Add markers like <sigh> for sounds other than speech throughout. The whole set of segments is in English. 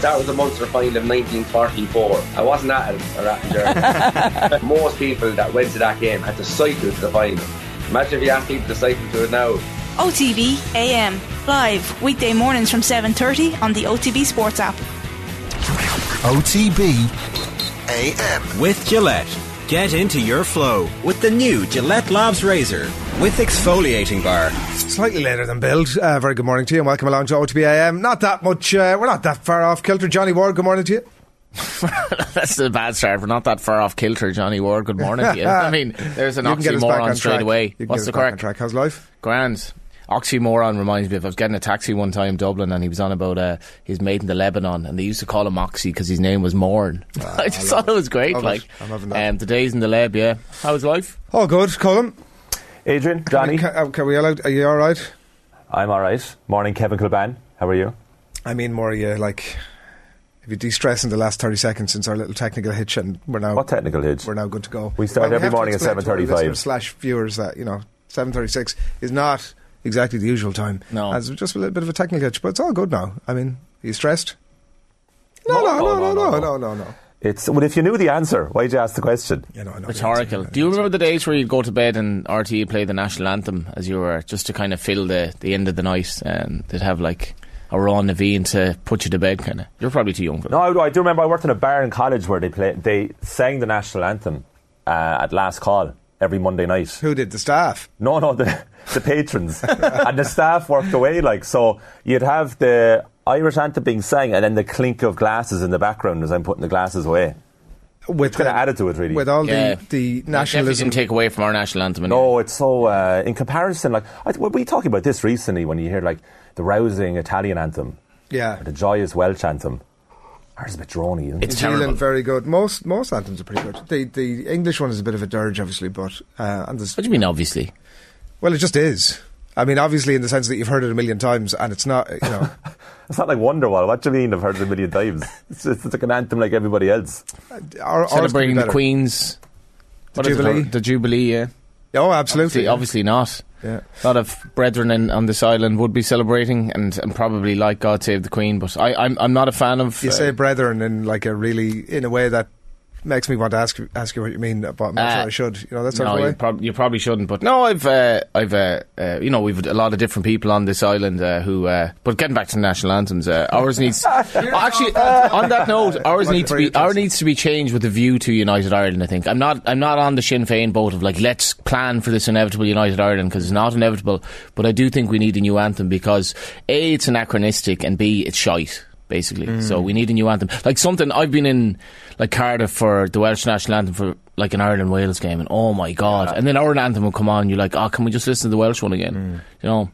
That was the Munster final of 1944. I wasn't at it, or at the. Most people that went to that game had to cycle to the final. Imagine if you asked people to cycle to it now. OTB AM live weekday mornings from 7:30 on the OTB Sports app. OTB AM. With Gillette. Get into your flow with the new Gillette Labs Razor with exfoliating bar. Slightly later than Build. Uh, very good morning to you and welcome along to OTB AM. Not that much, uh, we're not that far off kilter. Johnny Ward, good morning to you. <laughs> That's a bad start. We're not that far off kilter, Johnny Ward. Good morning to you. <laughs> I mean, there's an You can get oxymoron on straight track. away. What's the us back on correct? track. How's life? Grand. Oxymoron reminds me of I was getting a taxi one time in Dublin and he was on about uh, his mate in the Lebanon and they used to call him Oxy because his name was Morn. <laughs> I just thought it was great. Love it. like, I'm loving that. um, the days in the lab, yeah. How's life? Oh, good. Colin? Adrian, Johnny, Can, uh, can we allow, are you alright? I'm all right. Morning, Kevin Kilbane. How are you? I mean, more you like, if you de-stress in the last 30 seconds since our little technical hitch and we're now, What technical hitch? we're now good to go. We start every have to morning at explain 7:35. Slash viewers that, you know, 7.36 is not exactly the usual time. No. As just a little bit of a technical hitch, but it's all good now. I mean, are you stressed? No, No, no, no, no, no, no, no, no. no, no, no. It's well, if you knew the answer, why'd you ask the question? You know, I Rhetorical. Do you remember the days where you'd go to bed and RTE play the national anthem as you were just to kind of fill the, the end of the night and they'd have like Amhrán na bhFiann to put you to bed kind of. You're probably too young for that. No, I, I do remember I worked in a bar in college where they play, they sang the national anthem uh, at last call every Monday night. Who did the staff? No, no, the, the patrons <laughs> and the staff worked away. Like so, you'd have the Irish anthem being sang, and then the clink of glasses in the background as I'm putting the glasses away. With Kind of the- added to it, really. with all Yeah. the the nationalism. didn't take away from our national anthem. anyway. No, it's so uh, in comparison. Like I, we were talking about this recently when you hear like the rousing Italian anthem, yeah, or the joyous Welsh anthem. Ours is a bit drony, isn't it? It's New Zealand terrible. very good. Most most anthems are pretty good. The the English one is a bit of a dirge, obviously, but uh, and What do you mean, obviously? well, it just is. I mean, obviously, in the sense that you've heard it a million times, and it's not, you know, <laughs> It's not like Wonderwall. What do you mean? I've heard it a million times. It's, it's, it's like an anthem like everybody else. our, ours be Celebrating the. Queen's. The what is it? Jubilee? The Jubilee, yeah. Oh, absolutely. Obviously, obviously not. Yeah. A lot of brethren in, on this island would be celebrating and, and probably like God Save the Queen, but I, I'm, I'm not a fan of. You uh, say brethren in like a really in a way that makes me want to ask ask you what you mean, but I'm not Uh, sure I should. You know, that sort no, you, prob- you probably shouldn't. But no, I've, uh, I've, uh, uh, you know, we've a lot of different people on this island uh, who. Uh, but getting back to the national anthems, uh, ours <laughs> needs. actually, on that note, ours needs to be ours needs to be changed with a view to United Ireland. I think I'm not. I'm not on the Sinn Féin boat of like let's plan for this inevitable United Ireland because it's not inevitable. But I do think we need a new anthem because a it's anachronistic and b it's shite. Basically, Mm. so we need a new anthem, like something I've been in, like Cardiff for the Welsh national anthem for like an Ireland Wales game, and oh my god! And then our anthem will come on, you're like, oh, can we just listen to the Welsh one again? Mm. You know,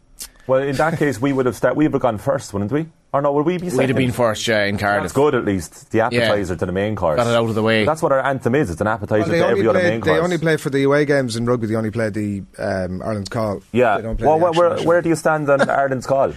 Well, in that case, we would have start. We would have gone first, wouldn't we? Or no, would we be? we'd have been first, yeah, in Cardiff. That's good, at least. The appetizer to the main course. Got it out of the way. That's what our anthem is. It's an appetizer Well, they to only every other play. main They course. only play for the away games in rugby. They only play the um, Ireland's call. Yeah. They don't play Well, the where, where, where do you stand on <laughs> Ireland's call?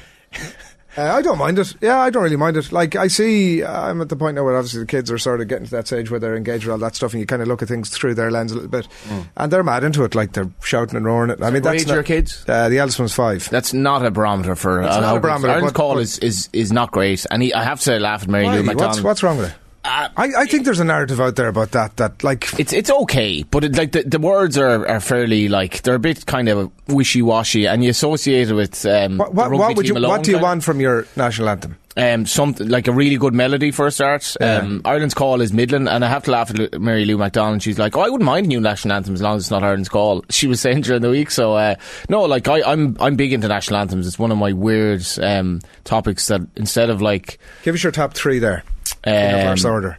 Uh, I don't mind it. Yeah, I don't really mind it. Like I see, I'm at the point now where obviously the kids are sort of getting to that stage where they're engaged with all that stuff, and you kind of look at things through their lens a little bit, and they're mad into it. Like they're shouting and roaring it. I mean, What that's age not, are your kids? Uh, the eldest one's five. That's not a barometer for. It's uh, not a barometer, Ireland's but- call but- is, is is not great, and he, I have to laugh at Mary? Lou What's, what's wrong with it? I, I think there's a narrative out there about that. That like It's it's okay, but it, like the, the words are, are fairly like they're a bit kind of wishy washy, and you associate it with um, what, what, what would you alone, what do you of. want from your national anthem? Um, something like a really good melody for a start. Um, Ireland's call is Midland, and I have to laugh at Mary Lou McDonald. She's like, "Oh, I wouldn't mind a new national anthem as long as it's not Ireland's call." <laughs> She was saying during the week. So uh, no, like I, I'm I'm big into national anthems. It's one of my weird um, topics that instead of like Give us your top three there in um, reverse order.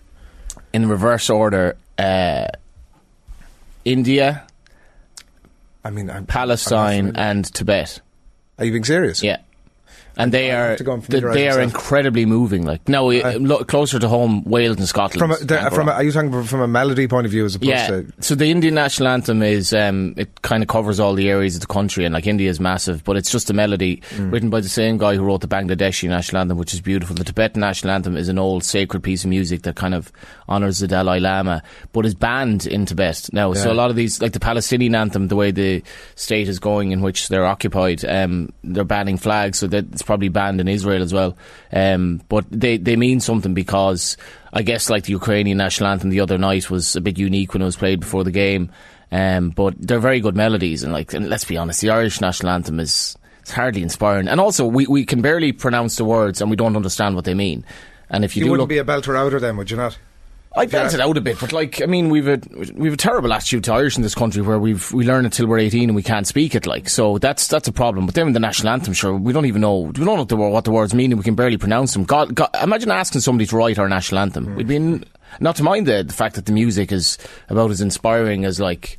in reverse order, uh, India, I mean, I'm, Palestine, I'm and Tibet. Are you being serious? Yeah. And they are and they, are incredibly moving. Like no, uh, lo- closer to home, Wales and Scotland. From a, the, from a, are you talking from a melody point of view as opposed yeah. to So the Indian national anthem is um, it kind of covers all the areas of the country, and like India is massive, but it's just a melody Mm. written by the same guy who wrote the Bangladeshi national anthem, which is beautiful. The Tibetan national anthem is an old sacred piece of music that kind of honors the Dalai Lama, but is banned in Tibet now. So a lot of these, like the Palestinian anthem, the way the state is going in which they're occupied, um, they're banning flags. So that it's probably banned in Israel as well. Um, but they, they mean something because I guess like the Ukrainian national anthem the other night was a bit unique when it was played before the game. Um, but they're very good melodies, and like, and let's be honest, the Irish national anthem is it's hardly inspiring. And also, we, we can barely pronounce the words, and we don't understand what they mean. And if you, You do wouldn't look, be a belter outer then, would you not? I belt it out a bit, but like I mean, we've a we've a terrible attitude to Irish in this country where we've we learn it till we're eighteen and we can't speak it. Like so, that's that's a problem. But then with the national anthem, sure, we don't even know we don't know what the, what the words mean and we can barely pronounce them. God, God imagine asking somebody to write our national anthem. We'd be in, not to mind the, the fact that the music is about as inspiring as like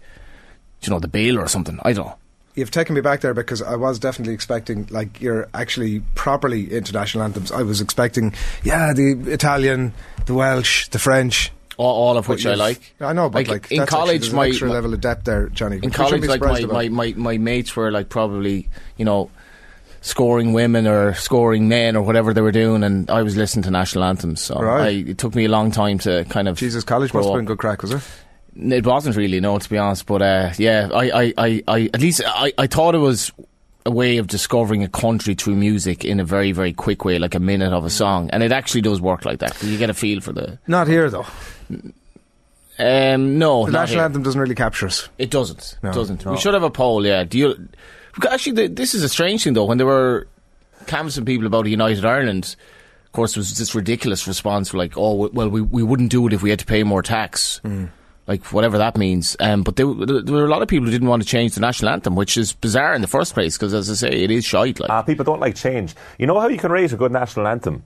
you know the Bill or something. I don't know. You've taken me back there because I was definitely expecting, like, you're actually properly international anthems. I was expecting, yeah, the Italian, the Welsh, the French. All, all of which I like. I know, but like, in college, my, extra my- level of depth there, Johnny. in which I shouldn't college, like my, my, my, my mates were like probably you know scoring women or scoring men or whatever they were doing, and I was listening to national anthems. So Right. I, it took me a long time to kind of Jesus, college must have been good crack, was it? It wasn't really, no, to be honest. But uh, yeah, I, I, I, I, at least I, I thought it was a way of discovering a country through music in a very, very quick way, like a minute of a song, and it actually does work like that. You get a feel for the. Not here, though. Um, no, The national here. anthem doesn't really capture us. It doesn't. No, it doesn't. no. We should have a poll. Yeah. Do you? Actually, this is a strange thing though. When there were canvassing people about united Ireland, of course, there was this ridiculous response like, "Oh, well, we we wouldn't do it if we had to pay more tax." Like whatever that means, um, but there, there were a lot of people who didn't want to change the national anthem, which is bizarre in the first place because, as I say, it is shite. Like, Ah, people don't like change. You know how you can rate a good national anthem?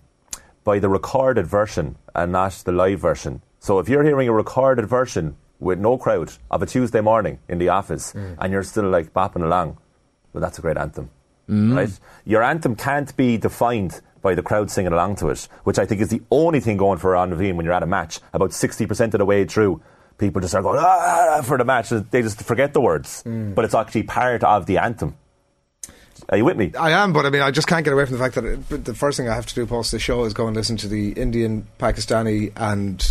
By the recorded version and not the live version. So if you're hearing a recorded version with no crowd of a Tuesday morning in the office and you're still like bopping along, well, that's a great anthem. Right? Your anthem can't be defined by the crowd singing along to it, which I think is the only thing going for Amhrán na bhFiann when you're at a match. About 60% of the way through, people just start going, ah, ah, ah, for the match. They just forget the words. Mm. But it's actually part of the anthem. Are you with me? I am, but I mean, I just can't get away from the fact that it, the first thing I have to do post the show is go and listen to the Indian, Pakistani, and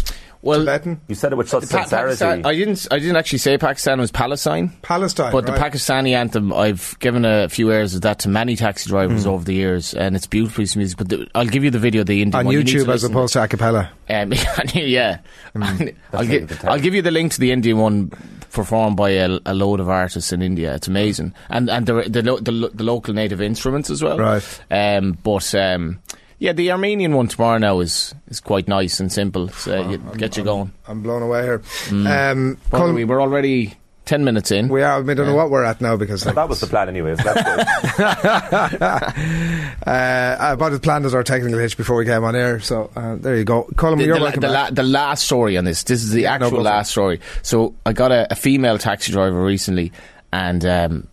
Well, Tibetan. You said it with such Pa- sincerity. Pakistan, I didn't. I didn't actually say Pakistan was Palestine. Palestine. But the. Pakistani anthem, I've given a few airs of that to many taxi drivers over the years, and it's beautiful piece of music. But the, I'll give you the video, the Indian on one. YouTube to as listen. opposed to a cappella. Um, <laughs> yeah, <laughs> I'll, really gi- I'll give you the link to the Indian one performed by a, a load of artists in India. It's amazing, and and the the, lo- the, lo- the local native instruments as well. Right. Um, but um, yeah, the Armenian one tomorrow now is is quite nice and simple. So you, get you going. I'm blown away here. Um, What we, we're already ten minutes in. we are. I, mean, I don't know what we're at now because like, that was the plan, anyways. That's good. <laughs> uh, about as planned as our technical hitch before we came on air. So uh, there you go, Colin. the, You're the, welcome. the, back. la- the last story on this. This is the no, actual go for it. last story. So I got a, a female taxi driver recently, and um,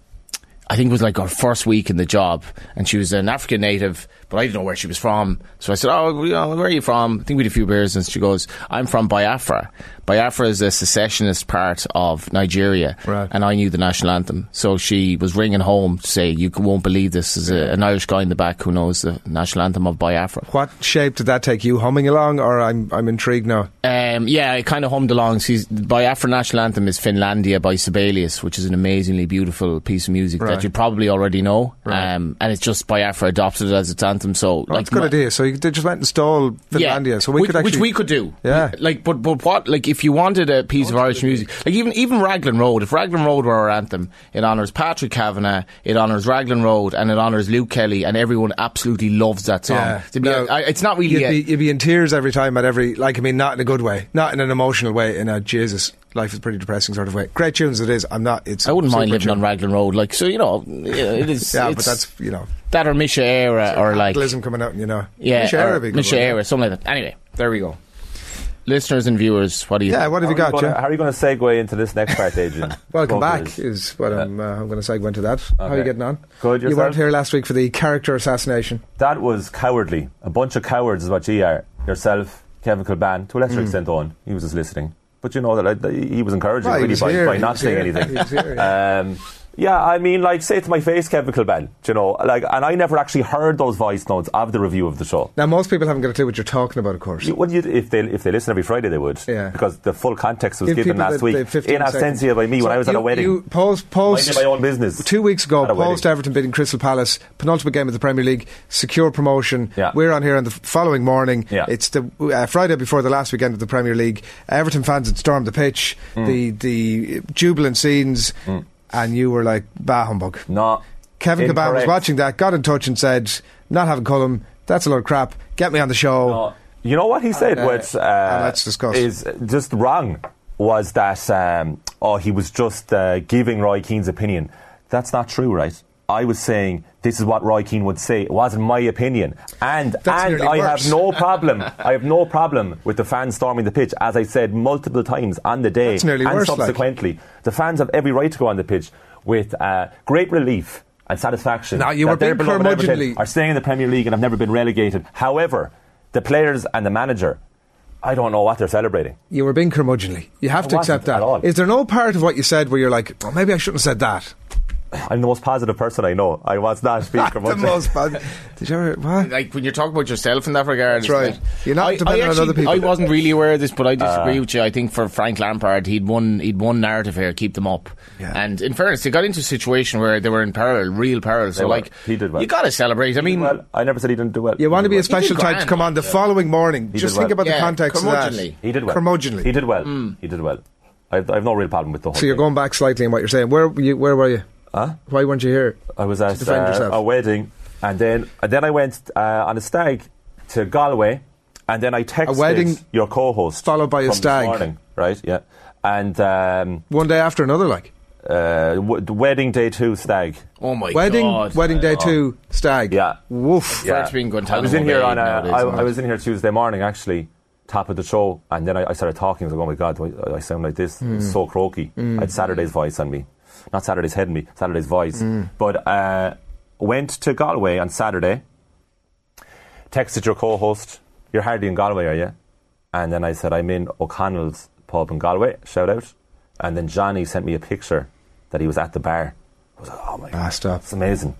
I think it was like her first week in the job, and she was an African native, but I didn't know where she was from. So I said, "Oh, you know, where are you from?" I think we had a few beers, and she goes, "I'm from Biafra." Biafra is a secessionist part of Nigeria, Right. and I knew the national anthem. So she was ringing home to say, "You won't believe this." There's a, an Irish guy in the back who knows the national anthem of Biafra. what shape did that take you? Humming along, or I'm I'm intrigued now. Um, yeah, I kind of hummed along. The Biafra national anthem is Finlandia by Sibelius, which is an amazingly beautiful piece of music Right. that you probably already know. Right. Um, and it's just Biafra adopted it as its anthem. So, Well, like, that's a good my- idea. So you they just went and stole Finlandia. so we which, could actually, which we could do. Yeah. Like, but but what? Like, if you wanted a piece of Irish music, like even even Raglan Road. If Raglan Road were our anthem, it honours Patrick Kavanagh, it honours Raglan Road, and it honours Luke Kelly, and everyone absolutely loves that song. Yeah. To be- No, I- it's not really. You'd a- be, you'd be in tears every time at every like I mean not in a good way, not in an emotional way, in a Jesus life is pretty depressing sort of way. Great tunes it is. I'm not. It's I wouldn't mind living tune. on Raglan Road, like so. You know, it is. <laughs> Yeah, but that's you know that or Mise Éire or like capitalism coming out. You know, yeah, Mise Éire or would be a good Mise Éire, something like that. Anyway, there we go. Listeners and viewers, what do you? Yeah, what have you How are got, gonna- How are you going to segue into this next part, Adrian? <laughs> Welcome Go back this. is what I'm. Uh, I'm going to segue into that. How are you getting on? Good, You weren't here last week for the character assassination. That was cowardly. A bunch of cowards is what you are. Yourself, Kevin Kilbane, to a lesser extent Owen. He was just listening. But you know that like, he was encouraging Well, really was by, by not saying anything. <laughs> he was here, yeah. um, Yeah, I mean, like, say it to my face, Kevin Kilbane, you know, like, and I never actually heard those voice notes of the review of the show. Now, most people haven't got a clue what you're talking about, of course. You- Well, you, if they if they listen every Friday, they would. Yeah. Because the full context was Give given last week in absentia seconds. by me So when I was at a wedding. You post, post my own business. Two weeks ago, post. Everton beating Crystal Palace, penultimate game of the Premier League, secure promotion. Yeah. We're on here on the following morning. Yeah. It's the uh, Friday before the last weekend of the Premier League. Everton fans had stormed the pitch, Mm. the the jubilant scenes, and you were like, bah humbug. no. Kevin Caban was watching that, got in touch and said, not having Cullum, that's a lot of crap, get me on the show. No. You know what he said, uh, which uh, and let's discuss. is just wrong, was that um, oh he was just uh, giving Roy Keane's opinion. That's not true, right? I was saying this is what Roy Keane would say. It wasn't my opinion, and That's and I worse. have no <laughs> problem. I have no problem with the fans storming the pitch, as I said multiple times on the day and worse, like. subsequently. The fans have every right to go on the pitch with uh, great relief and satisfaction. Now, you that were being curmudgeonly. Are staying in the Premier League and have never been relegated. However, the players and the manager, I don't know what they're celebrating. You were being curmudgeonly. You have I to accept that. Is there no part of what you said where you're like, oh, maybe I shouldn't have said that? I'm the most positive person I know. I was not being the most <laughs> bad. Did you ever? What? like when you're talking about yourself in that regard. That's right. it? You're not I, dependent I on other people. I wasn't really aware of this, but I disagree Uh, with you. I think for Frank Lampard, he'd won. He'd won narrative here, keep them up. Yeah. And in fairness, they got into a situation where they were in parallel, real parallel. So like, He did well. You got to celebrate. I mean, well, I never said he didn't do well. You want to be a He did well. special did type to grand, come on the yeah. following morning. He Just think well. about the context of that. He did well. Curmudgeonly. He did well. Hmm. He did well. I have, I have no real problem with the whole So you're thing. going back slightly in what you're saying. Where were you? Where were you? Huh? Why weren't you here? I was at defend uh, a wedding, and then and then I went uh, on a stag to Galway, and then I texted wedding your co-host followed by a from stag. morning, right? Yeah, and um, One day after another, like uh, w- wedding day two stag. oh my wedding, god, wedding day two, stag. Yeah. Woof. Yeah, First being I was in here on a, nowadays, I, I was in here Tuesday morning actually, top of the show, and then I, I started talking. I was like, oh my god, do I, I sound like this? It's so croaky. I had Saturday's voice on me, not Saturday's head on me, Saturday's voice. Hmm. But uh, went to Galway on Saturday. Texted your co-host. You're hardly in Galway, are you? And then I said I'm in O'Connell's pub in Galway. Shout out. And then Johnny sent me a picture that he was at the bar. I was like, oh my god, Ah, stop. it's amazing.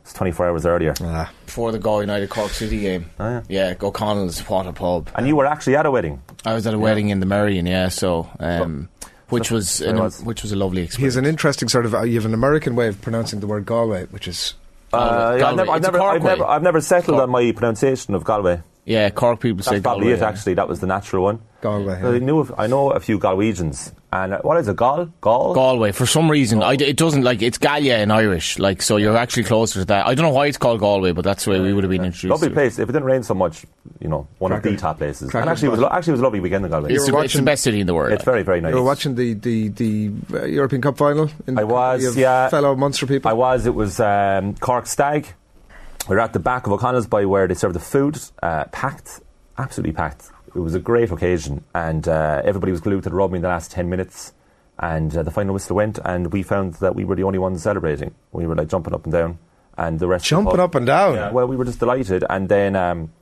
It's 24 hours earlier. Ah. before the Galway United Cork City game. Oh, yeah. O'Connell's what a pub. And you were actually at a wedding. I was at a wedding in the Merrion, yeah. So, um, which was an, was. which was a lovely He experience. has an interesting sort of. Uh, you have an American way of pronouncing the word Galway, which is Uh, yeah, I've Galway. never, I've, never, I've, never. I've never settled Cork. on my pronunciation of Galway. yeah, Cork people say probably Galway, it, actually. That was the natural one. Galway. I, yeah. knew, a- I know a few Galwegians. And uh, what is it, Gal? Gal? Galway for some reason. I, it doesn't like it's Gallia in Irish, like so you're actually closer to that. I don't know why it's called Galway, but that's the way we would have been introduced. Lovely to place. If it didn't rain so much, you know, one Cracker. of the top places. Cracker and actually, it was, lo- actually, it was a lovely weekend in Galway. It's, were the, it's the best city in the world. It's very, very nice. You were watching the the the uh, European Cup final. In I was, company of yeah. Fellow Munster people. I was. It was um, Cork Stag. We were at the back of O'Connell's by where they serve the food, uh, packed, absolutely packed. It was a great occasion, and uh, everybody was glued to the rugby in the last ten minutes. And uh, the final whistle went, and we found that we were the only ones celebrating. We were like jumping up and down, and the rest of the Jumping pub- up and down. Yeah, well, we were just delighted, and then. Um,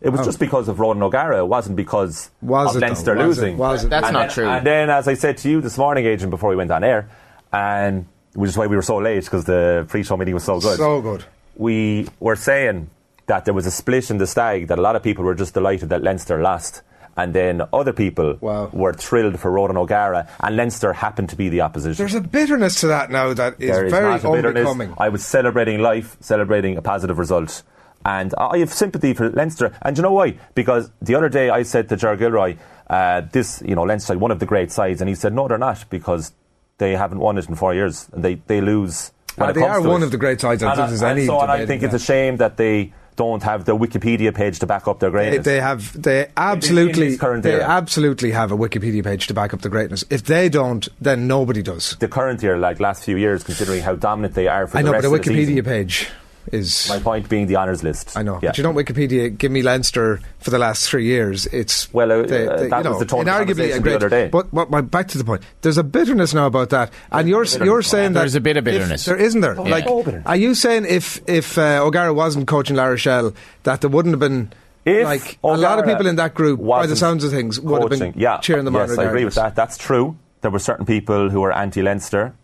it was just because of Ronan O'Gara. It wasn't because Oh. Was of it, though? Leinster Was it? losing. Was it? That's And not then- true. And then, as I said to you this morning, Agent, before we went on air, and which is why we were so late because the pre-show meeting was so good. So good. we were saying that there was a split in the stag that a lot of people were just delighted that Leinster lost. And then other people Wow. were thrilled for Ronan O'Gara, and Leinster happened to be the opposition. There's a bitterness to that now that is There is very not a bitterness. unbecoming. I was celebrating life, celebrating a positive result. And I have sympathy for Leinster. And do you know why? Because the other day I said to Ger Gilroy, uh, this, you know, Leinster, one of the great sides. And he said, no, they're not, because they haven't won it in four years. And they, they lose. When it they are one it. of the great sides. I And, and any so on, I think in it's a shame that they don't have the Wikipedia page to back up their greatness. they have they absolutely current they absolutely have a Wikipedia page to back up the greatness. If they don't, then nobody does. the current year, like last few years, considering how dominant they are for I the know, rest but a the Wikipedia page is. My point being the honours list. I know, Yeah. but you don't Wikipedia give me Leinster for the last three years. It's Well, uh, they- uh, they- that you was know, the tone of inarguably conversation a the great. other day. But, but my, back to the point. There's a bitterness now about that, and you're you're saying that There's a bit of if- bitterness. there isn't there? Yeah. Like, Oh, bitterness. are you saying if if uh, O'Gara wasn't coaching La Rochelle, that there wouldn't have been If like a lot of people in that group, by the sounds of things, would have been yeah. cheering them on. Yes, I agree with that. That's true. There were certain people who were anti-Leinster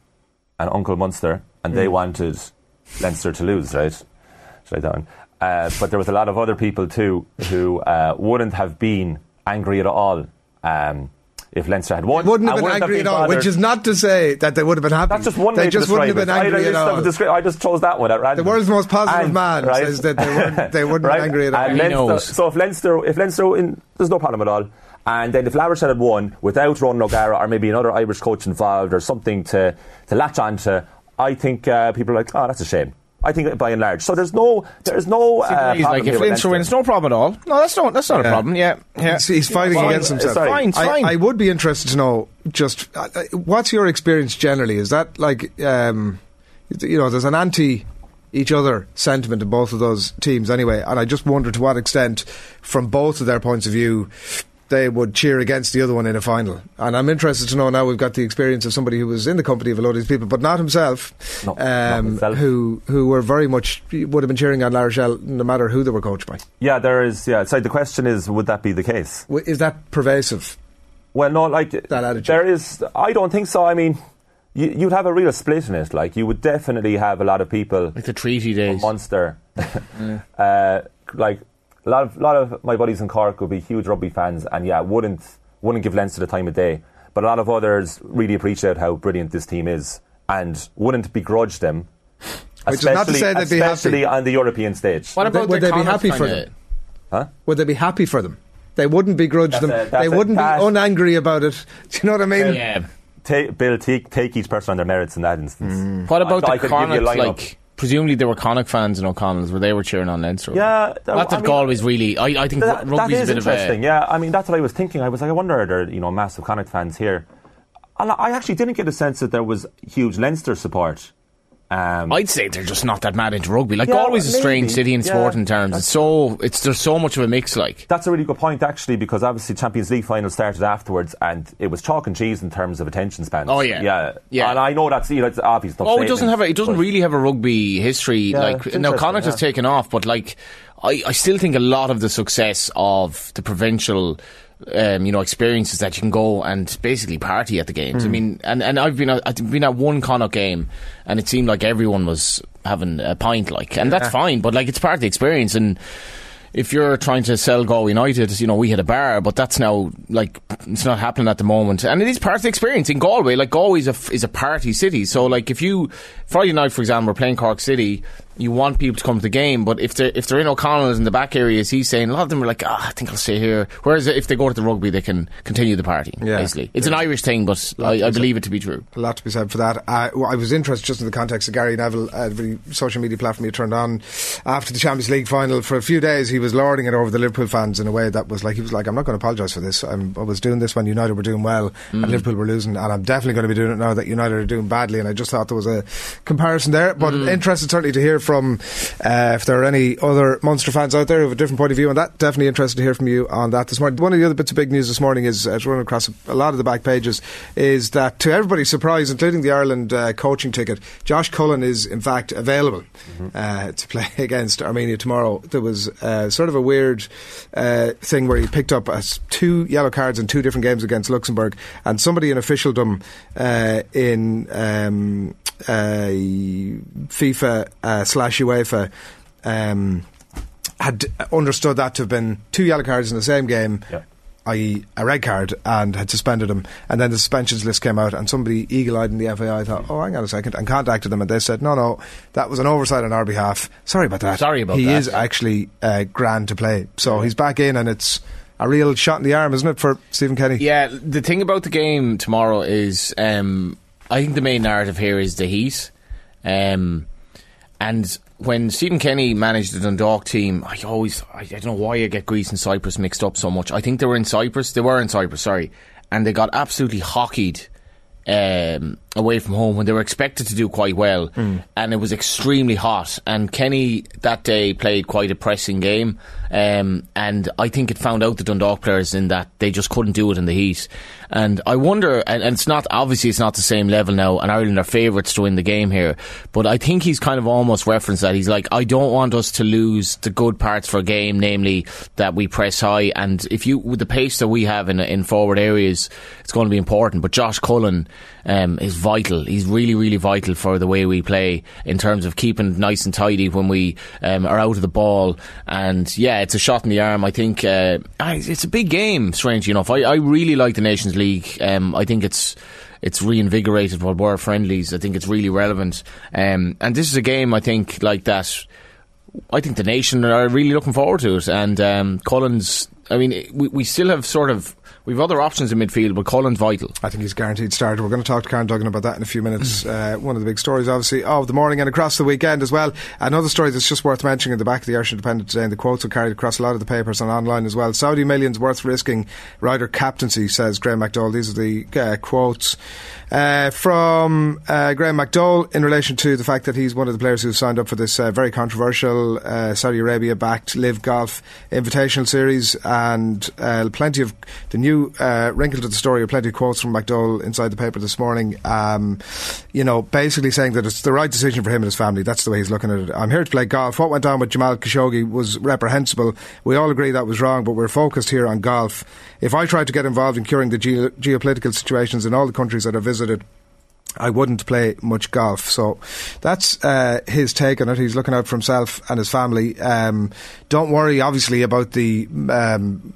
and Uncle Munster and they wanted Leinster to lose, right? Should I down? Uh, but there was a lot of other people too who uh, wouldn't have been angry at all um, if Leinster had won. Wouldn't have and been angry at all, bothered. which is not to say that they would have been happy. That's just one They way just to wouldn't have been angry I, at just, all. descri- I just chose that one at random. The world's most positive And- man right? says that they weren't, <laughs> they wouldn't Right? be angry at all. And He Leinster, knows. so if Leinster, if Leinster, in, there's no problem at all. And then if Laverset had won without Ron O'Gara or maybe another Irish coach involved or something to, to latch on to, I think uh, people are like, oh, that's a shame. I think by and large. So there's no, there's no. Uh, He's problem like, if with Leinster wins, no problem at all. No, that's not that's not a problem. Yeah, yeah. He's, he's fighting Fine. against himself. Sorry. Fine, I, fine. I would be interested to know just uh, uh, what's your experience generally? Is that like um, you know, there's an anti each other sentiment in both of those teams anyway, and I just wonder to what extent, from both of their points of view, they would cheer against the other one in a final. And I'm interested to know now we've got the experience of somebody who was in the company of a lot of these people, but not himself, No, not um, himself. who who were very much would have been cheering on La Rochelle no matter who they were coached by. Yeah, there is. Yeah, so the question is, would that be the case? Is that pervasive? Well, no, like That attitude. there is. I don't think so. I mean, you, you'd have a real split in it. Like you would definitely have a lot of people Like the treaty days. Munster. <laughs> <laughs> uh, like a lot of lot of my buddies in Cork would be huge rugby fans, and yeah, wouldn't wouldn't give Leinster the time of day. But a lot of others really appreciate how brilliant this team is, and wouldn't begrudge them. <laughs> Which is not to especially- say they'd be happy. especially on the European stage. What Would they- about would they be happy for kinda- them? Huh? Would they be happy for them? They wouldn't begrudge That's them. a- they a- wouldn't be unangry about it. <laughs> Do you know what I mean? Yeah. Ta- Bill, take, take each person on their merits in that instance. Mm. What about I- I the could give you a Connacht? lineup. Like, presumably there were Connacht fans in O'Connell's where they were cheering on Leinster. Yeah, Not that I mean- Galway's really. I, I think That, that rugby's is a bit of interesting. a. Yeah, I mean that's what I was thinking. I was like, I wonder are there you know massive Connacht fans here. And I I actually didn't get a sense that there was huge Leinster support. Um, I'd say they're just not that mad into rugby. Like Yeah, Galway's a strange city in Yeah, sporting terms. It's so it's there's so much of a mix. Like that's a really good point actually because obviously Champions League final started afterwards and it was chalk and cheese in terms of attention span. Oh, yeah. yeah, Yeah. And I know that's you know it's obvious. Oh, it doesn't have a, it doesn't really have a rugby history. Yeah, like now, Connacht has taken off, but like I, I still think a lot of the success of the provincial. Um, you know, experiences that you can go and basically party at the games. I Hmm. mean, and, and I've been at, I've been at one Connacht game, and it seemed like everyone was having a pint, like, and that's fine. But like, it's part of the experience. And if you're trying to sell Galway United, you know, we had a bar, but that's now like it's not happening at the moment, and it is part of the experience in Galway. Like Galway is a is a party city, so like if you Friday night, for example, we're playing Cork City, you want people to come to the game, but if they're if they're in O'Connell's in the back areas, he's saying a lot of them are like, ah, I think I'll stay here. Whereas if they go to the rugby, they can continue the party. Yeah. Basically, it's an Irish thing, but I, I believe it to be true. A lot to be said for that. Uh, well, I was interested just in the context of Gary Neville, uh, the social media platform he turned on after the Champions League final. For a few days, he was lording it over the Liverpool fans in a way that was like, he was like, I'm not going to apologise for this. I'm, I was doing this when United were doing well and Liverpool were losing, and I'm definitely going to be doing it now that United are doing badly. And I just thought there was a comparison there. But interested certainly to hear from uh, if there are any other Munster fans out there who have a different point of view on that. Definitely interested to hear from you on that this morning. One of the other bits of big news this morning is, uh, running across a lot of the back pages, is that to everybody's surprise, including the Ireland uh, coaching ticket, Josh Cullen is in fact available uh, to play <laughs> against Armenia tomorrow. There was uh, sort of a weird uh, thing where he picked up uh, two yellow cards in two different games against Luxembourg, and somebody in officialdom uh, in um, FIFA uh, slash UEFA. Um, had understood that to have been two yellow cards in the same game, Yeah. i.e., a red card, and had suspended him. And then the suspensions list came out, and somebody eagle eyed in the FAI thought, oh, hang on a second, and contacted them, and they said, no, no, that was an oversight on our behalf. Sorry about that. Sorry about that. he is actually uh, grand to play. So he's back in, and it's a real shot in the arm, isn't it, for Stephen Kenny? Yeah, the thing about the game tomorrow is, um, I think the main narrative here is the heat. Um, and when Stephen Kenny managed the Dundalk team, I always, I, I don't know why I get Greece and Cyprus mixed up so much. I think they were in Cyprus, they were in Cyprus, sorry, and they got absolutely hockeyed um, away from home when they were expected to do quite well, and it was extremely hot. And Kenny that day played quite a pressing game, um, and I think it found out the Dundalk players in that they just couldn't do it in the heat. And I wonder, and, and it's not obviously it's not the same level now, and Ireland are favourites to win the game here, but I think he's kind of almost referenced that. He's like, I don't want us to lose the good parts for a game, namely that we press high, and if you with the pace that we have in in forward areas, it's going to be important. But Josh Cullen um, is vital. He's really, really vital for the way we play in terms of keeping nice and tidy when we um, are out of the ball. And yeah, it's a shot in the arm. I think uh, it's a big game. Strange enough, I, I really like the Nations League. Um, I think it's it's reinvigorated what were friendlies. I think it's really relevant. Um, and this is a game I think like that. I think the nation are really looking forward to it. And um, Collins, I mean, we, we still have sort of We've other options in midfield, but Cullen's vital. I think he's guaranteed starter. We're going to talk to Karen Duggan about that in a few minutes. uh, one of the big stories, obviously, of the morning and across the weekend as well. Another story that's just worth mentioning in the back of the Irish Independent today, and the quotes are carried across a lot of the papers and online as well. Saudi millions worth risking Ryder captaincy, says Graham McDowell. These are the uh, quotes uh, from uh, Graham McDowell in relation to the fact that he's one of the players who signed up for this uh, very controversial uh, Saudi Arabia backed Live Golf Invitational Series, and uh, plenty of the new uh, wrinkle to the story, of plenty of quotes from McDowell inside the paper this morning. Um, you know, basically saying that it's the right decision for him and his family. That's the way he's looking at it. I'm here to play golf. What went on with Jamal Khashoggi was reprehensible. We all agree that was wrong, but we're focused here on golf. If I tried to get involved in curing the ge- geopolitical situations in all the countries that I visited, I wouldn't play much golf. So that's uh, his take on it. He's looking out for himself and his family. Um, don't worry, obviously, about the um,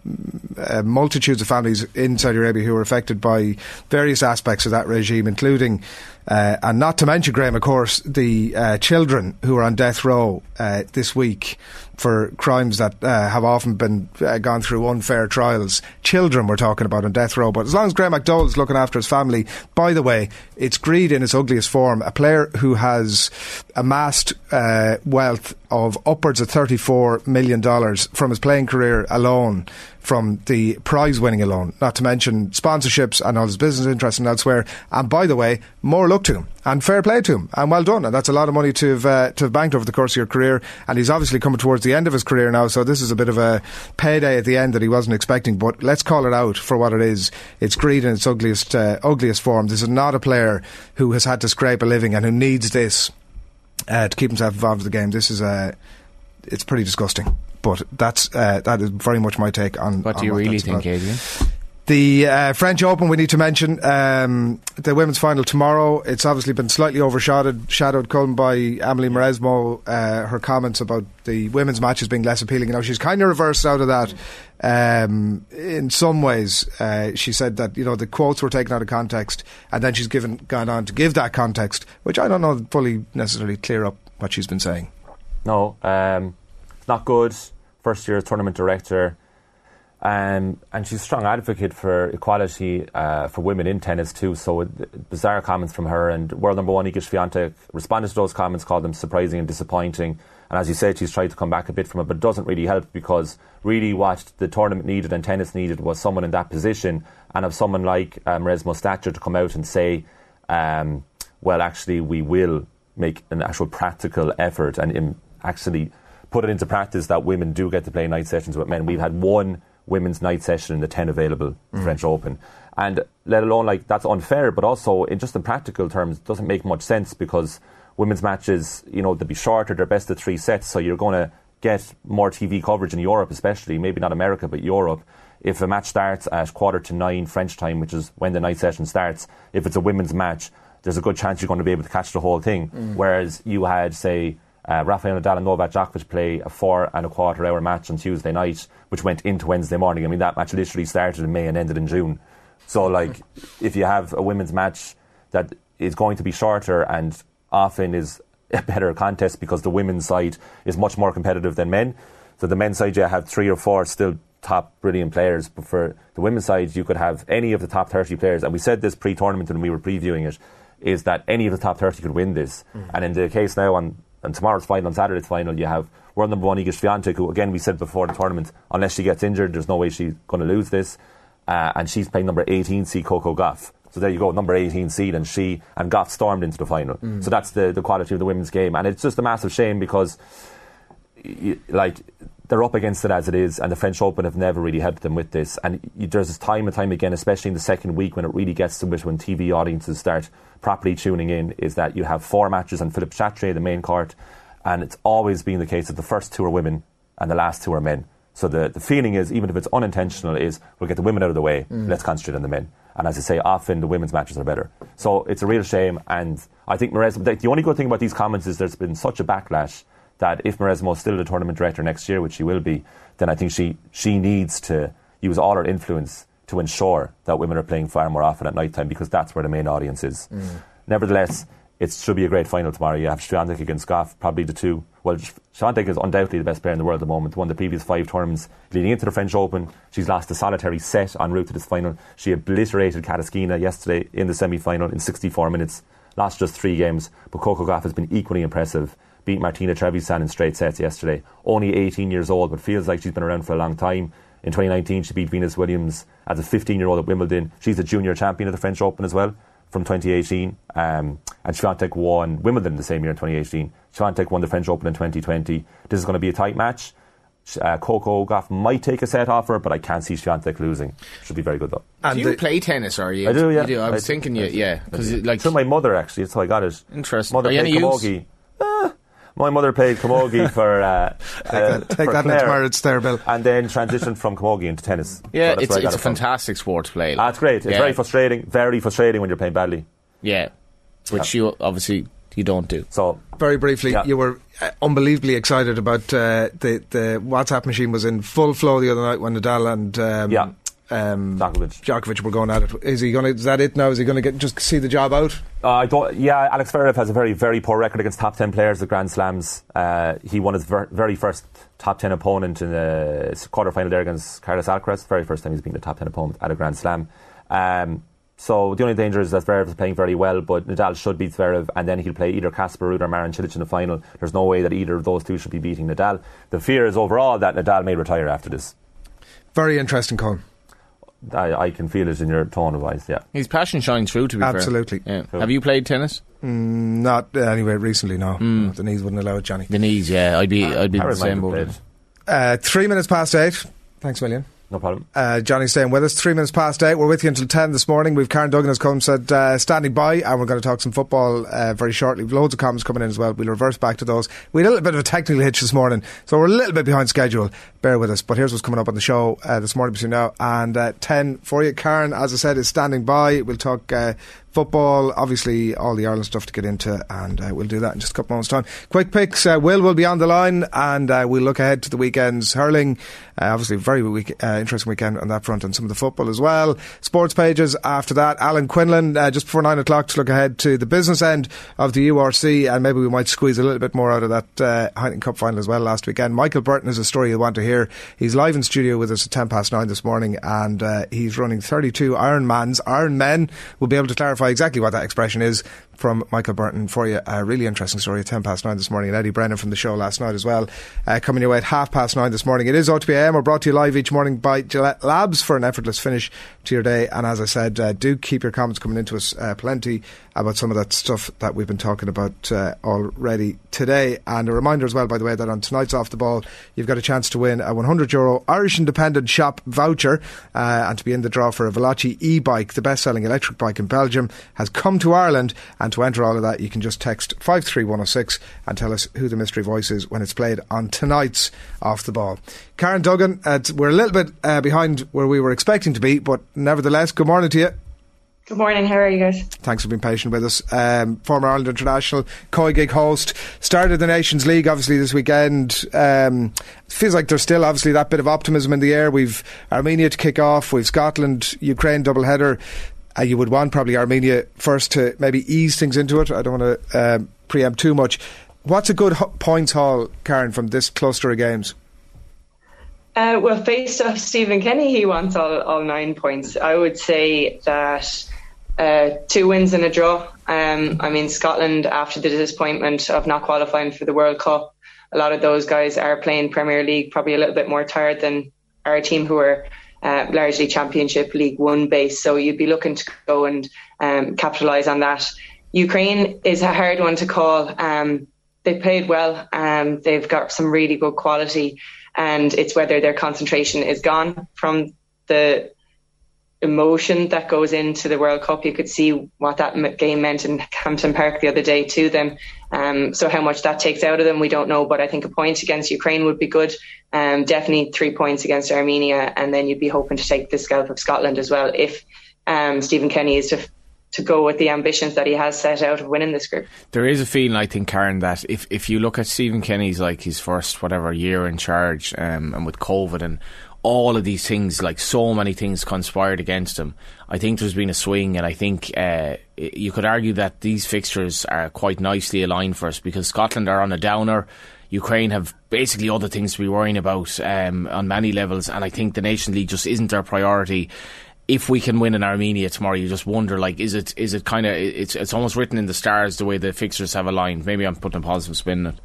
uh, multitudes of families in Saudi Arabia who are affected by various aspects of that regime, including uh, and not to mention, Graham, of course, the uh, children who are on death row uh, this week for crimes that uh, have often been uh, gone through unfair trials. Children we're talking about on death row. But as long as Graham McDowell is looking after his family, by the way, it's greed in its ugliest form. A player who has amassed uh, wealth of upwards of $34 million from his playing career alone from the prize winning alone, not to mention sponsorships and all his business interests and elsewhere. And by the way, more luck to him and fair play to him and well done. And that's a lot of money to have, uh, to have banked over the course of your career. And he's obviously coming towards the end of his career now, so this is a bit of a payday at the end that he wasn't expecting. But let's call it out for what it is. It's greed in its ugliest, uh, ugliest form. This is not a player who has had to scrape a living and who needs this uh, to keep himself involved in the game. This is uh, it's pretty disgusting. But that's uh, that is very much my take on. What on do you really think, about. Adrian? The uh, French Open, we need to mention um, the women's final tomorrow. It's obviously been slightly overshadowed, shadowed, Cullen, by Amelie Mauresmo. Uh, her comments about the women's matches being less appealing. Now she's kind of reversed out of that. Um, in some ways, uh, she said that you know the quotes were taken out of context, and then she's given gone on to give that context, which I don't know fully necessarily clear up what she's been saying. No, um, not good. First year tournament director. Um, and she's a strong advocate for equality uh, for women in tennis too. So uh, bizarre comments from her and world number one Iga Swiatek responded to those comments, called them surprising and disappointing. And as you said, she's tried to come back a bit from it, but it doesn't really help because really what the tournament needed and tennis needed was someone in that position and of someone like uh, Mauresmo Stature to come out and say, um, well, actually, we will make an actual practical effort and um, actually put it into practice that women do get to play night sessions with men. We've had one women's night session in the 10 available mm. French Open. And let alone, like, that's unfair, but also, in just in practical terms, doesn't make much sense because women's matches, you know, they'll be shorter, they're best of three sets, so you're going to get more TV coverage in Europe, especially, maybe not America, but Europe. If a match starts at quarter to nine French time, which is when the night session starts, if it's a women's match, there's a good chance you're going to be able to catch the whole thing. Mm. Whereas you had, say, uh, Rafael Nadal and Novak Djokovic play a four and a quarter hour match on Tuesday night, which went into Wednesday morning. I mean, that match literally started in May and ended in June. So, like, if you have a women's match that is going to be shorter and often is a better contest because the women's side is much more competitive than men. So, the men's side, you have three or four still top brilliant players, but for the women's side, you could have any of the top 30 players. And we said this pre tournament when we were previewing it, is that any of the top 30 could win this. And in the case now on and tomorrow's final, on Saturday's final, you have world number one Iga Swiatek, who again we said before the tournament, unless she gets injured, there's no way she's going to lose this. Uh, and she's playing number 18 seed Coco Gauff. So there you go, number 18 seed, and she and Gauff stormed into the final. So that's the, the quality of the women's game, and it's just a massive shame because, like, they're up against it as it is, and the French Open have never really helped them with this. And there's this time and time again, especially in the second week when it really gets to it, when TV audiences start properly tuning in, is that you have four matches on Philippe Chatrier, the main court, and it's always been the case that the first two are women and the last two are men. So the, the feeling is, even if it's unintentional, is we'll get the women out of the way, mm. let's concentrate on the men. And as I say, often the women's matches are better. So it's a real shame. And I think Mauresmo, the only good thing about these comments is there's been such a backlash that if Mauresmo is still the tournament director next year, which she will be, then I think she, she needs to use all her influence to ensure that women are playing far more often at night time because that's where the main audience is. Mm. Nevertheless, it should be a great final tomorrow. You have Swiatek against Gauff, probably the two. Well, Swiatek is undoubtedly the best player in the world at the moment. Won the previous five tournaments leading into the French Open. She's lost a solitary set en route to this final. She obliterated Kasatkina yesterday in the semi-final in 64 minutes. Lost just three games, but Coco Gauff has been equally impressive. Beat Martina Trevisan in straight sets yesterday. Only 18 years old, but feels like she's been around for a long time. In 2019, she beat Venus Williams as a 15 year old at Wimbledon. She's a junior champion of the French Open as well from 2018. Um, and Swiatek won Wimbledon the same year in 2018. Swiatek won the French Open in 2020. This is going to be a tight match. Uh, Coco Gauff might take a set off her, but I can't see Swiatek losing. Should be very good though. And do you the- play tennis, are you? I do, yeah. You do. I was I do. thinking, you, yeah, because like Through my mother, actually. That's how I got it. Interesting. Mother Are you played any use? camogie. Ah, my mother played camogie <laughs> for. Uh, Take that, take that next marriage there, Bill. And then transitioned from camogie into tennis. <laughs> yeah, So it's where I got it's a it fantastic sport to play. Ah, great. It's Yeah. very frustrating. Very frustrating when you're playing badly. Yeah, which you obviously you don't do. So Very briefly, Yeah. you were uh, unbelievably excited about uh, the the WhatsApp machine was in full flow the other night when Nadal and um, Yeah. Um, Djokovic. Djokovic were going at it. Is he going to? Is that it now? Is he going to get just see the job out? Uh, I don't. Yeah, Alex Zverev has a very, very poor record against top ten players at Grand Slams. Uh, he won his ver- very first top ten opponent in the quarterfinal there against Carlos Alcaraz. Very first time he's been the top ten opponent at a Grand Slam. Um, so the only danger is that Zverev is playing very well, but Nadal should beat Zverev, and then he'll play either Casper Ruud or Marin Cilic in the final. There's no way that either of those two should be beating Nadal. The fear is overall that Nadal may retire after this. Very interesting, Colin. I, I can feel it in your tone of voice. Yeah. His passion shines through. To be fair. Absolutely. Yeah. Have you played tennis? Not uh, anyway recently. No, Hmm. the knees wouldn't allow it, Johnny. The knees. Yeah, I'd be. I'd be the same might boat. Uh, three minutes past eight. Thanks, William. No problem. Uh, Johnny's staying with us. Three minutes past eight. We're with you until 10 this morning. We've Karen Duggan, as Colm said, uh, standing by, and we're going to talk some football uh, very shortly. Loads of comments coming in as well. We'll reverse back to those. We had a little bit of a technical hitch this morning, so we're a little bit behind schedule. Bear with us. But here's what's coming up on the show uh, this morning between now and uh, 10 for you. Karen, as I said, is standing by. We'll talk uh, football, obviously all the Ireland stuff to get into, and uh, we'll do that in just a couple of moments' time. Quick picks. Uh, Will will be on the line, and uh, we'll look ahead to the weekend's hurling. Obviously, very week, interesting weekend on that front, and some of the football as well. Sports pages after that. Alan Quinlan, just before nine o'clock, to look ahead to the business end of the URC, and maybe we might squeeze a little bit more out of that uh, Heineken Cup final as well last weekend. Michael Burton is a story you'll want to hear. He's live in studio with us at ten past nine this morning, and uh, he's running thirty-two Ironmans. Iron Men. We'll be able to clarify exactly what that expression is from Michael Burton for you. A really interesting story at 10 past 9 this morning. And Eddie Brennan from the show last night as well. Uh, coming your way at half past 9 this morning. It is OTBAM. We're brought to you live each morning by Gillette Labs for an effortless finish to your day. And as I said, uh, do keep your comments coming into us uh, plenty about some of that stuff that we've been talking about uh, already today. And a reminder as well, by the way, that on tonight's Off the Ball, you've got a chance to win a 100 euro Irish Independent Shop voucher uh, and to be in the draw for a Veloci e-bike, the best-selling electric bike in Belgium, has come to Ireland. And to enter all of that, you can just text 53106 and tell us who the mystery voice is when it's played on tonight's Off the Ball. Karen Duggan, uh, we're a little bit uh, behind where we were expecting to be, but nevertheless, good morning to you. Good morning. How are you guys? Thanks for being patient with us. Um, former Ireland international, Koi Gig host, started the Nations League obviously this weekend. Um, feels like there's still obviously that bit of optimism in the air. We've Armenia to kick off. We've Scotland, Ukraine double header. Uh, you would want probably Armenia first to maybe ease things into it. I don't want to um, preempt too much. What's a good ho- points haul, Karen, from this cluster of games? Uh, well, faced off Stephen Kenny, he wants all, all nine points. I would say that uh, two wins and a draw. Um, I mean, Scotland, after the disappointment of not qualifying for the World Cup, a lot of those guys are playing Premier League, probably a little bit more tired than our team who are uh, largely Championship League One based. So you'd be looking to go and um, capitalise on that. Ukraine is a hard one to call. Um, they played well. Um, they've got some really good quality, and it's whether their concentration is gone from the emotion that goes into the World Cup. You could see what that game meant in Hampden Park the other day to them. Um, so how much that takes out of them, we don't know. But I think a point against Ukraine would be good. Um, definitely three points against Armenia, and then you'd be hoping to take the scalp of Scotland as well if um, Stephen Kenny is to to go with the ambitions that he has set out of winning this group. There is a feeling, I think, Karen, that if, if you look at Stephen Kenny's like his first whatever year in charge, um, and with COVID and all of these things, like so many things conspired against him. I think there's been a swing, and I think uh, you could argue that these fixtures are quite nicely aligned for us because Scotland are on a downer. Ukraine have basically other things to be worrying about um, on many levels, and I think the Nation League just isn't our priority if we can win in Armenia tomorrow, you just wonder like, is it is it kind of it's it's almost written in the stars the way the fixtures have aligned. Maybe I'm putting a positive spin on it.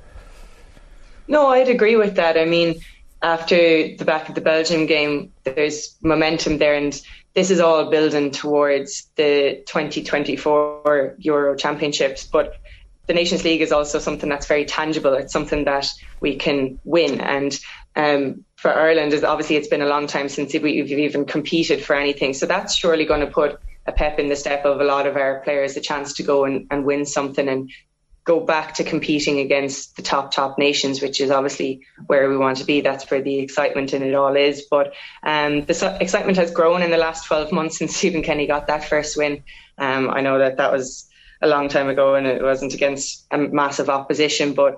No, I'd agree with that. I mean, after the back of the Belgium game, there's momentum there, and this is all building towards the 2024 Euro Championships. But the Nations League is also something that's very tangible. It's something that we can win, and um, for Ireland is obviously it's been a long time since we've even competed for anything. So that's surely going to put a pep in the step of a lot of our players, a chance to go and, and win something and go back to competing against the top top nations, which is obviously where we want to be. That's where the excitement in it all is. But um, the excitement has grown in the last 12 months since <laughs> Stephen Kenny got that first win. Um, I know that that was a long time ago and it wasn't against a massive opposition, but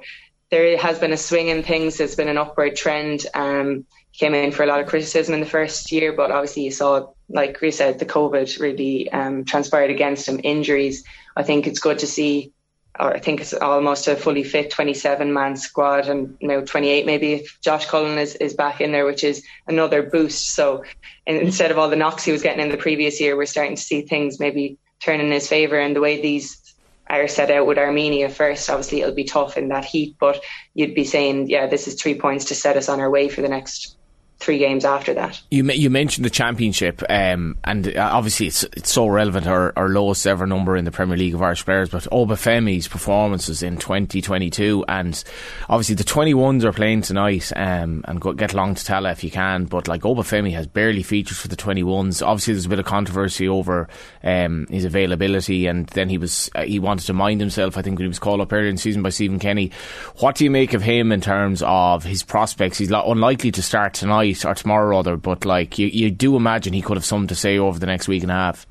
there has been a swing in things. There's been an upward trend. Um, came in for a lot of criticism in the first year, but obviously you saw, like we said, the COVID really um, transpired against him. Injuries. I think it's good to see. Or I think it's almost a fully fit 27 man squad, and you know 28 maybe if Josh Cullen is, is back in there, which is another boost. So instead of all the knocks he was getting in the previous year, we're starting to see things maybe turn in his favour. And the way these are set out with Armenia first. Obviously, it'll be tough in that heat, but you'd be saying, yeah, this is three points to set us on our way for the next three games after that. You you mentioned the championship, um, and uh, obviously it's it's so relevant. Our, our lowest ever number in the Premier League of Irish players, but Obafemi's performances in 2022, and obviously the 21s are playing tonight, um, and go, get along to Tallaght if you can. But like Obafemi has barely featured for the 21s. Obviously, there's a bit of controversy over um, his availability, and then he was uh, he wanted to mind himself. I think when he was called up earlier in the season by Stephen Kenny. What do you make of him in terms of his prospects? He's unlikely to start tonight tonight or tomorrow or rather, but like you, you do imagine he could have something to say over the next week and a half.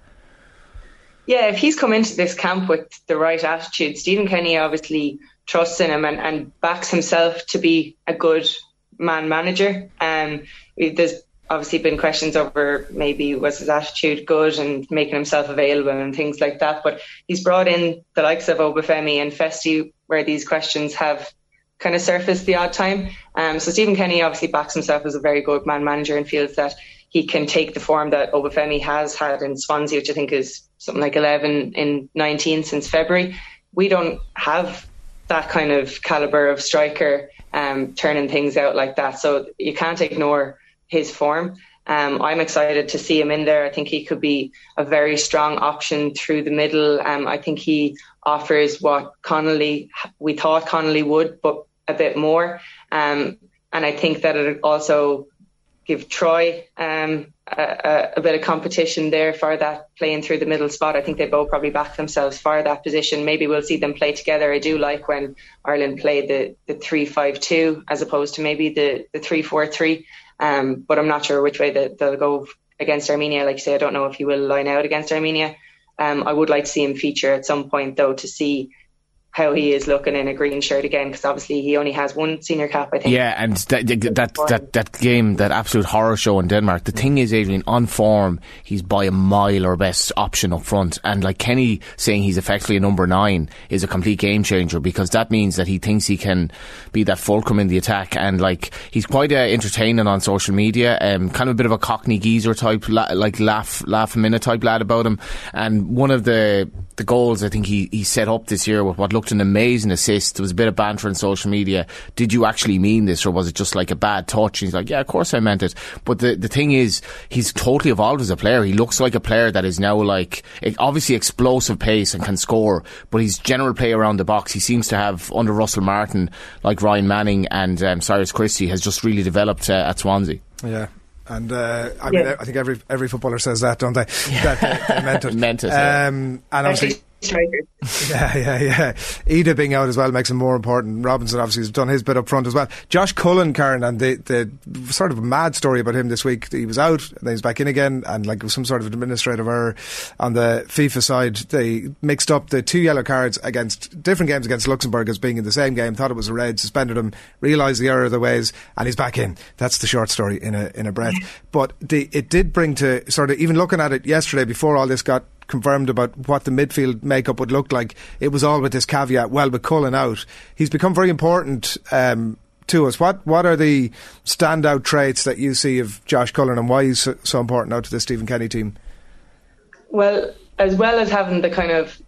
Yeah, if he's come into this camp with the right attitude, Stephen Kenny obviously trusts in him and, and backs himself to be a good man manager. Um, there's obviously been questions over maybe was his attitude good and making himself available and things like that. But he's brought in the likes of Obafemi and Festy where these questions have kind of surface the odd time. Um, so Stephen Kenny obviously backs himself as a very good man manager and feels that he can take the form that Obafemi has had in Swansea, which I think is something like 11 in 19 since February. We don't have that kind of caliber of striker um, turning things out like that. So you can't ignore his form. Um, I'm excited to see him in there. I think he could be a very strong option through the middle. Um, I think he offers what Connolly we thought Connolly would, but a bit more. Um, and I think that it also give Troy um, a, a, bit of competition there for that playing through the middle spot. I think they both probably back themselves for that position. Maybe we'll see them play together. I do like when Ireland play the the three five two as opposed to maybe the the three four three. Um, but I'm not sure which way that they'll go against Armenia. Like you say, I don't know if he will line out against Armenia. Um, I would like to see him feature at some point though to see how he is looking in a green shirt again because obviously he only has one senior cap I think. Yeah and that that, that that game that absolute horror show in Denmark the thing is Adrian on form he's by a mile or best option up front. And like Kenny saying he's effectively a number nine is a complete game changer because that means that he thinks he can be that fulcrum in the attack. And like he's quite uh, entertaining on social media um, kind of a bit of a cockney geezer type la- like laugh laugh a minute type lad about him. And one of the the goals I think he, he set up this year with what looked an amazing assist. There was a bit of banter on social media. Did you actually mean this or was it just like a bad touch? And he's like, yeah, of course I meant it. But the, the thing is, he's totally evolved as a player. He looks like a player that is now like, obviously explosive pace and can score, but he's general play around the box. He seems to have, under Russell Martin, like Ryan Manning and um, Cyrus Christie, has just really developed uh, at Swansea. Yeah, and uh, I mean, I think every every footballer says that, don't they? Yeah. That they, they meant it. <laughs> meant it. Um, and obviously, strikers. <laughs> Yeah, yeah, yeah. Idah being out as well makes him more important. Robinson obviously has done his bit up front as well. Josh Cullen, Karen, and the, the sort of mad story about him this week. He was out, and then he's back in again, and like some sort of administrative error on the FIFA side. They mixed up the two yellow cards against different games against Luxembourg as being in the same game, thought it was a red, suspended him, realised the error of the ways, and he's back in. That's the short story in a, in a breath. But the, it did bring to sort of, even looking at it yesterday before all this got confirmed about what the midfield makeup would look like. It was all with this caveat. Well, with Cullen out, he's become very important um, to us. What what are the standout traits that you see of Josh Cullen, and why he's so, important out to the Stephen Kenny team? Well, as well as having the kind of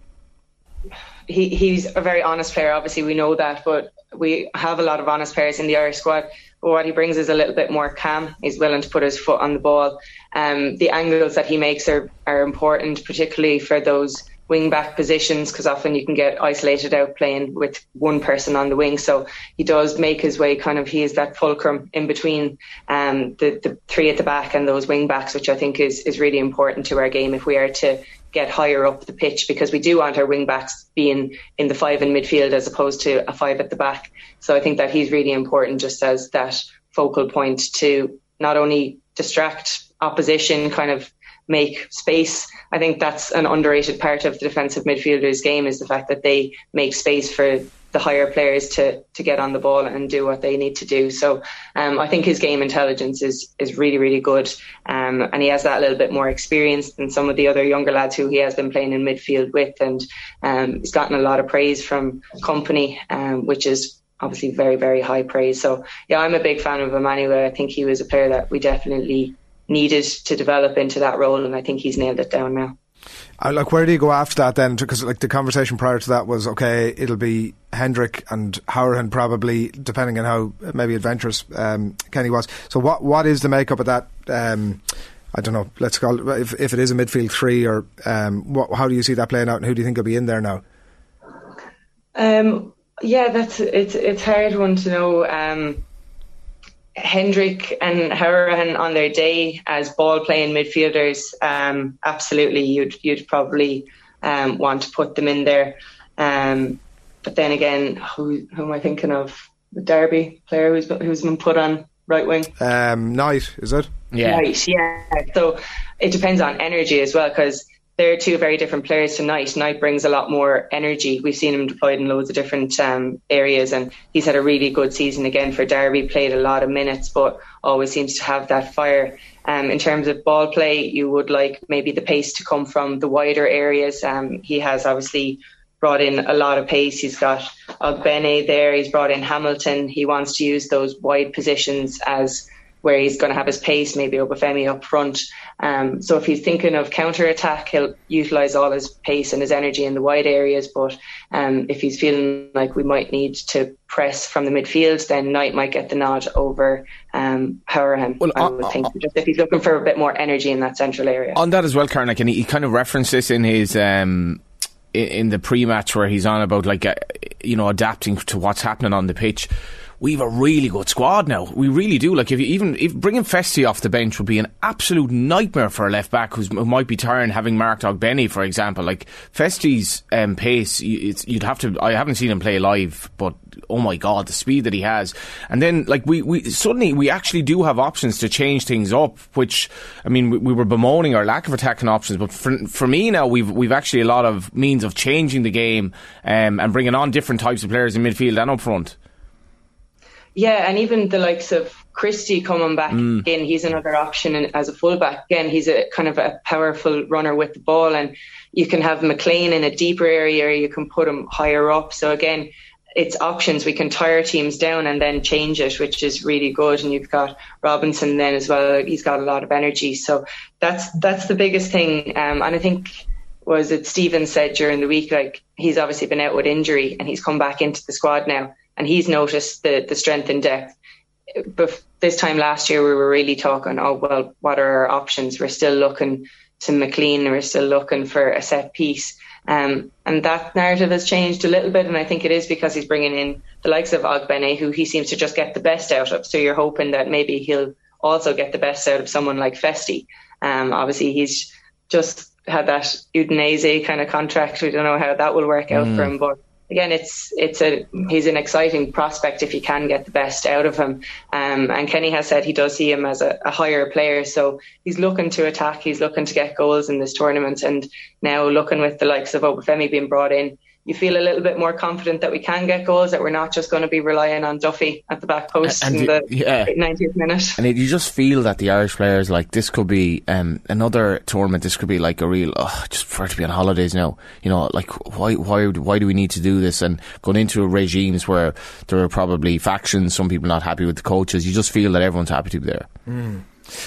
he, he's a very honest player. Obviously, we know that, but we have a lot of honest players in the Irish squad. But what he brings is a little bit more calm. He's willing to put his foot on the ball. Um, the angles that he makes are, are important, particularly for those wing back positions, because often you can get isolated out playing with one person on the wing. So he does make his way kind of, he is that fulcrum in between um, the, the three at the back and those wing backs, which I think is, is really important to our game if we are to get higher up the pitch because we do want our wing backs being in the five in midfield as opposed to a five at the back. So I think that he's really important just as that focal point to not only distract opposition, kind of make space. I think that's an underrated part of the defensive midfielders game is the fact that they make space for the higher players to to get on the ball and do what they need to do. So um, I think his game intelligence is is really really good, um, and he has that little bit more experience than some of the other younger lads who he has been playing in midfield with, and um, he's gotten a lot of praise from Kompany, um, which is obviously very very high praise. So yeah, I'm a big fan of Emmanuel. I think he was a player that we definitely needed to develop into that role, and I think he's nailed it down now. Uh, like, where do you go after that then? Because like the conversation prior to that was okay, it'll be Hendrick and Hourihane probably, depending on how maybe adventurous um, Kenny was. So, what what is the makeup of that? Um, I don't know. Let's call it, if if it is a midfield three, or um, what, how do you see that playing out, and who do you think will be in there now? Um, yeah, that's it's it's hard one to know. Um, Hendrick and Hourihane on their day as ball playing midfielders, um, absolutely, you'd you'd probably um, want to put them in there. Um, but then again, who who am I thinking of? The Derby player who's who's been put on right wing. Um, Knight, is it? Yeah. Knight, yeah. So it depends on energy as well because they're two very different players tonight. Knight brings a lot more energy. We've seen him deployed in loads of different um, areas, and he's had a really good season again for Derby. Played a lot of minutes, but always seems to have that fire. Um, in terms of ball play, you would like maybe the pace to come from the wider areas. Um, he has obviously brought in a lot of pace. He's got Ogbene there. He's brought in Hamilton. He wants to use those wide positions as where he's going to have his pace, maybe Obafemi up front. Um, so if he's thinking of counter attack, he'll utilise all his pace and his energy in the wide areas. But um, if he's feeling like we might need to press from the midfield, then Knight might get the nod over um. Well, I would uh, think, uh, just if he's looking for a bit more energy in that central area. On that as well, Karnak, and he, kind of referenced this in his um, in the pre-match where he's on about like uh, you know adapting to what's happening on the pitch we've a really good squad now. We really do. Like if you even if bringing Festy off the bench would be an absolute nightmare for a left back who might be tired. Having Mark Ogbene, for example, like Festy's um, pace, you'd have to. I haven't seen him play live, but oh my god, the speed that he has. And then like we, we suddenly we actually do have options to change things up. Which I mean, we, we were bemoaning our lack of attacking options, but for, for me now we've we've actually a lot of means of changing the game um, and bringing on different types of players in midfield and up front. Yeah, and even the likes of Christie coming back mm. in, he's another option as a fullback. Again, he's a kind of a powerful runner with the ball, and you can have McLean in a deeper area, or you can put him higher up. So again, it's options. We can tire teams down and then change it, which is really good. And you've got Robinson then as well. He's got a lot of energy. So that's that's the biggest thing. Um, and I think was it Stephen said during the week, like he's obviously been out with injury and he's come back into the squad now and he's noticed the the strength in depth. But this time last year, we were really talking. Oh well, what are our options? We're still looking to McLean. We're still looking for a set piece. Um, and that narrative has changed a little bit, and I think it is because he's bringing in the likes of Ogbene, who he seems to just get the best out of. So you're hoping that maybe he'll also get the best out of someone like Festy. Um, obviously, he's just had that Udinese kind of contract. We don't know how that will work out for him, but again, it's it's a he's an exciting prospect if you can get the best out of him. Um, and Kenny has said he does see him as a, a, higher player, so he's looking to attack. He's looking to get goals in this tournament, and now looking with the likes of Obafemi being brought in, you feel a little bit more confident that we can get goals, that we're not just going to be relying on Duffy at the back post And in you- the yeah. 90th minute. And it, you just feel that the Irish players like this could be um, another tournament. This could be like a real. Oh, just prefer to be on holidays now. You know, like why why why do we need to do this? And going into regimes where there are probably factions, some people not happy with the coaches. You just feel that everyone's happy to be there.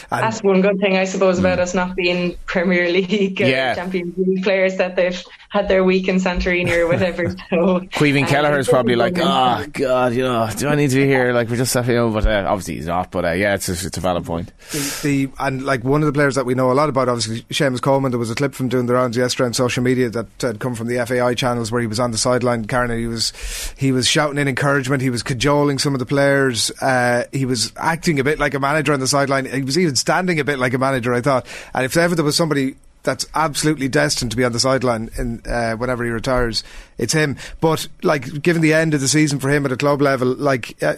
That's one good thing, I suppose, about us not being Premier League uh, Yeah. Champions League players that they've had their week in Santorini or whatever. <laughs> So, Caoimhín um, Kelleher is probably like, oh <laughs> God, you know, do I need to be here? Like we're just have, you know, but uh, obviously he's not. But uh, yeah, it's a, it's a valid point. the and like one of the players that we know a lot about, obviously Seamus Coleman. There was a clip from doing the rounds yesterday on social media that had come from the FAI channels where he was on the sideline. Karen, he was he was shouting in encouragement. He was cajoling some of the players. Uh, he was acting a bit like a manager on the sideline. He was even standing a bit like a manager. I thought, and if ever there was somebody. That's absolutely destined to be on the sideline in uh, whenever he retires. It's him. But like, given the end of the season for him at a club level, like uh,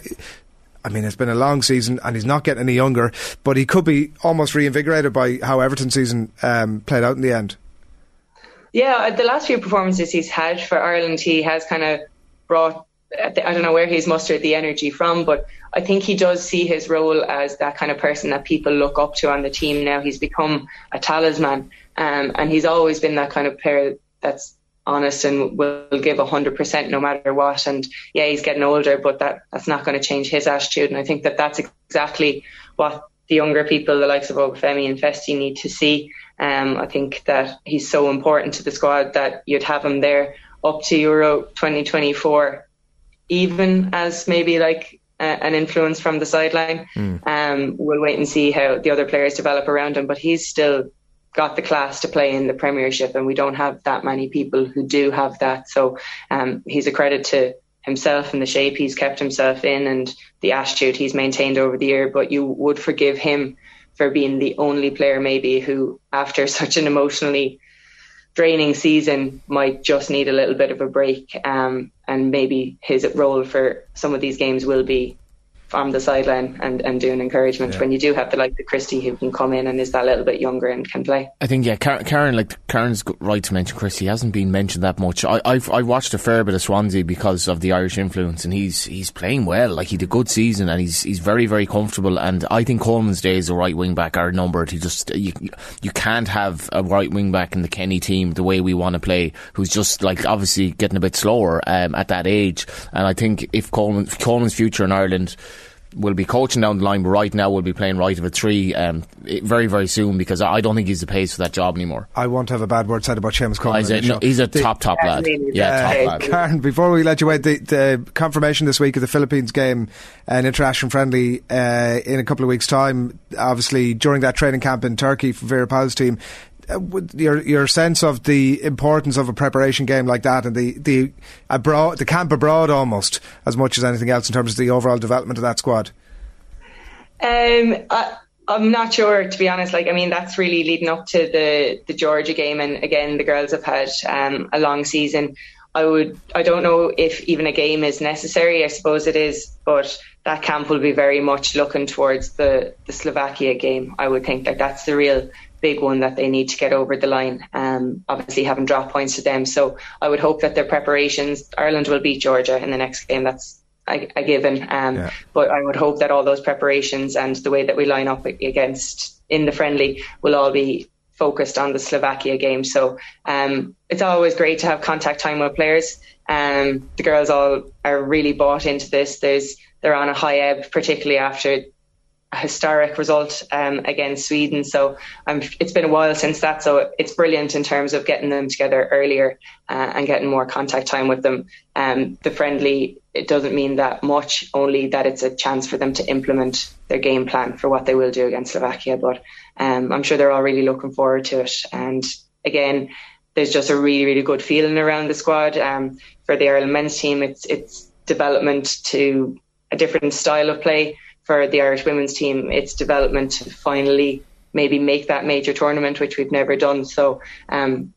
I mean, it's been a long season and he's not getting any younger, but he could be almost reinvigorated by how Everton season um, played out in the end. Yeah, uh, the last few performances he's had for Ireland, he has kind of brought. I don't know where he's mustered the energy from, but I think he does see his role as that kind of person that people look up to on the team. Now he's become a talisman, um, and he's always been that kind of player that's honest and will give hundred percent no matter what. And yeah, he's getting older, but that that's not going to change his attitude. And I think that that's exactly what the younger people, the likes of Obafemi and Festy, need to see. Um, I think that he's so important to the squad that you'd have him there up to Euro 2024, even as maybe like uh, an influence from the sideline. Um, we'll wait and see how the other players develop around him, but he's still got the class to play in the Premiership, and we don't have that many people who do have that. So um, he's a credit to himself and the shape he's kept himself in and the attitude he's maintained over the year. But you would forgive him for being the only player maybe who, after <laughs> such an emotionally draining season, might just need a little bit of a break. Um, and maybe his role for some of these games will be from the sideline and, and doing encouragement when you do have the like the Christie who can come in and is that little bit younger and can play. I think yeah, Karen, like Karen's right to mention Chris. He hasn't been mentioned that much. I I've, I watched a fair bit of Swansea because of the Irish influence, and he's he's playing well. Like he had a good season, and he's he's very very comfortable. And I think Coleman's days of right wing back are numbered. He just you you can't have a right wing back in the Kenny team the way we want to play, who's just like obviously getting a bit slower um, at that age. And I think if Coleman if Coleman's future in Ireland will be coaching down the line, but right now will be playing right of a three um, very, very soon because I I don't think he's the pace for that job anymore. I won't have a bad word said about Seamus Coleman. He's a, no, he's a The- top, top lad. Yeah, bad. top Uh, lad. Karen, before we let you away, the, the confirmation this week of the Philippines game, an international friendly uh, in a couple of weeks' time. Obviously, during that training camp in Turkey for Vera Pauw's team, would your your sense of the importance of a preparation game like that and the the abroad, the camp abroad, almost as much as anything else in terms of the overall development of that squad. Um, I, I'm not sure to be honest. Like, I mean, that's really leading up to the the Georgia game, and again, the girls have had um, a long season. I would, I don't know if even a game is necessary. I suppose it is, but that camp will be very much looking towards the the Slovakia game. I would think that that's the real big one that they need to get over the line. Um, obviously, having drop points to them, so I would hope that their preparations. Ireland will beat Georgia in the next game. That's a, a given. Um, Yeah. But I would hope that all those preparations and the way that we line up against in the friendly will all be focused on the Slovakia game. So um, it's always great to have contact time with players. Um, the girls all are really bought into this. There's they're on a high ebb, particularly after historic result um, against Sweden. So um, it's been a while since that. So it's brilliant in terms of getting them together earlier uh, and getting more contact time with them. Um, the friendly, it doesn't mean that much, only that it's a chance for them to implement their game plan for what they will do against Slovakia. But um, I'm sure they're all really looking forward to it. And again, there's just a really, really good feeling around the squad. Um, for the Ireland men's team, it's it's development to a different style of play. For the Irish women's team, it's development to finally maybe make that major tournament, which we've never done. So um,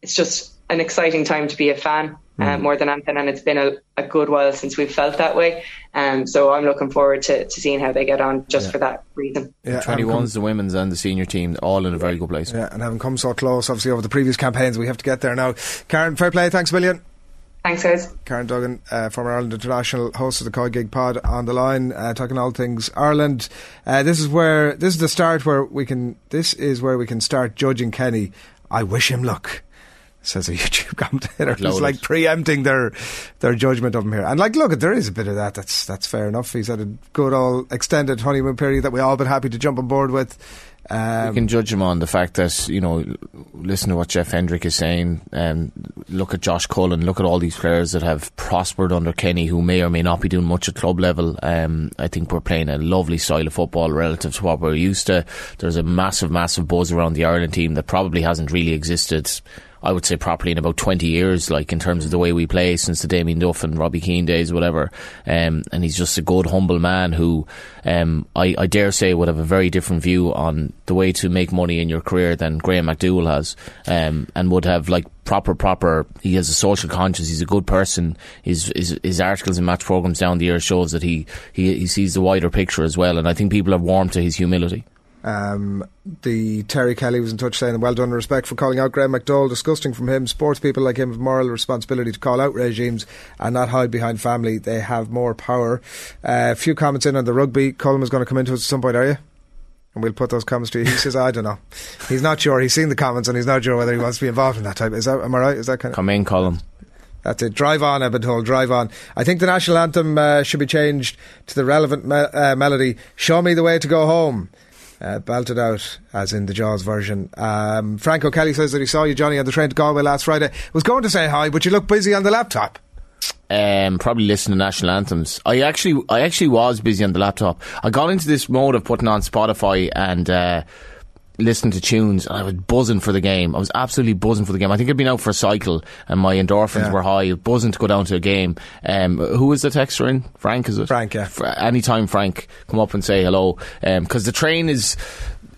it's just an exciting time to be a fan. Uh, more than anything, and it's been a, a good while since we've felt that way. Um, so I'm looking forward to, to seeing how they get on just for that reason. Yeah, Twenty having come- ones, the women's and the senior team, all in a very good place. Yeah, and having come so close, obviously, over the previous campaigns, we have to get there now. Karen, fair play. Thanks a million. Thanks, guys. Karen Duggan, uh, former Ireland international, host of the Koi Gig Pod, on the line, uh, talking all things Ireland. Uh, this is where this is the start where we can. This is where we can start judging Kenny. I wish him luck. Says a <laughs> YouTube commentator who's like preempting their their judgment of him here. And like, look, there is a bit of that. That's that's fair enough. He's had a good old extended honeymoon period that we all been happy to jump on board with. Um, You can judge him on the fact that you know, listen to what Jeff Hendrick is saying, and look at Josh Cullen, look at all these players that have prospered under Kenny, who may or may not be doing much at club level. Um, I think we're playing a lovely style of football relative to what we're used to. There's a massive, massive buzz around the Ireland team that probably hasn't really existed. I would say properly in about 20 years, like in terms of the way we play since the Damien Duff and Robbie Keane days, whatever. Um, and he's just a good, humble man who, um, I, I dare say would have a very different view on the way to make money in your career than Graeme McDowell has. Um, and would have like proper, proper, he has a social conscience. He's a good person. His, his, his articles and match programs down the years shows that he, he, he sees the wider picture as well. And I think people have warmed to his humility. Um, the Terry Kelly was in touch saying, "Well done, and respect for calling out Graeme McDowell. Disgusting from him. Sports people like him have moral responsibility to call out regimes and not hide behind family. They have more power." A few comments in on the rugby. Colin is going to come into us at some point, are you? And we'll put those comments to you. He says, "I don't know. He's not sure. He's seen the comments and he's not sure whether he wants to be involved in that type. Is that am I right? Is that kind of Come in, Colin. that's it. Drive on, I've been told. Drive on. I think the national anthem uh, should be changed to the relevant me- uh, melody. Show me the way to go home. Uh, belted out, as in the Jaws version. Um, Franco Kelly says that he saw you, Johnny, on the train to Galway last Friday. Was going to say hi, but you look busy on the laptop. um, probably listen to national anthems. I actually, I actually was busy on the laptop. I got into this mode of putting on Spotify and uh, listening to tunes, and I was buzzing for the game. I was absolutely buzzing for the game. I think I'd been out for a cycle, and my endorphins Yeah. were high. Buzzing to go down to a game. Um, who was the texter in? Frank, is it? Frank, yeah. Fr- anytime Frank come up and say hello, because the train is.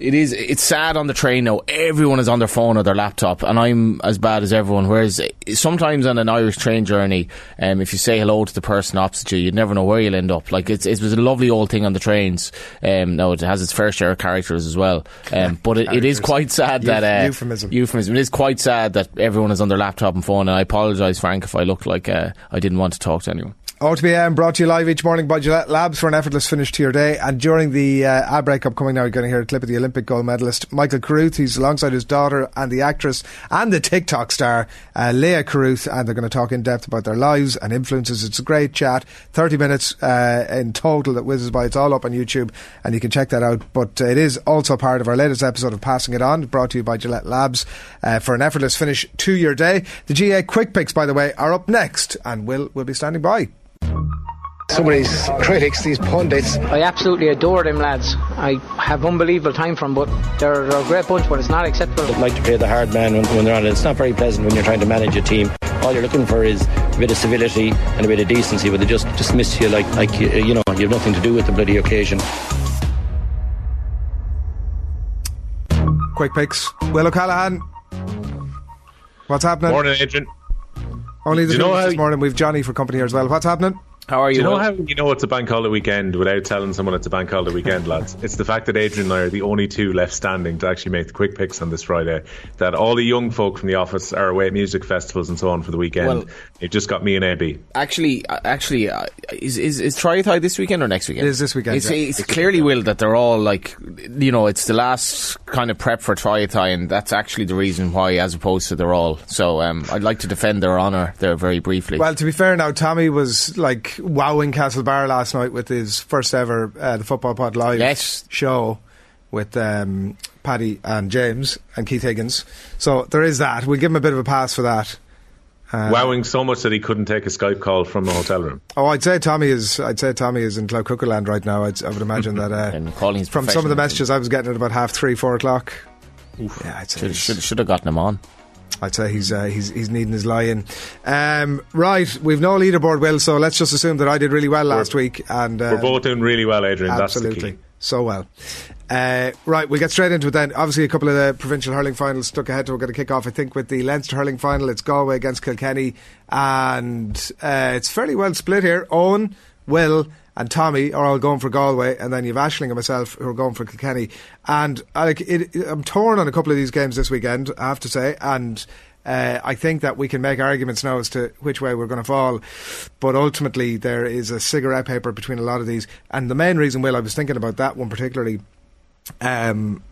It is. It's sad on the train now. Everyone is on their phone or their laptop, and I'm as bad as everyone. Whereas sometimes on an Irish train journey, um, if you say hello to the person opposite you, you'd never know where you'll end up. Like it's, it was a lovely old thing on the trains. Um, now it has its fair share of characters as well, um, but it, it is quite sad that uh, Euphemism. Euphemism. It is quite sad that everyone is on their laptop and phone. And I apologise, Frank, if I looked like uh, I didn't want to talk to anyone. OTBM brought to you live each morning by Gillette Labs for an effortless finish to your day. And during the uh, ad break upcoming now, you're going to hear a clip of the Olympic gold medalist Michael Carruth. He's alongside his daughter and the actress and the TikTok star uh, Leah Carruth, and they're going to talk in depth about their lives and influences. It's a great chat, 30 minutes uh, in total that whizzes by. It's all up on YouTube, and you can check that out. But it is also part of our latest episode of Passing It On, brought to you by Gillette Labs uh, for an effortless finish to your day. The GA Quick Picks, by the way, are up next, and Will will be standing by. Some of these critics, these pundits, I absolutely adore them lads. I have unbelievable time from, but they're, they're a great bunch, but it's not acceptable. like to play the hard man when, when they're on it. It's not very pleasant when you're trying to manage a team. All you're looking for is a bit of civility and a bit of decency, but they just dismiss you like, like you, you know, you have nothing to do with the bloody occasion. Quick picks. Will O'Callaghan. What's happening? Morning, Adrian. Only the you know this morning. We've Johnny for company here as well. What's happening? How are Do you? you know Will? how you know it's a bank holiday weekend without telling someone it's a bank holiday weekend, lads? It's the fact that Adrian and I are the only two left standing to actually make the quick picks on this Friday. That all the young folk from the office are away at music festivals and so on for the weekend. Well- They've just got me and AB. Actually, uh, actually, uh, is is is Triathlon this weekend or next weekend? It is this weekend, It's, yeah. it's clearly will that they're all like, you know, it's the last kind of prep for Triathlon, and that's actually the reason why, as opposed to they're all. So, um, I'd like to defend their honour there very briefly. Well, to be fair now, Tommy was like wowing Castlebar last night with his first ever uh, the Football Pod Live Yes. show with um, Paddy and James and Keith Higgins. So there is that. We'll give him a bit of a pass for that. Uh, Wowing so much that he couldn't take a Skype call from a hotel room. Oh, I'd say Tommy is. I'd say Tommy is in Clough-Cuckooland right now. I'd, I would imagine that. Uh, <laughs> and calling his from some of the messages I was getting at about half three, four o'clock. Yeah, should, should should have gotten him on. I'd say he's uh, he's he's needing his lie in. Um, right, we've no leaderboard, Will. So let's just assume that I did really well last week, and uh, We're both doing really well, Adrian. Absolutely so well. Uh, right, we'll get straight into it then. Obviously, a couple of the provincial hurling finals stuck ahead. So we're going to kick off, I think, with the Leinster hurling final. It's Galway against Kilkenny, and uh, it's fairly well split here. Owen, Will, and Tommy are all going for Galway, and then you've Ashling and myself who are going for Kilkenny. And uh, like, it, I'm torn on a couple of these games this weekend, I have to say, and. Uh, I think that we can make arguments now as to which way we're going to fall, but ultimately there is a cigarette paper between a lot of these. And the main reason, Will, I was thinking about that one particularly. Um,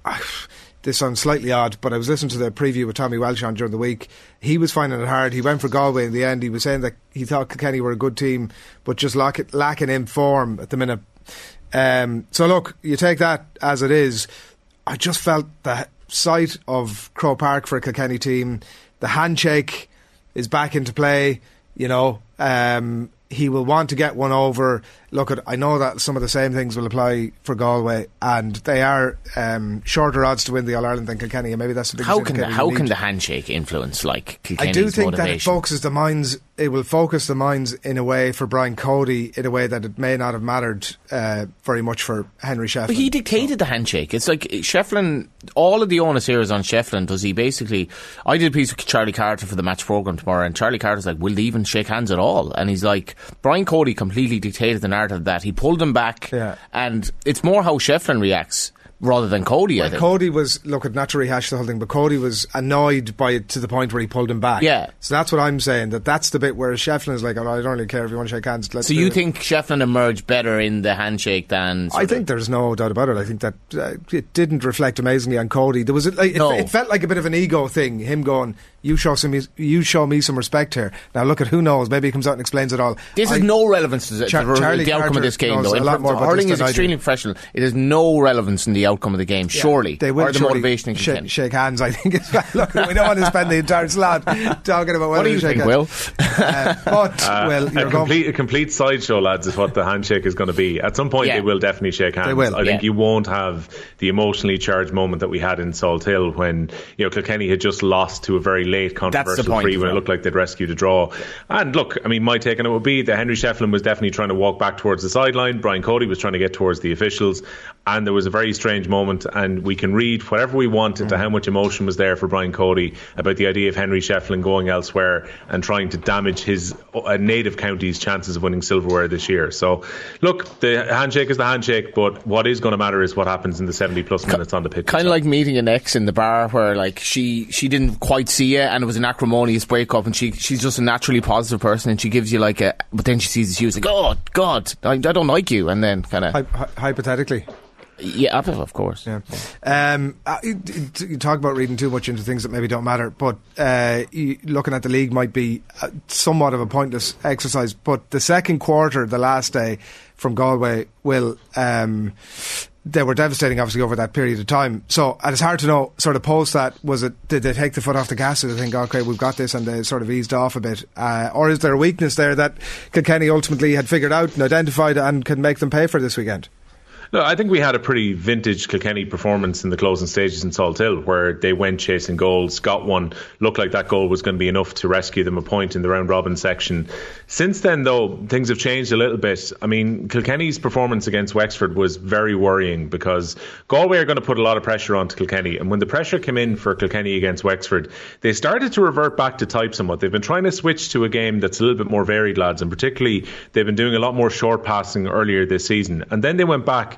this sounds slightly odd, but I was listening to the preview with Tommy Walsh on during the week. He was finding it hard. He went for Galway in the end. He was saying that he thought Kilkenny were a good team, but just lack, lacking in form at the minute. Um, so look, you take that as it is. I just felt the sight of Croke Park for a Kilkenny team the handshake is back into play. You know, um, he will want to get one over. Look, at I know that some of the same things will apply for Galway, and they are um, shorter odds to win the All Ireland than Kilkenny, and maybe that's the how can the, how can the handshake influence like Kilkenny's I do think motivation? that it focuses the minds. It will focus the minds in a way for Brian Cody in a way that it may not have mattered uh, very much for Henry Shefflin. But he dictated so. the handshake. It's like Shefflin. All of the onus here is on Shefflin. Does he basically? I did a piece with Charlie Carter for the match program tomorrow, and Charlie Carter's like, "Will they even shake hands at all?" And he's like, Brian Cody completely dictated the narrative that he pulled him back, yeah. and it's more how Shefflin reacts rather than Cody. Well, Cody was look at not to rehash the whole thing, but Cody was annoyed by it to the point where he pulled him back. Yeah. So that's what I'm saying. That that's the bit where Shefflin is like, oh, I don't really care if you want to shake hands. so you it. think Shefflin emerged better in the handshake than? I think there's no doubt about it. I think that uh, it didn't reflect amazingly on Cody. There was a, like, no. it, it, felt like a bit of an ego thing. Him going, you show some, you show me some respect here. Now look at who knows. Maybe he comes out and explains it all. This I, has no relevance to the, Char- the, the outcome of this game, though. A lot more hurling is extremely professional. It has no relevance in the outcome of the game. Yeah surely. They will or the motivation shake, shake hands, I think. Look, we don't want to spend the entire slot talking about whether what do you think, Will? Uh, but, <laughs> uh, well, a complete, a complete sideshow, lads, is what the handshake is going to be. At some point, yeah. they will definitely shake hands. They will. I think yeah. you won't have the emotionally charged moment that we had in Salthill when you know Kilkenny had just lost to a very late controversial free when it looked like they'd rescued a draw. And look, I mean, my take on it would be that Henry Shefflin was definitely trying to walk back towards the sideline. Brian Cody was trying to get towards the officials, and there was a very strange moment. And we can read whatever we want into mm. how much emotion was there for Brian Cody about the idea of Henry Shefflin going elsewhere and trying to damage his uh, native county's chances of winning silverware this year. So, look, the handshake is the handshake, but what is going to matter is what happens in the 70 plus minutes on the pitch. Kind of like meeting an ex in the bar where like she she didn't quite see you and it was an acrimonious breakup and she she's just a naturally positive person and she gives you like a but then she sees you she's like oh God I, I don't like you and then kind of Hy- hypothetically yeah, of course. Yeah. Um, uh, you talk about reading too much into things that maybe don't matter, but uh, looking at the league might be uh, somewhat of a pointless exercise. But the second quarter, the last day from Galway, will. Um, they were devastating, obviously, over that period of time. So, and it's hard to know, sort of post that, was it, did they take the foot off the gas? They think, okay, we've got this, and they sort of eased off a bit? Uh, or is there a weakness there that Kilkenny ultimately had figured out and identified and can make them pay for this weekend? No, I think we had a pretty vintage Kilkenny performance in the closing stages in Salthill, where they went chasing goals, got one, looked like that goal was going to be enough to rescue them a point in the round robin section. Since then, though, things have changed a little bit. I mean, Kilkenny's performance against Wexford was very worrying because Galway are going to put a lot of pressure onto Kilkenny, and when the pressure came in for Kilkenny against Wexford, they started to revert back to type somewhat. They've been trying to switch to a game that's a little bit more varied, lads, and particularly they've been doing a lot more short passing earlier this season, and then they went back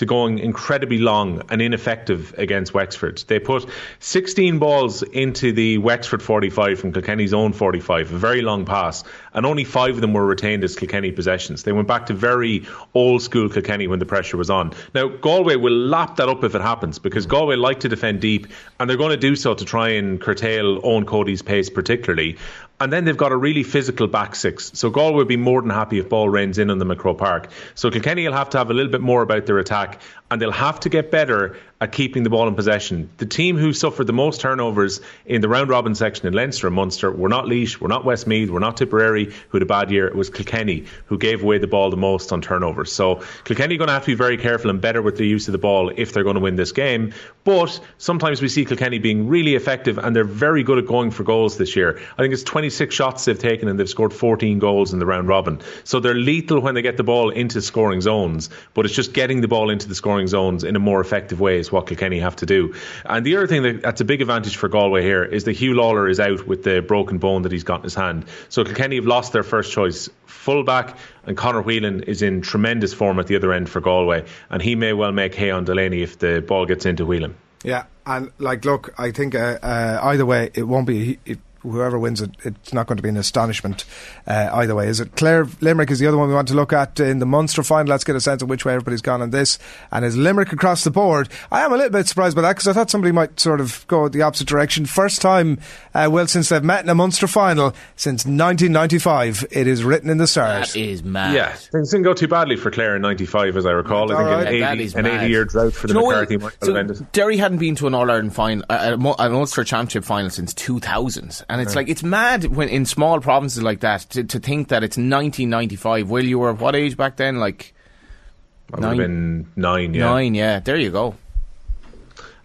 to going incredibly long and ineffective against Wexford. They put 16 balls into the Wexford 45 from Kilkenny's own 45, a very long pass, and only five of them were retained as Kilkenny possessions. They went back to very old school Kilkenny when the pressure was on. Now, Galway will lap that up if it happens because Galway like to defend deep, and they're going to do so to try and curtail Eoin Cody's pace, particularly. And then they've got a really physical back six. So Galway would be more than happy if ball rains in on them at Park. So Kilkenny will have to have a little bit more about their attack back and they'll have to get better at keeping the ball in possession. The team who suffered the most turnovers in the round robin section in Leinster and Munster were not Laois, were not Westmeath, were not Tipperary, who had a bad year. It was Kilkenny who gave away the ball the most on turnovers. So Kilkenny are going to have to be very careful and better with the use of the ball if they're going to win this game. But sometimes we see Kilkenny being really effective and they're very good at going for goals this year. I think it's 26 shots they've taken and they've scored 14 goals in the round robin. So they're lethal when they get the ball into scoring zones, but it's just getting the ball into the scoring zones in a more effective way is what Kilkenny have to do. And the other thing that, that's a big advantage for Galway here is that Huw Lawlor is out with the broken bone that he's got in his hand. So Kilkenny have lost their first choice fullback, and Conor Whelan is in tremendous form at the other end for Galway, and he may well make hay on Delaney if the ball gets into Whelan. Yeah, and like, look, I think uh, uh, either way, it won't be. It, whoever wins it, it's not going to be an astonishment uh, either way. Is it Clare Limerick is the other one we want to look at in the Munster final? Let's get a sense of which way everybody's gone on this. And is Limerick across the board? I am a little bit surprised by that because I thought somebody might sort of go the opposite direction. First time, uh, well, since they've met in a Munster final since 1995. It is written in the stars. That is mad. Yeah, things didn't go too badly for Clare in '95, as I recall. I think right. an, 80, is an mad. 80 year drought for the Do you know McCarthy what? So. Derry hadn't been to an All Ireland final, uh, a- an Ulster Championship final since 2000, and it's like it's mad when in small provinces like that to, to think that it's 1995. Will you were what age back then? Like I would have been nine, yeah. nine. Yeah, there you go.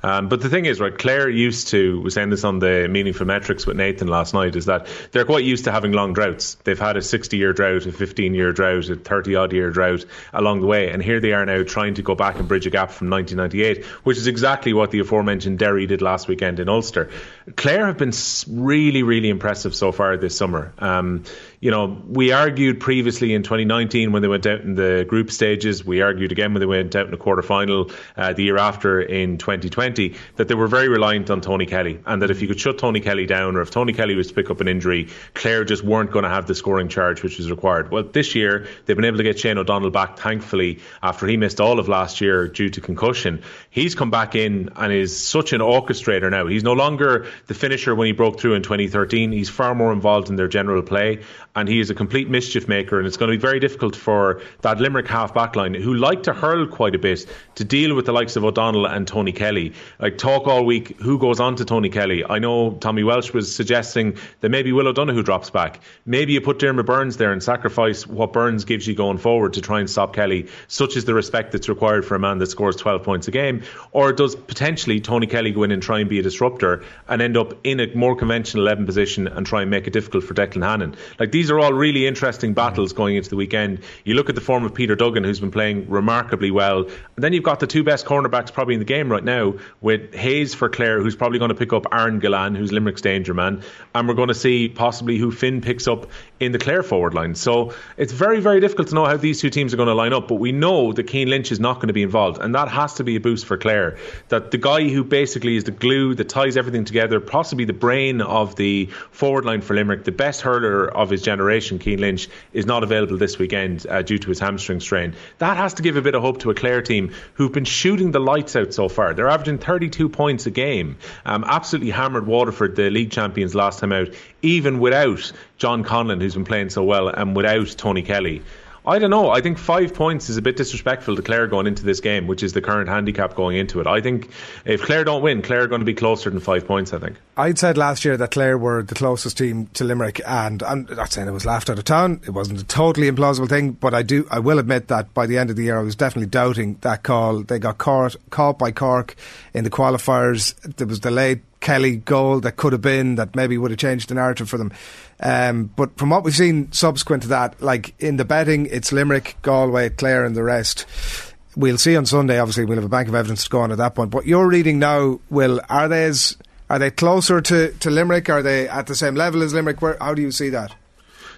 Um, but the thing is, right, Clare used to, was saying this on the Meaningful Metrics with Nathan last night, is that they're quite used to having long droughts. They've had a 60 year drought, a 15 year drought, a 30 odd year drought along the way. And here they are now trying to go back and bridge a gap from 1998, which is exactly what the aforementioned Derry did last weekend in Ulster. Clare have been really, really impressive so far this summer. Um, you know, we argued previously in 2019 when they went out in the group stages. We argued again when they went out in the quarter final uh, the year after in 2020 that they were very reliant on Tony Kelly and that if you could shut Tony Kelly down or if Tony Kelly was to pick up an injury, Clare just weren't going to have the scoring charge which was required. Well, this year they've been able to get Shane O'Donnell back, thankfully, after he missed all of last year due to concussion. He's come back in and is such an orchestrator now. He's no longer the finisher when he broke through in 2013. He's far more involved in their general play and he is a complete mischief maker. And it's going to be very difficult for that Limerick half back line, who like to hurl quite a bit, to deal with the likes of O'Donnell and Tony Kelly. Like, talk all week who goes on to Tony Kelly. I know Tommy Walsh was suggesting that maybe Will O'Donoghue drops back. Maybe you put Diarmaid Byrnes there and sacrifice what Byrnes gives you going forward to try and stop Kelly. Such is the respect that's required for a man that scores 12 points a game. Or does potentially Tony Kelly go in and try and be a disruptor and end up in a more conventional 11 position and try and make it difficult for Declan Hannon? Like, these are all really interesting battles going into the weekend. You look at the form of Peter Duggan, who's been playing remarkably well. And then you've got the two best cornerbacks probably in the game right now with Hayes for Clare, who's probably going to pick up Aaron Gillane, who's Limerick's danger man. And we're going to see possibly who Finn picks up in the Clare forward line. So it's very, very difficult to know how these two teams are going to line up. But we know that Cian Lynch is not going to be involved. And that has to be a boost for Clare. That the guy who basically is the glue that ties everything together, possibly the brain of the forward line for Limerick, the best hurler of his generation, Cian Lynch, is not available this weekend uh, due to his hamstring strain. That has to give a bit of hope to a Clare team who've been shooting the lights out so far. They're averaging 32 points a game. Um, absolutely hammered Waterford, the league champions, last time out, even without John Conlon, who's been playing so well, and without Tony Kelly. I don't know. I think five points is a bit disrespectful to Clare going into this game, which is the current handicap going into it. I think if Clare don't win, Clare are going to be closer than five points, I think. I'd said last year that Clare were the closest team to Limerick, and I'm not saying it was laughed out of town. It wasn't a totally implausible thing, but I do, I will admit that by the end of the year, I was definitely doubting that call. They got caught, caught by Cork in the qualifiers. There was late Kelly goal that could have been that maybe would have changed the narrative for them. Um, but from what we've seen subsequent to that, like in the betting, it's Limerick, Galway, Clare, and the rest. We'll see on Sunday. Obviously, we'll have a bank of evidence to go on at that point. But you're reading now, Will, are they as, are they closer to, to Limerick? Are they at the same level as Limerick? Where, how do you see that?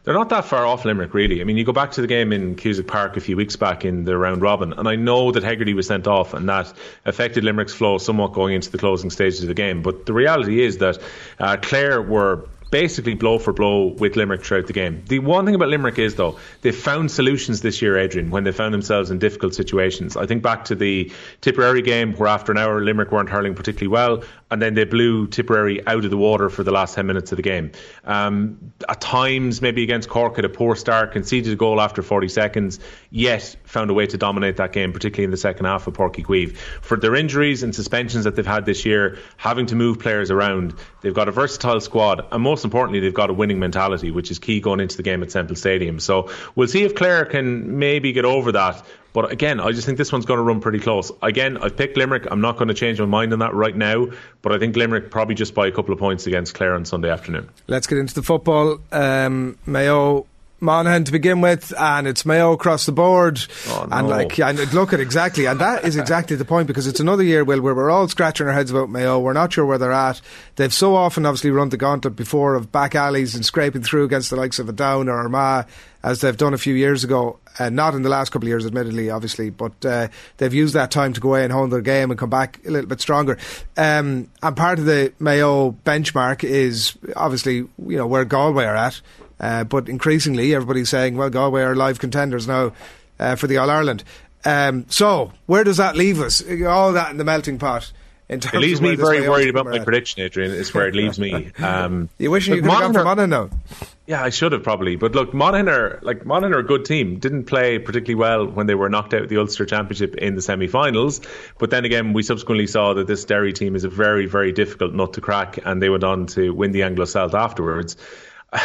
They're not that far off Limerick, really. I mean, you go back to the game in Cusack Park a few weeks back in the round robin, and I know that Hegarty was sent off, and that affected Limerick's flow somewhat going into the closing stages of the game. But the reality is that uh, Clare were basically blow for blow with Limerick throughout the game. The one thing about Limerick is, though, they've found solutions this year, Adrian, when they found themselves in difficult situations. I think back to the Tipperary game, where after an hour Limerick weren't hurling particularly well, and then they blew Tipperary out of the water for the last 10 minutes of the game. Um, at times, maybe against Cork, had a poor start, conceded a goal after 40 seconds, yet found a way to dominate that game, particularly in the second half of Páirc Uí Chaoimh. For their injuries and suspensions that they've had this year, having to move players around, they've got a versatile squad, and most importantly, they've got a winning mentality, which is key going into the game at Semple Stadium. So we'll see if Clare can maybe get over that. But again, I just think this one's going to run pretty close. Again, I've picked Limerick. I'm not going to change my mind on that right now. But I think Limerick probably just by a couple of points against Clare on Sunday afternoon. Let's get into the football. Um, Mayo Monaghan to begin with, and it's Mayo across the board. Oh, And no. like, and look at exactly, and that is exactly the point because it's another year, Will, where we're all scratching our heads about Mayo. We're not sure where they're at. They've so often obviously run the gauntlet before of back alleys and scraping through against the likes of a Down or Armagh, as they've done a few years ago. Uh, not in the last couple of years, admittedly, obviously, but uh, they've used that time to go away and hone their game and come back a little bit stronger. Um, and part of the Mayo benchmark is obviously, you know, where Galway are at. Uh, but increasingly, everybody's saying, well, Galway are live contenders now uh, for the All Ireland. Um, so, where does that leave us? All that in the melting pot. It leaves me very worried about my at. prediction, Adrian. Is where it leaves me. <laughs> Um, You wishing you could have gone for Monaghan Monaghan now? Yeah, I should have probably. But look, Monaghan are like Monaghan are a good team. Didn't play particularly well when they were knocked out of the Ulster Championship in the semi-finals. But then again, we subsequently saw that this Derry team is a very, very difficult nut to crack, and they went on to win the Anglo-Celt afterwards.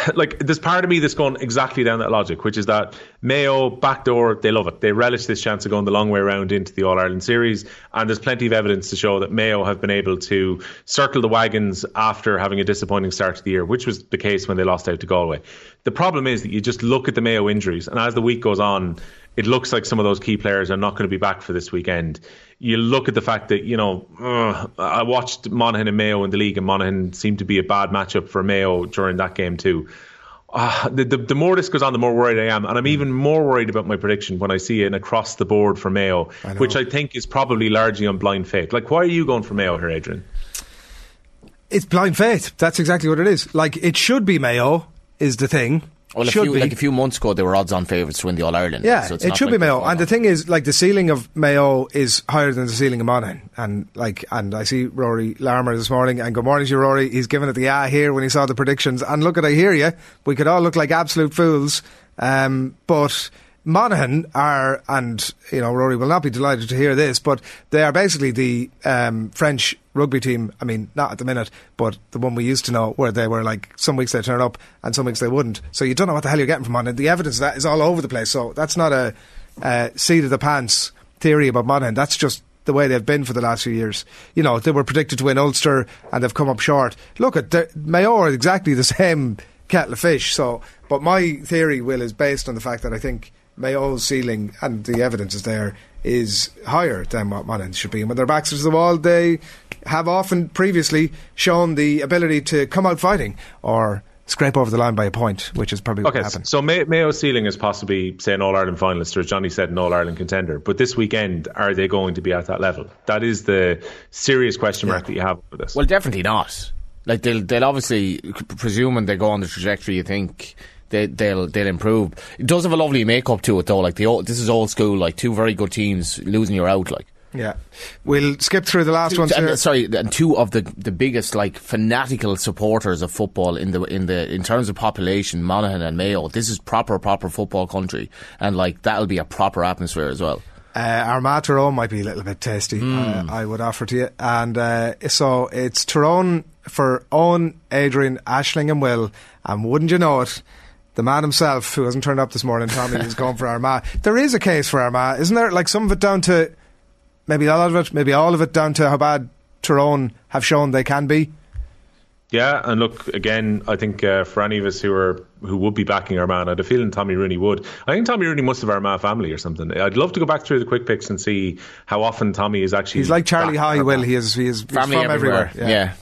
<laughs> Like there's part of me that's going exactly down that logic, which is that Mayo backdoor, they love it. They relish this chance of going the long way around into the All Ireland series, and there's plenty of evidence to show that Mayo have been able to circle the wagons after having a disappointing start to the year, which was the case when they lost out to Galway. The problem is that you just look at the Mayo injuries, and as the week goes on, it looks like some of those key players are not going to be back for this weekend. You look at the fact that, you know, ugh, I watched Monaghan and Mayo in the league, and Monaghan seemed to be a bad matchup for Mayo during that game, too. Uh, the, the, the more this goes on, the more worried I am. And I'm even more worried about my prediction when I see an across the board for Mayo, which I think is probably largely on blind faith. Like, why are you going for Mayo here, Adrian? It's blind faith. That's exactly what it is. Like, it should be Mayo, is the thing. Well, a should few, be. like a few months ago, they were odds-on favourites to win the All Ireland. Yeah, so it's it not should like be Mayo. And the thing is, like the ceiling of Mayo is higher than the ceiling of Monaghan. And like, and I see Rory Larmer this morning. And good morning to you, Rory. He's giving it the ah here when he saw the predictions. And look at, I hear you. We could all look like absolute fools. Um, but Monaghan are, and you know, Rory will not be delighted to hear this, but they are basically the um, French rugby team. I mean, not at the minute, but the one we used to know, where they were like some weeks they turn up and some weeks they wouldn't. So you don't know what the hell you're getting from Monaghan. The evidence of that is all over the place. So that's not a uh, seat of the pants theory about Monaghan. That's just the way they've been for the last few years. You know, they were predicted to win Ulster and they've come up short. Look at the- Mayo are exactly the <laughs> same kettle of fish. So, but my theory, Will, is based on the fact that I think Mayo's ceiling and the evidence is there is higher than what Monaghan should be. And when their backs are to the wall, they have often previously shown the ability to come out fighting or scrape over the line by a point, which is probably what Okay, happened. so May- Mayo's ceiling is possibly, say, an All Ireland finalist, or as Johnny said, an All Ireland contender. But this weekend, are they going to be at that level? That is the serious question mark that you have for this. Well, definitely not. Like they'll they'll obviously presuming they go on the trajectory you think they they'll they'll improve. It does have a lovely makeup to it though. Like the old, this is old school. Like two very good teams losing you're out. Like Yeah. We'll skip through the last here. sorry, and two of the the biggest like fanatical supporters of football in the in the in terms of population, Monaghan and Mayo. This is proper proper football country, and like that'll be a proper atmosphere as well. Uh, Armagh Tyrone might be a little bit tasty, uh, I would offer to you. And uh, so it's Tyrone for Owen, Adrian, Ashling, and Will. And wouldn't you know it, the man himself, who hasn't turned up this morning, Tommy, is going for Armagh. There is a case for Armagh, isn't there? Like some of it down to, maybe a lot of it, maybe all of it down to how bad Tyrone have shown they can be. Yeah, and look again. I think uh, for any of us who are who would be backing Armagh, I had a feeling Tommy Rooney would. I think Tommy Rooney must have Armagh family or something. I'd love to go back through the quick picks and see how often Tommy is actually. He's like Charlie back High, Will. He is, he is he's Family from everywhere. everywhere. Yeah. Yeah.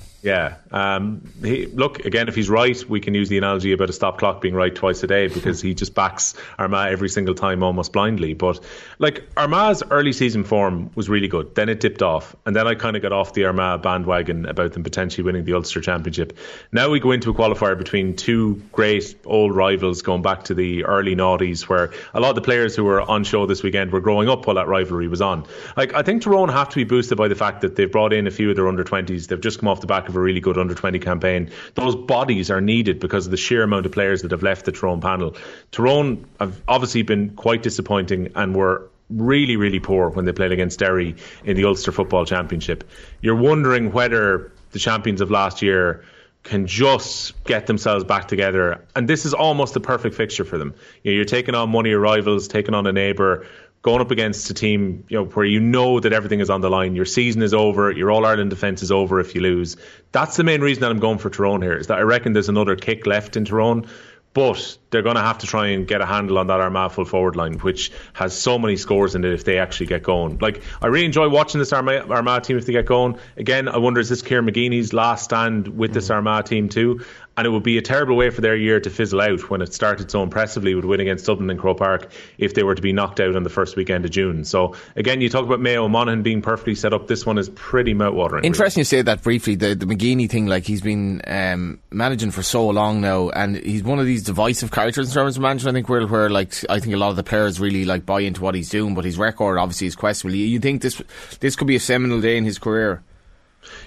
Um, he, look, again, if he's right, we can use the analogy about a stop clock being right twice a day because he just backs Armagh every single time almost blindly. But, like, Armagh's early season form was really good. Then it dipped off. And then I kind of got off the Armagh bandwagon about them potentially winning the Ulster Championship. Now we go into a qualifier between two great old rivals going back to the early noughties where a lot of the players who were on show this weekend were growing up while that rivalry was on. Like, I think Tyrone have to be boosted by the fact that they've brought in a few of their under 20s. They've just come off the back of a really good under 20 campaign. Those bodies are needed because of the sheer amount of players that have left the Tyrone panel. Tyrone have obviously been quite disappointing and were really, really poor when they played against Derry in the Ulster Football Championship. You're wondering whether the champions of last year can just get themselves back together. And this is almost the perfect fixture for them. You know, you're taking on one of your rivals, taking on a neighbour, going up against a team you know where you know that everything is on the line. Your season is over. Your All Ireland defence is over if you lose. That's the main reason that I'm going for Tyrone here. Is that I reckon there's another kick left in Tyrone. But they're going to have to try and get a handle on that Armagh full forward line, which has so many scores in it if they actually get going. Like, I really enjoy watching this Armagh, Armagh team if they get going. Again, I wonder is this Kieran McGeeney's last stand with this mm. Armagh team too? And it would be a terrible way for their year to fizzle out when it started so impressively with win against Dublin and Croke Park if they were to be knocked out on the first weekend of June. So, again, you talk about Mayo Monaghan being perfectly set up. This one is pretty mouthwatering. Interesting you say that briefly. The the McGeeney thing, like he's been um, managing for so long now, and he's one of these divisive characters in terms of management. I think where where like I think a lot of the players really like buy into what he's doing, but his record obviously is questionable. You, you think this this could be a seminal day in his career?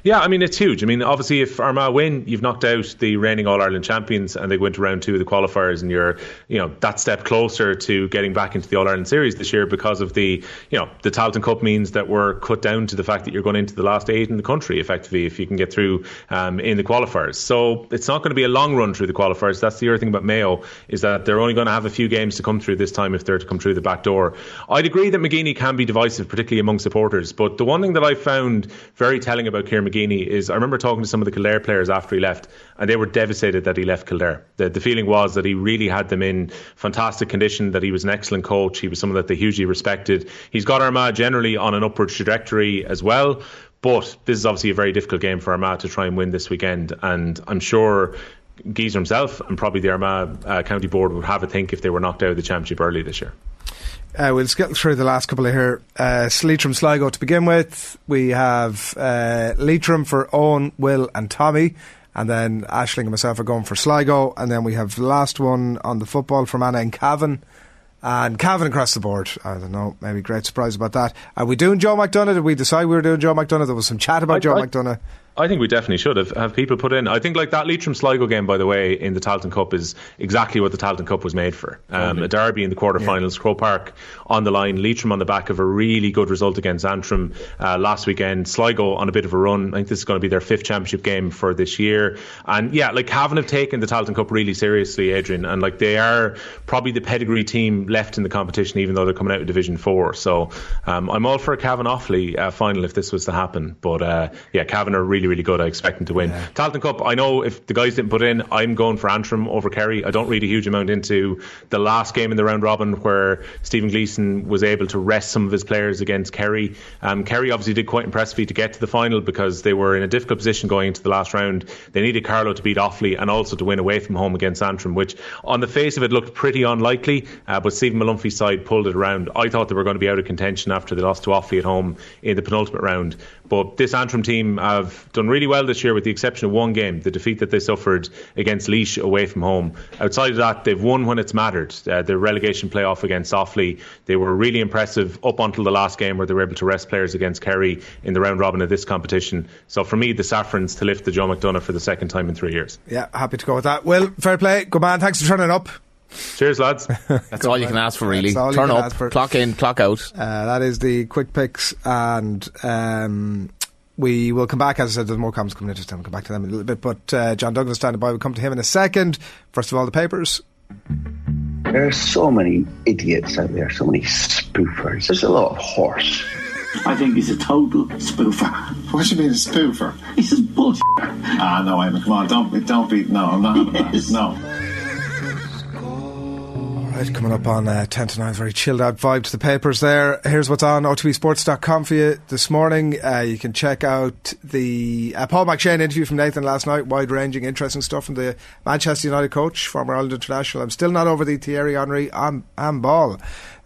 Yeah, I mean it's huge. I mean, obviously, if Armagh win, you've knocked out the reigning All Ireland champions, and they go into round two of the qualifiers, and you're, you know, that step closer to getting back into the All Ireland series this year because of the, you know, the Tailteann Cup means that we're cut down to the fact that you're going into the last eight in the country, effectively, if you can get through um, in the qualifiers. So it's not going to be a long run through the qualifiers. That's the other thing about Mayo is that they're only going to have a few games to come through this time if they're to come through the back door. I'd agree that McGeeney can be divisive, particularly among supporters, but the one thing that I found very telling about Kieran Is I remember talking to some of the Kildare players after he left, and they were devastated that he left Kildare. The, the feeling was that he really had them in fantastic condition, that he was an excellent coach, he was someone that they hugely respected. He's got Armagh generally on an upward trajectory as well. But this is obviously a very difficult game for Armagh to try and win this weekend, and I'm sure Geezer himself and probably the Armagh uh, County Board would have a think if they were knocked out of the championship early this year. Uh, we'll skip through the last couple of here. Uh, Leitrim Sligo to begin with. We have uh, Leitrim for Owen, Will, and Tommy. And then Ashling and myself are going for Sligo. And then we have the last one on the football from Anna and Cavan. And Cavan across the board. I don't know. Maybe great surprise about that. Are we doing Joe McDonagh? Did we decide we were doing Joe McDonagh? There was some chat about I, Joe I, McDonagh. I think we definitely should have have people put in. I think like that Leitrim Sligo game, by the way, in the Tailteann Cup is exactly what the Tailteann Cup was made for. Um, a derby in the quarterfinals, yeah. Croke Park on the line, Leitrim on the back of a really good result against Antrim uh, last weekend. Sligo on a bit of a run. I think this is going to be their fifth championship game for this year. And yeah, like Cavan have taken the Tailteann Cup really seriously, Adrian, and like they are probably the pedigree team left in the competition, even though they're coming out of Division Four. So um, I'm all for a Cavan Offaly uh, final if this was to happen. But uh, yeah, Cavan are really really good. I expect them to win. Yeah. Tailteann Cup, I know if the guys didn't put in, I'm going for Antrim over Kerry. I don't read a huge amount into the last game in the round robin where Stephen Gleeson was able to rest some of his players against Kerry. Um, Kerry obviously did quite impressively to get to the final because they were in a difficult position going into the last round. They needed Carlow to beat Offaly and also to win away from home against Antrim, which on the face of it looked pretty unlikely, uh, but Stephen Molumphy's side pulled it around. I thought they were going to be out of contention after they lost to Offaly at home in the penultimate round. But this Antrim team have done really well this year, with the exception of one game, the defeat that they suffered against Laois away from home. Outside of that, they've won when it's mattered. Uh, the relegation playoff against Offaly, they were really impressive up until the last game where they were able to rest players against Kerry in the round robin of this competition. So for me, the Saffrons to lift the Joe McDonagh for the second time in three years. Yeah, happy to go with that. Well, fair play. Good man. Thanks for turning up. Cheers, lads. <laughs> That's all you can ask for, really. Turn up, clock in, clock out. Uh, that is the quick picks, and um, we will come back. As I said, there's more comments coming in. Just time, come back to them in a little bit. But uh, John Douglas standing by. We'll come to him in a second. First of all, the papers. There are so many idiots out there, so many spoofers. There's a lot of horse. I think he's a total spoofer. What do you mean a spoofer? He's just bullshit. Ah, no, Eamon, come on, don't be, don't be, no, I'm not having <laughs> yes. that. No. Right, coming up on uh, 10 to 9, very chilled out vibe to the papers there. Here's what's on otbsports.com for you this morning. Uh, you can check out the uh, Paul McShane interview from Nathan last night, wide ranging, interesting stuff from the Manchester United coach, former Ireland international. I'm still not over the Thierry Henry and, and ball. Uh,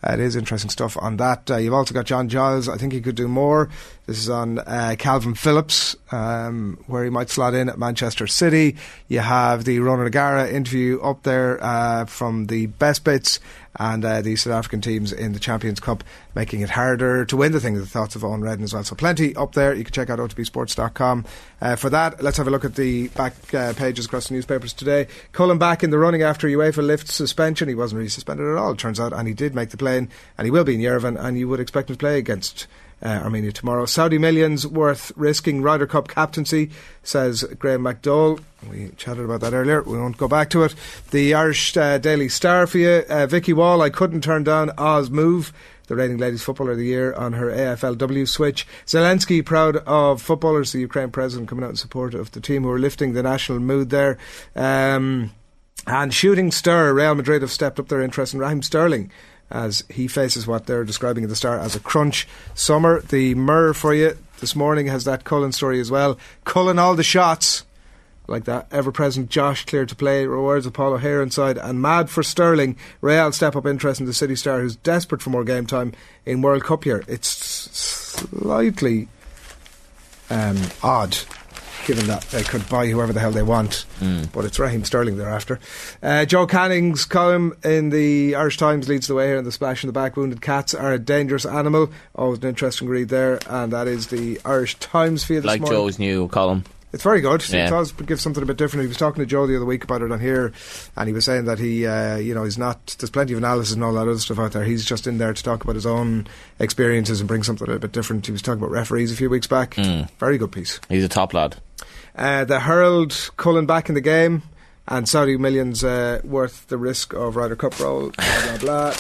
it is interesting stuff on that. Uh, you've also got John Giles. I think he could do more. This is on uh, Kalvin Phillips, um, where he might slot in at Manchester City. You have the Ronan O'Gara interview up there uh, from the best bits and uh, the South African teams in the Champions Cup making it harder to win the thing. The thoughts of Owen Redden as well. So plenty up there. You can check out otbsports.com uh, for that. Let's have a look at the back uh, pages across the newspapers today. Cullen back in the running after UEFA lifts suspension. He wasn't really suspended at all, it turns out, and he did make the plane, and he will be in Yerevan, and you would expect him to play against uh, Armenia tomorrow. Saudi millions worth risking Ryder Cup captaincy, says Graeme McDowell. We chatted about that earlier. We won't go back to it. The Irish uh, Daily Star for you. Uh, Vikki Wall, I couldn't turn down Oz Move the reigning ladies footballer of the year on her AFLW switch. Zelensky proud of footballers, the Ukraine president coming out in support of the team who are lifting the national mood there. Um, And shooting star, Real Madrid have stepped up their interest in Raheem Sterling as he faces what they're describing at the start as a crunch summer. The Mirror for you this morning has that Cullen story as well. Cullen all the shots. Like that ever present Josh cleared to play, rewards of Paul inside, and mad for Sterling. Real step up interest in the City Star, who's desperate for more game time in World Cup here. It's slightly um, odd given that they could buy whoever the hell they want. Mm. But it's Raheem Sterling they're after. Uh, Joe Canning's column in the Irish Times leads the way here in the splash in the back. Wounded cats are a dangerous animal. Always an interesting read there, and that is the Irish Times for you Like morning. Joe's new column. It's very good. Yeah. It does give something a bit different. He was talking to Joe the other week about it on here, and he was saying that he, uh, you know, he's not. There's plenty of analysis and all that other stuff out there. He's just in there to talk about his own experiences and bring something a bit different. He was talking about referees a few weeks back. Mm. Very good piece. He's a top lad. Uh, the Herald Cullen back in the game, and Saudi millions uh, worth the risk of Ryder Cup roll. Blah blah blah.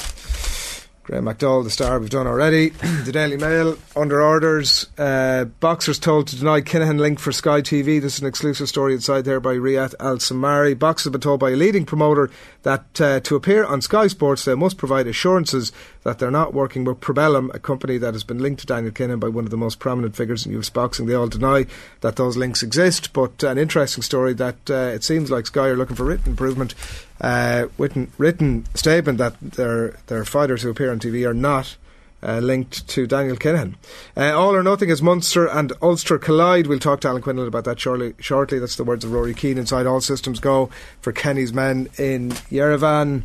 Graeme McDowell, the star we've done already. <clears throat> the Daily Mail, under orders. Uh, boxers told to deny Kinahan link for Sky TV. This is an exclusive story inside there by Riath Al Samarrai. Boxers have been told by a leading promoter that uh, to appear on Sky Sports they must provide assurances that they're not working with Probellum, a company that has been linked to Daniel Kinahan by one of the most prominent figures in US boxing. They all deny that those links exist, but an interesting story that uh, it seems like Sky are looking for written improvement uh, written, written statement that their their fighters who appear on TV are not uh, linked to Daniel Kinahan. Uh, all or nothing as Munster and Ulster collide. We'll talk to Alan Quinlan about that shortly. Shortly, that's the words of Rory Keane. Inside, all systems go for Kenny's men in Yerevan.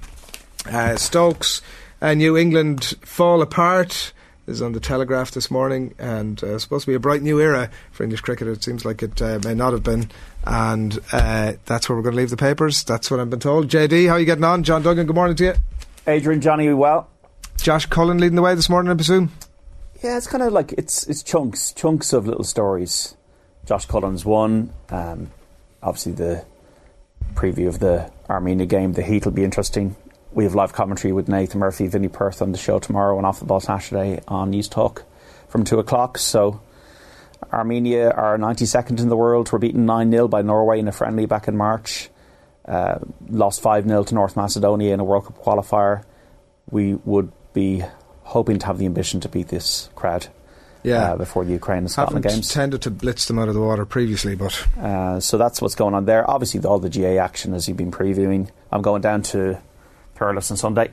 Uh, Stokes and New England fall apart. This is on the Telegraph this morning, and uh, supposed to be a bright new era for English cricket. It seems like it uh, may not have been, and uh, that's where we're going to leave the papers. That's what I've been told. JD, how are you getting on? John Duggan, good morning to you. Adrian, Johnny, we well? Josh Cullen leading the way this morning, I presume. Yeah, it's kind of like it's it's chunks, chunks of little stories. Josh Cullen's one. Um, obviously, the preview of the Armenia game, the heat will be interesting. We have live commentary with Nathan Murphy, Vinny Perth on the show tomorrow and off the ball Saturday on News Talk from two o'clock. So Armenia are 92nd in the world. Were beaten 9 0 by Norway in a friendly back in March. Uh, lost 5 0 to North Macedonia in a World Cup qualifier. We would be hoping to have the ambition to beat this crowd Yeah. uh, before the Ukraine and Scotland Haven't games. tended to blitz them out of the water previously, but Uh, so that's what's going on there. Obviously, all the GA action as you've been previewing. I'm going down to Thurles on Sunday.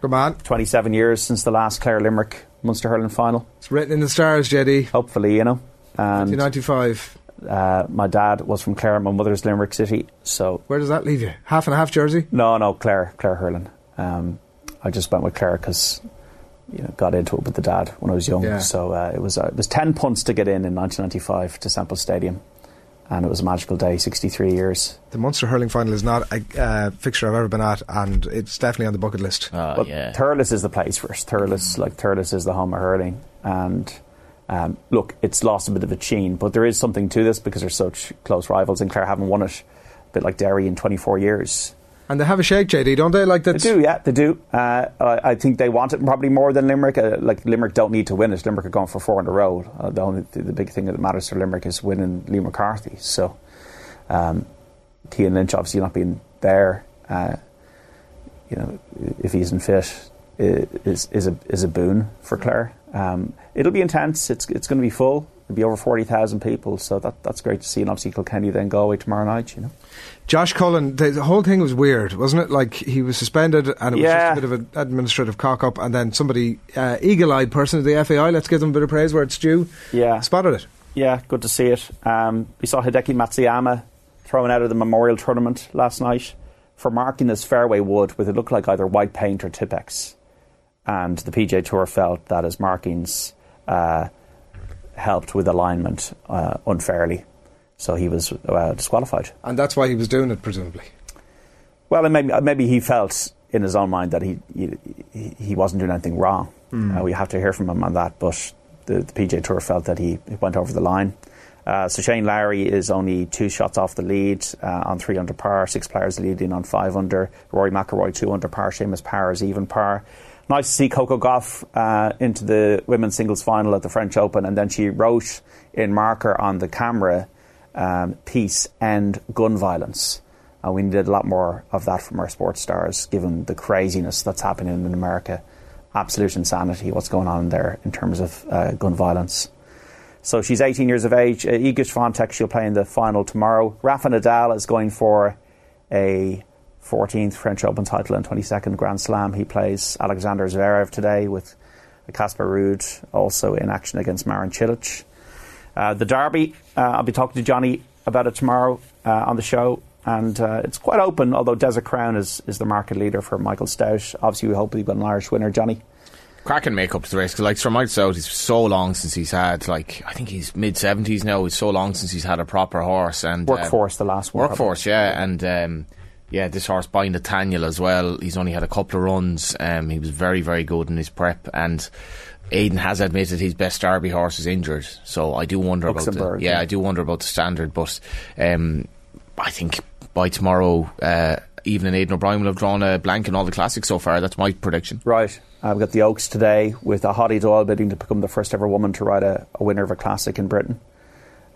Come on. 27 years since the last Clare Limerick Munster hurling final. It's written in the stars, JD. Hopefully, you know. And 1995. uh, my dad was from Clare, my mother's Limerick City. So Where does that leave you? Half and a half jersey? no, no, Clare, Clare hurling. Um, I just went with Clare because you know, got into it with the dad when I was young. Yeah. So uh, it was uh, it was 10 punts to get in in 1995 to Semple Stadium, and it was a magical day. 63 years. The Munster hurling final is not a uh, fixture I've ever been at, and it's definitely on the bucket list. Oh, but yeah. Thurles is the place for it. Thurles, like Thurles, is the home of hurling, and um, look, it's lost a bit of its sheen, but there is something to this because they're such close rivals, and Clare haven't won it, a bit like Derry in 24 years. And they have a shake, JD, don't they? Like They that. do, yeah, they do. Uh, I, think they want it probably more than Limerick. Uh, like Limerick don't need to win it. Limerick are going for four in a row. Uh, the only the, big thing that matters for Limerick is winning Liam MacCarthy. So, um, Cian Lynch obviously not being there, uh, you know, if he isn't fit, is is a is a boon for Clare. Um, it'll be intense. It's it's going to be full. It'll be over forty thousand people. So that that's great to see. And obviously Kilkenny then Galway tomorrow night. You know. Josh Cullen, the, the whole thing was weird, wasn't it? Like he was suspended, and it was Yeah. just a bit of an administrative cock up, and then somebody, uh, eagle-eyed person at the FAI, let's give them a bit of praise where it's due, Yeah. spotted it. Yeah, good to see it. Um, we saw Hideki Matsuyama thrown out of the Memorial Tournament last night for marking his fairway wood with it looked like either white paint or Tipp-Ex. And the PGA Tour felt that his markings uh, helped with alignment uh, unfairly. So he was uh, disqualified. And that's why he was doing it, presumably. Well, and maybe, maybe he felt in his own mind that he he, he wasn't doing anything wrong. Mm. Uh, we have to hear from him on that, but the, the PGA Tour felt that he went over the line. Uh, so Shane Lowry is only two shots off the lead uh, on three under par. Six players leading on five under. Rory McIlroy two under par. Seamus Power is even par. Nice to see Coco Gauff uh, into the women's singles final at the French Open, and then she wrote in marker on the camera um, "Peace and Gun Violence." We needed a lot more of that from our sports stars, given the craziness that's happening in America. Absolute insanity, what's going on there in terms of uh, gun violence. So she's 18 years of age. Uh, Iga Swiatek, she'll play in the final tomorrow. Rafa Nadal is going for a 14th French Open title and 22nd Grand Slam. He plays Alexander Zverev today with Casper Ruud also in action against Marin Cilic. Uh, the Derby, uh, I'll be talking to Johnny about it tomorrow uh, on the show. And uh, it's quite open, although Desert Crown is, is the market leader for Michael Stoute. Obviously, we hope we've got an Irish winner, Johnny. Cracking make up to the race because, like, for Michael Stoute, it's so long since he's had, like, I think he's mid 70s now. It's so long since he's had a proper horse. and Workforce, the last one. Workforce, probably. yeah. And um, yeah, this horse by Nathaniel as well. He's only had a couple of runs. Um, he was very, very good in his prep. And Aidan has admitted his best Derby horse is injured, so I do wonder about the yeah, yeah, I do wonder about the standard. But um, I think by tomorrow uh, evening, Aidan O'Brien will have drawn a blank in all the classics so far. That's my prediction. Right. We've got the Oaks today with a Hollie Doyle bidding to become the first ever woman to ride a, a winner of a classic in Britain.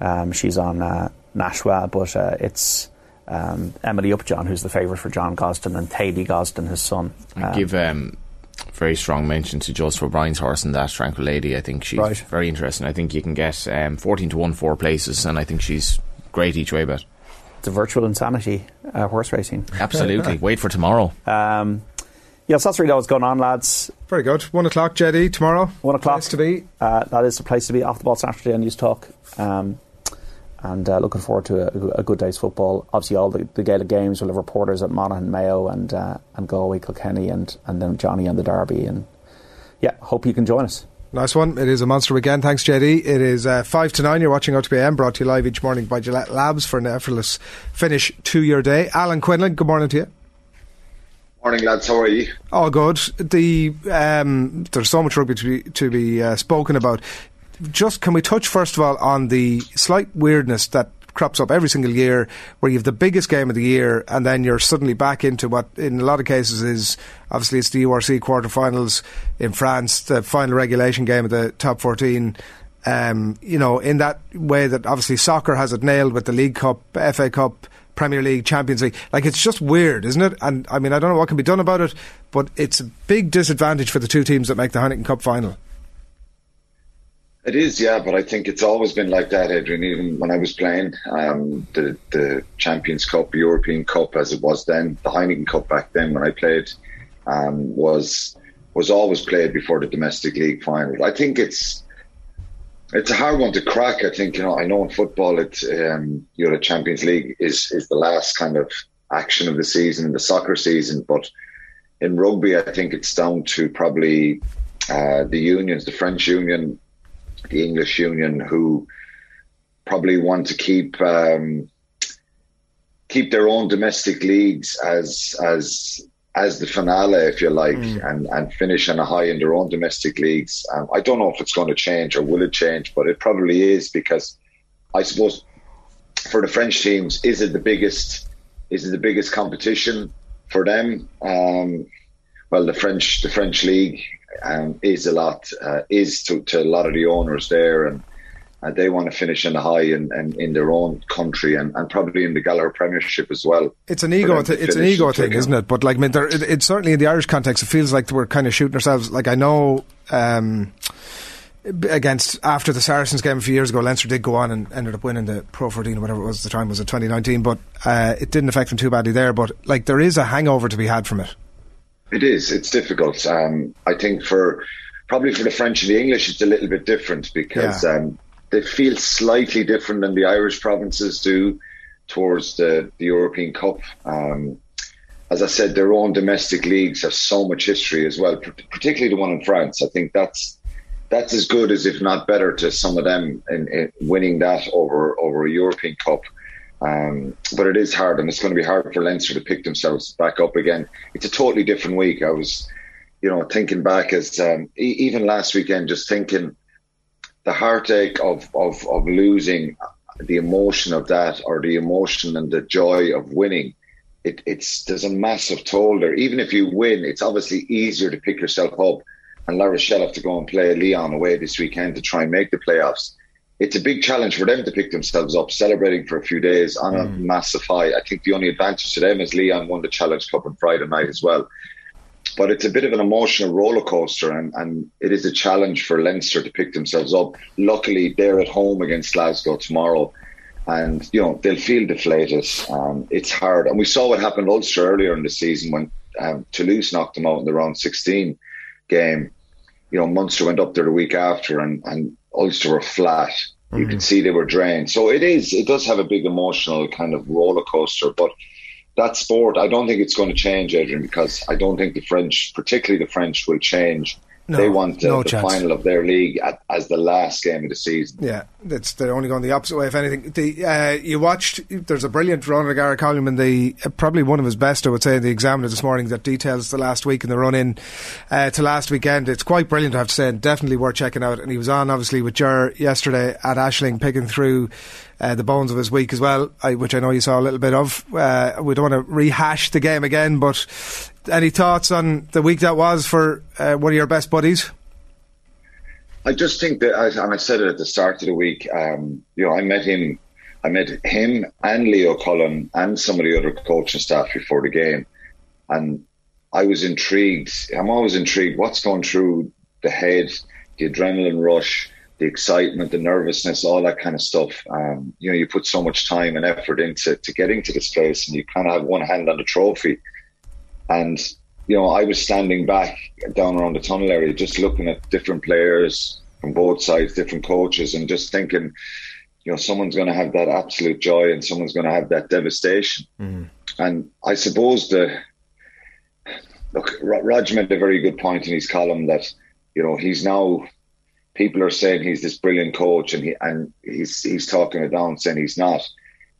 Um, she's on uh, Nashwa, but uh, it's um, Emily Upjohn who's the favourite for John Gosden and Thady Gosden, his son. Um, give um, very strong mention to Joseph O'Brien's horse and that Tranquil Lady. I think she's right. very interesting. I think you can get um, 14 to 1 four places, and I think she's great each way bet. It's a virtual insanity uh, horse racing. <laughs> Absolutely. Wait for tomorrow. Um, yes, that's really what's going on, lads. Very good. One o'clock, Jetty, tomorrow. One o'clock. Place to be. Uh, that is the place to be. Off the ball Saturday on News Talk. Um, and uh, looking forward to a, a, good day's football. Obviously, all the, the Gaelic games will have reporters at Monaghan, Mayo, and uh, and Galway, Kilkenny, and and then Johnny and the Derby. And yeah, hope you can join us. Nice one. It is a monster weekend. Thanks, JD. It is uh, 5 to 9. You're watching OTBAM, brought to you live each morning by Gillette Labs for an effortless finish to your day. Alan Quinlan, good morning to you. Morning, lads. How are you? All good. The um, there's so much rugby to be to be uh, spoken about just can we touch first of all on the slight weirdness that crops up every single year where you have the biggest game of the year and then you're suddenly back into what in a lot of cases is obviously it's the URC quarterfinals in France, the final regulation game of the top 14. Um, you know, in that way that obviously soccer has it nailed with the League Cup, FA Cup, Premier League, Champions League. Like it's just weird, isn't it? And I mean, I don't know what can be done about it, but it's a big disadvantage for the two teams that make the Heineken Cup final. It is, yeah, but I think it's always been like that, Adrian. Even when I was playing um, the the Champions Cup, European Cup, as it was then, the Heineken Cup back then when I played um, was was always played before the domestic league final. I think it's it's a hard one to crack. I think you know. I know in football, it's um, you know the Champions League is is the last kind of action of the season, the soccer season, but in rugby, I think it's down to probably uh, the unions, the French union the English Union, who probably want to keep um, keep their own domestic leagues as as as the finale, if you like, mm. and and finish on a high in their own domestic leagues. Um, I don't know if it's going to change or will it change, but it probably is because I suppose for the French teams, is it the biggest? Is it the biggest competition for them? Um, well, the French the French league um, is a lot uh, is to, to a lot of the owners there, and uh, they want to finish in the high and in, in, in, their own country and, and probably in the Gallagher Premiership as well. It's an ego. Th- it's an ego thing, isn't it? But like, I mean, there, it, it, certainly in the Irish context, it feels like we're kind of shooting ourselves. Like I know. Um, against after the Saracens game a few years ago, Leinster did go on and ended up winning the Pro 14 or whatever it was at the time was it 2019, but uh, it didn't affect them too badly there. But like there is a hangover to be had from it. It is. It's difficult. Um, I think for probably for the French and the English, it's a little bit different because yeah. um, they feel slightly different than the Irish provinces do towards the, the European Cup. Um, as I said, their own domestic leagues have so much history as well, particularly the one in France. I think that's that's as good as, if not better, to some of them in, in winning that over over a European Cup. Um, but it is hard, and it's going to be hard for Leinster to pick themselves back up again. It's a totally different week. I was, you know, thinking back as um, e- even last weekend, just thinking the heartache of, of of losing, the emotion of that, or the emotion and the joy of winning. It, it's there's a massive toll there. Even if you win, it's obviously easier to pick yourself up. And La Rochelle have to go and play Lyon away this weekend to try and make the playoffs it's a big challenge for them to pick themselves up, celebrating for a few days on a massive high. I think the only advantage to them is Lyon won the Challenge Cup on Friday night as well. But it's a bit of an emotional roller coaster, and, and it is a challenge for Leinster to pick themselves up. Luckily, they're at home against Glasgow tomorrow, and you know they'll feel deflated. Um, it's hard, and we saw what happened Ulster earlier in the season when um, Toulouse knocked them out in the round 16 game. You know, Munster went up there the week after, and, and Ulster were flat. You could mm. see they were drained. So it is. It does have a big emotional kind of roller coaster, but that sport, I don't think it's going to change, Adrian, because I don't think the French, particularly the French, will change. No, they want uh, no the final of their league at, as the last game of the season. Yeah, it's they're only going the opposite way. If anything, the uh, you watched. There's a brilliant Ron O'Gara column in the uh, probably one of his best, I would say, in the Examiner this morning that details the last week and the run in uh, to last weekend. It's quite brilliant, I have to say, and definitely worth checking out. And he was on obviously with Ger yesterday at Ashling, picking through. Uh, the bones of his week as well, I, which I know you saw a little bit of. Uh, we don't want to rehash the game again, but any thoughts on the week that was for uh, one of your best buddies? I just think that, as- and I said it at the start of the week. Um, you know, I met him, I met him and Leo Cullen and some of the other coaching staff before the game, and I was intrigued. I'm always intrigued. What's going through the head, the adrenaline rush, the excitement, the nervousness, all that kind of stuff. Um, you know, you put so much time and effort into to getting to this place, and you kind of have one hand on the trophy. And you know, I was standing back down around the tunnel area, just looking at different players from both sides, different coaches, and just thinking, you know, someone's going to have that absolute joy, and someone's going to have that devastation. Mm-hmm. And I suppose the look, Rog made a very good point in his column that you know he's now people are saying he's this brilliant coach, and he and he's he's talking it down, saying he's not.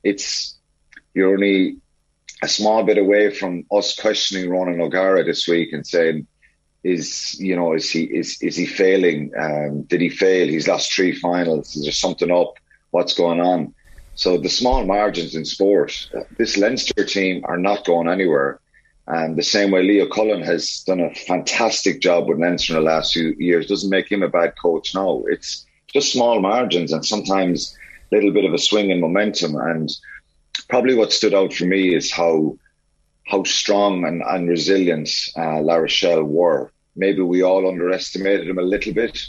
It's you're only a small bit away from us questioning Ronan O'Gara this week and saying, is you know is he is is he failing? Um, did he fail? He's lost three finals. Is there something up? What's going on? So the small margins in sport, this Leinster team are not going anywhere. And the same way Leo Cullen has done a fantastic job with Leinster in the last few years doesn't make him a bad coach No, It's just small margins and sometimes a little bit of a swing in momentum. And probably what stood out for me is how how strong and, and resilient uh, La Rochelle were. Maybe we all underestimated him a little bit.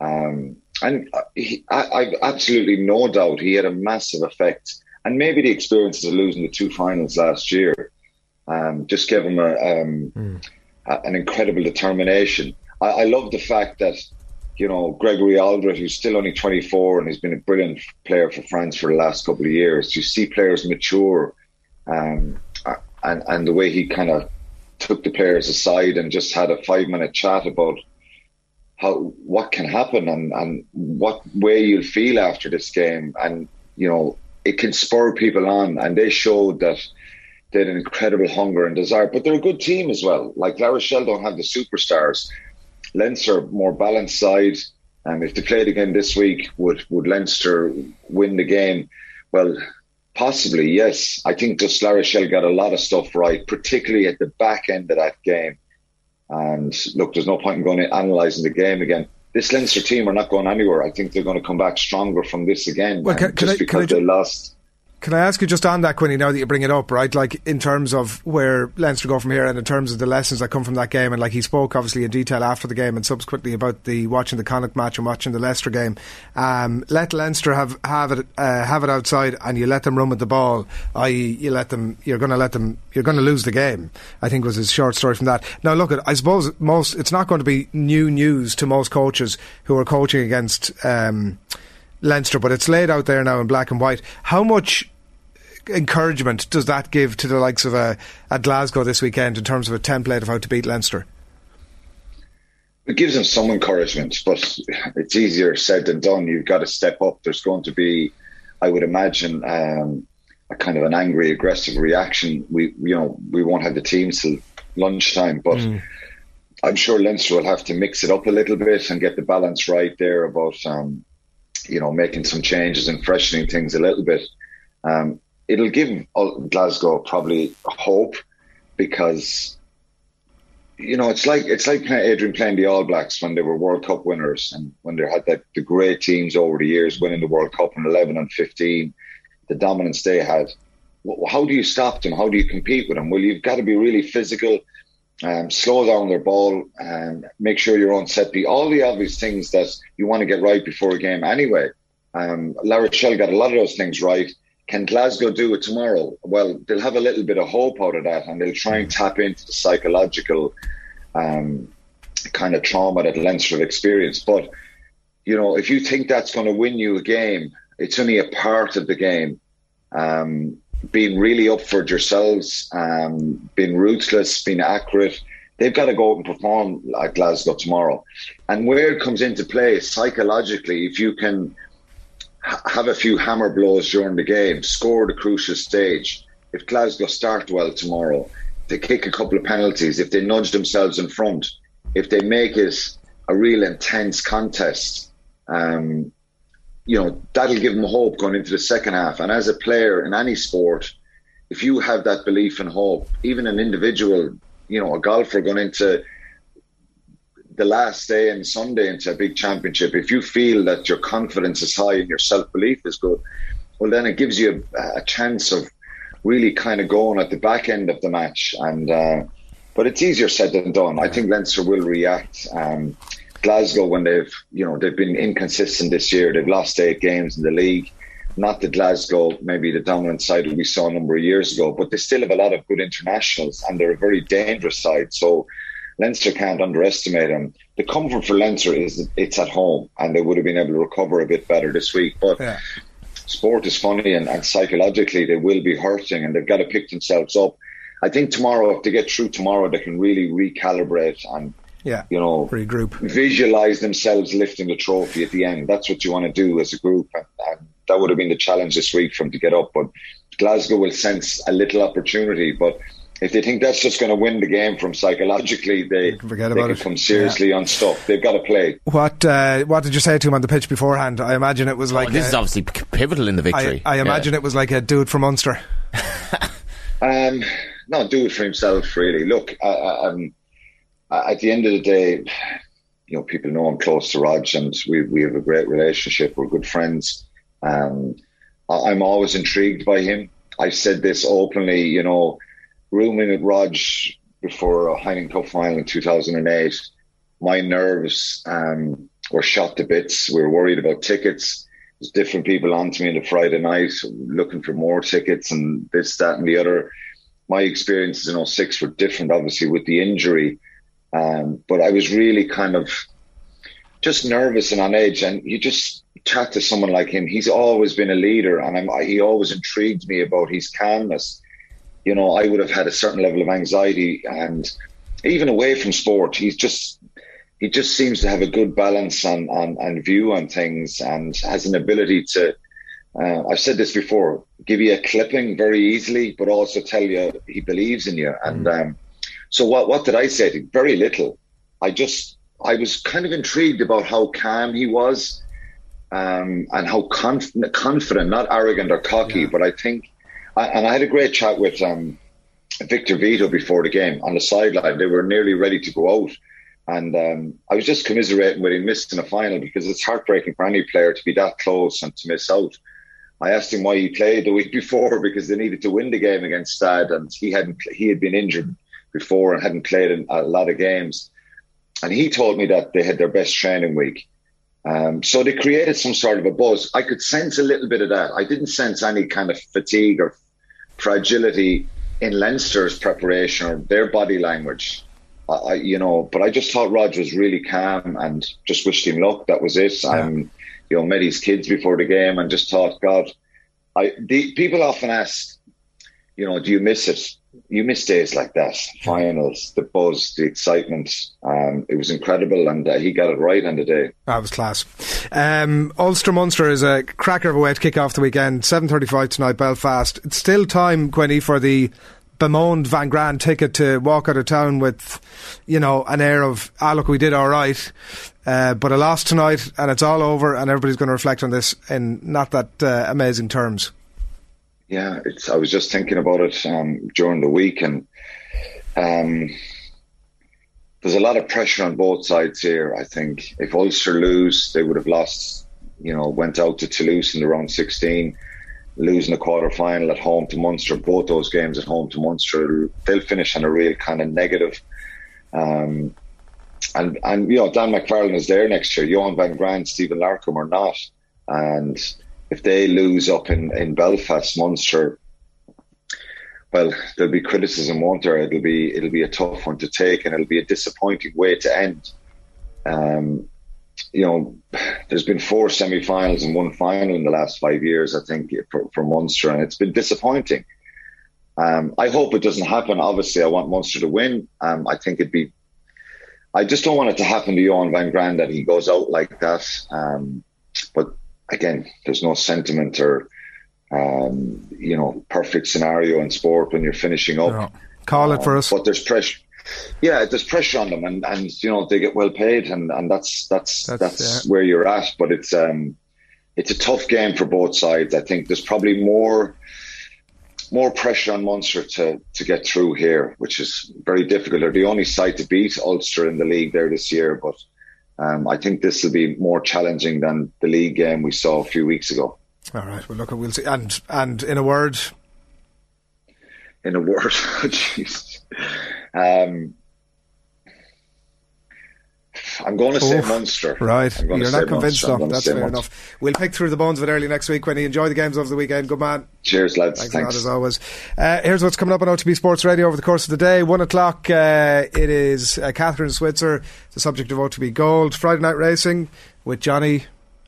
Um, and uh, he, I, I've absolutely no doubt he had a massive effect. And maybe the experiences of losing the two finals last year um, just gave him a, um, a, an incredible determination. I, I love the fact that, you know, Gregory Alldritt, who's still only 24 and has been a brilliant player for France for the last couple of years, you see players mature um, and, and the way he kind of took the players aside and just had a five minute chat about how what can happen and, and what way you'll feel after this game. And you know it can spur people on and they showed that they had an incredible hunger and desire. But they're a good team as well. Like La Rochelle don't have the superstars Leinster more balanced side and if they played again this week would would Leinster win the game well possibly yes I think just La Rochelle got a lot of stuff right particularly at the back end of that game and look, there's no point in going and analysing the game again. This Leinster team are not going anywhere. I think they're going to come back stronger from this again. Well, can- can just I- I because ju- they lost. Can I ask you just on that, Quinny, now that you bring it up, right? Like, in terms of where Leinster go from here and in terms of the lessons that come from that game, and like he spoke obviously in detail after the game and subsequently about the watching the Connacht match and watching the Leicester game. Um, let Leinster have, have it, uh, have it outside and you let them run with the ball, i.e., you let them, you're going to let them, you're going to lose the game, I think was his short story from that. Now, look, I suppose most, it's not going to be new news to most coaches who are coaching against, um, Leinster, but it's laid out there now in black and white. How much encouragement does that give to the likes of a, a Glasgow this weekend in terms of a template of how to beat Leinster? It gives them some encouragement, but it's easier said than done. You've got to step up. There's going to be, I would imagine, um, a kind of an angry, aggressive reaction. We, you know, we won't have the teams till lunchtime, but I'm sure Leinster will have to mix it up a little bit and get the balance right there about, um, you know, making some changes and freshening things a little bit. Um, it'll give Glasgow probably hope because you know, it's like it's like Adrian playing the All Blacks when they were World Cup winners and when they had that the great teams over the years winning the World Cup in eleven and fifteen, the dominance they had. How do you stop them? How do you compete with them? Well, you've got to be really physical, um, slow down their ball, and make sure you're on set. Be all the obvious things that you want to get right before a game. Anyway, um, La Rochelle got a lot of those things right. Can Glasgow do it tomorrow? Well, they'll have a little bit of hope out of that, and they'll try and tap into the psychological um, kind of trauma that Leinster have experienced. But you know, if you think that's going to win you a game, it's only a part of the game. Um, being really up for yourselves, um, being ruthless, being accurate. They've got to go out and perform like Glasgow tomorrow. And where it comes into play psychologically, if you can have a few hammer blows during the game, score the crucial stage. If Glasgow start well tomorrow, they kick a couple of penalties, if they nudge themselves in front, if they make it a real intense contest, um, you know, that'll give them hope going into the second half. And as a player in any sport, if you have that belief and hope, even an individual, you know, a golfer going into the last day and Sunday into a big championship, if you feel that your confidence is high and your self belief is good, well, then it gives you a, a, chance of really kind of going at the back end of the match. And uh, but it's easier said than done. I think Leinster will react. Um, Glasgow, when they've you know they've been inconsistent this year, they've lost eight games in the league. Not that Glasgow, maybe the dominant side we saw a number of years ago, but they still have a lot of good internationals and they're a very dangerous side. So Leinster can't underestimate them. The comfort for Leinster is it's at home, and they would have been able to recover a bit better this week. But yeah. sport is funny, and, and psychologically they will be hurting, and they've got to pick themselves up. I think tomorrow, if they get through tomorrow, they can really recalibrate and yeah, you know, regroup, visualize themselves lifting the trophy at the end. That's what you want to do as a group, and, and that would have been the challenge this week for them to get up. But Glasgow will sense a little opportunity, but if they think that's just going to win the game from psychologically, they forget they about it. come seriously yeah. unstuck. They've got to play. What uh, What did you say to him on the pitch beforehand? I imagine it was like oh, this a, is obviously pivotal in the victory. I, I imagine yeah. it was like a dude from Munster. <laughs> um, not do it for himself, really. Look, um, at the end of the day, you know, people know I'm close to Rog, and we we have a great relationship. We're good friends. Um, I'm always intrigued by him. I've said this openly. You know rooming with Rog before a Heineken Cup final in 2008, my nerves um, were shot to bits. We were worried about tickets. There's different people on to me on the Friday night looking for more tickets and this, that, and the other. My experiences in 06 were different, obviously, with the injury. Um, but I was really kind of just nervous and on edge. And you just chat to someone like him. He's always been a leader, and I'm, he always intrigued me about his calmness you know, I would have had a certain level of anxiety and even away from sport, he's just he just seems to have a good balance and, and, and view on things and has an ability to uh, I've said this before, give you a clipping very easily, but also tell you he believes in you. And mm. um, so what what did I say to him? Very little. I just I was kind of intrigued about how calm he was um, and how conf- confident, not arrogant or cocky, yeah. but I think and I had a great chat with um, Victor Vito before the game on the sideline. They were nearly ready to go out. And um, I was just commiserating with him missing a final because it's heartbreaking for any player to be that close and to miss out. I asked him why he played the week <laughs> before because they needed to win the game against Stade, and he hadn't. He had been injured before and hadn't played in a lot of games. And he told me that they had their best training week. Um, so they created some sort of a buzz. I could sense a little bit of that. I didn't sense any kind of fatigue or fragility in Leinster's preparation or their body language. I, you know, but I just thought Rog was really calm and just wished him luck. That was it. Yeah. you know, met his kids before the game and just thought, God, I. The, people often ask, you know, do you miss it? You miss days like that, finals, the buzz, the excitement. Um, it was incredible, and uh, he got it right on the day. That was class. Um, Ulster Munster is a cracker of a way to kick off the weekend. Seven thirty-five tonight, Belfast. It's still time, Quinny, for the bemoaned Van Graan ticket to walk out of town with, you know, an air of, ah, look, we did all right. Uh, but a loss tonight, and it's all over, and everybody's going to reflect on this in not that uh, amazing terms. Yeah, it's. I was just thinking about it um, during the week, and um, there's a lot of pressure on both sides here. I think if Ulster lose, they would have lost. You know, went out to Toulouse in the round 16, losing the quarter final at home to Munster. Both those games at home to Munster, they'll finish on a real kind of negative. Um, and and you know Dan McFarland is there next year. Johan van Graan, Stephen Larkham are not. And if they lose up in, in Belfast, Munster, well, there'll be criticism, won't there? It'll be it'll be a tough one to take, and it'll be a disappointing way to end. Um, you know, there's been four semi-finals and one final in the last five years, I think, for, for Munster, and it's been disappointing. Um, I hope it doesn't happen. Obviously, I want Munster to win. Um, I think it'd be. I just don't want it to happen to Johan van Graan that he goes out like that. Um, again, there's no sentiment or um, you know perfect scenario in sport when you're finishing up. No. Call it for us. But there's pressure. Yeah, there's pressure on them, and, and you know they get well paid, and, and that's that's that's, That's- where you're at. But it's um, it's a tough game for both sides. I think there's probably more more pressure on Munster to to get through here, which is very difficult. They're the only side to beat Ulster in the league there this year, but um, I think this will be more challenging than the league game we saw a few weeks ago. All right. Well, look, at we'll see. And and in a word, In a word, <laughs> jeez. Um, I'm going to say Oh, Munster. Right. You're not convinced, Munster. Though. That's fair Munster. enough. We'll pick through the bones of it early next week when you enjoy the games over the weekend. Good man. Cheers, lads. Thanks, a Thanks. lot as always. Uh, here's what's coming up on OTB Sports Radio over the course of the day. One o'clock, uh, it is uh, Kathrine Switzer, the subject of OTB Gold. Friday night racing with Johnny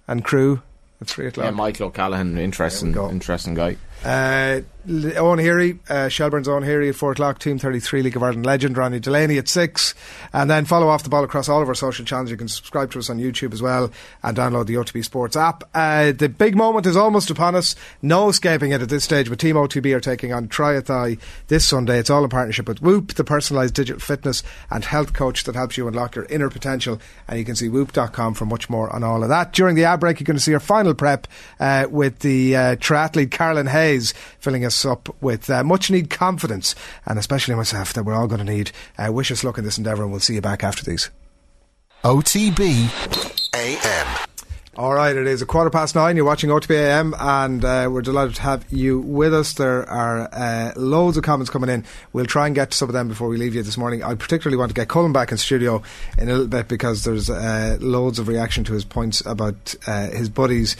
and crew at three o'clock. Yeah, Michael O'Callaghan, interesting, interesting guy. Uh, Owen Heary, uh, Shelbourne's Owen Heary at 4 o'clock, Team 33 League of Ireland legend, Ronnie Delany at 6. And then follow off the ball across all of our social channels. You can subscribe to us on YouTube as well and download the OTB Sports app. Uh, the big moment is almost upon us. No escaping it at this stage, but Team OTB are taking on TriAthy this Sunday. It's all in partnership with Whoop, the personalised digital fitness and health coach that helps you unlock your inner potential. And you can see whoop.com for much more on all of that. During the ad break, you're going to see our final prep uh, with the uh, triathlete Carolyn Hayes filling us up with uh, much need confidence, and especially myself, that we're all going to need. Uh, wish us luck in this endeavour, and we'll see you back after these. OTB AM. All right, it is a quarter past nine. You're watching OTB AM, and uh, we're delighted to have you with us. There are uh, loads of comments coming in. We'll try and get to some of them before we leave you this morning. I particularly want to get Colin back in studio in a little bit because there's uh, loads of reaction to his points about uh, his buddies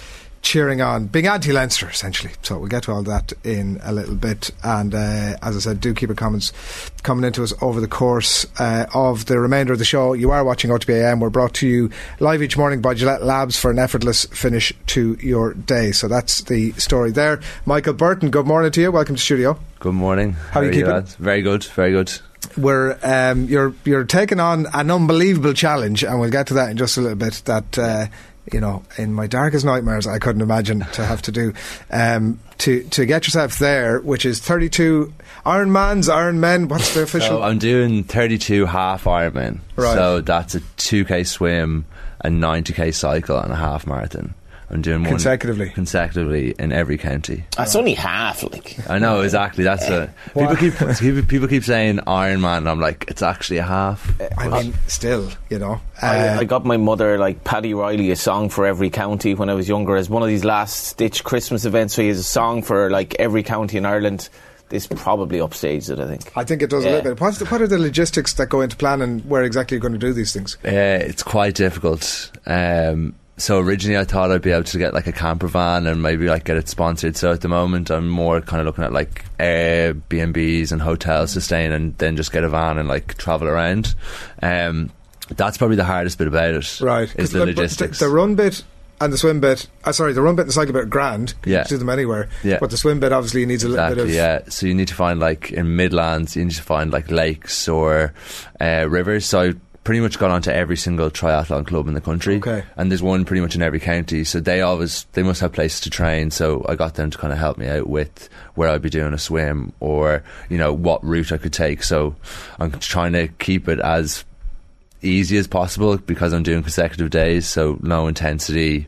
cheering on, being anti-Leinster essentially. So we'll get to all that in a little bit. And uh, as I said, do keep your comments coming into us over the course uh, of the remainder of the show. You are watching OTBAM. We're brought to you live each morning by Gillette Labs for an effortless finish to your day. So that's the story there. Michael Burton, good morning to you. Welcome to studio. Good morning. How are you keeping? lads? Very good, very good. We're um, you're you're taking on an unbelievable challenge, and we'll get to that in just a little bit. That uh, you know, in my darkest nightmares, I couldn't imagine to have to do um, to to get yourself there, which is 32 Iron Man's Iron Men. What's the official? So I'm doing 32 half Ironman. Right. So that's a 2k swim, a 90k cycle, and a half marathon. I'm doing one Consecutively? consecutively in every county. That's only half, like. I know exactly. That's a people keep people, people keep saying Iron Man. And I'm like, it's actually a half. I mean, still, you know. I, Uh, I got my mother like Paddy Riley a song for every county when I was younger as one of these last stitch Christmas events. So he has a song for like every county in Ireland. This probably upstaged it, I think. I think it does a little bit. What's the, what are the logistics that go into planning where exactly you're going to do these things? Uh, it's quite difficult. Um, so originally I thought I'd be able to get like a camper van and maybe like get it sponsored. So at the moment I'm more kind of looking at like Airbnbs and hotels to stay in and then just get a van and like travel around. Um, that's probably the hardest bit about it. Right. Is the the- logistics. The, the run bit and the swim bit. Uh, sorry, the run bit and the cycle bit are grand. You Yeah. can do them anywhere. Yeah. But the swim bit obviously needs a little bit of. yeah. So you need to find like in Midlands, you need to find like lakes or uh, rivers. So I pretty much got onto every single triathlon club in the country. Okay. And there's one pretty much in every county. So they always they must have places to train. So I got them to kind of help me out with where I'd be doing a swim or you know what route I could take. So I'm trying to keep it as easy as possible because I'm doing consecutive days, so low intensity,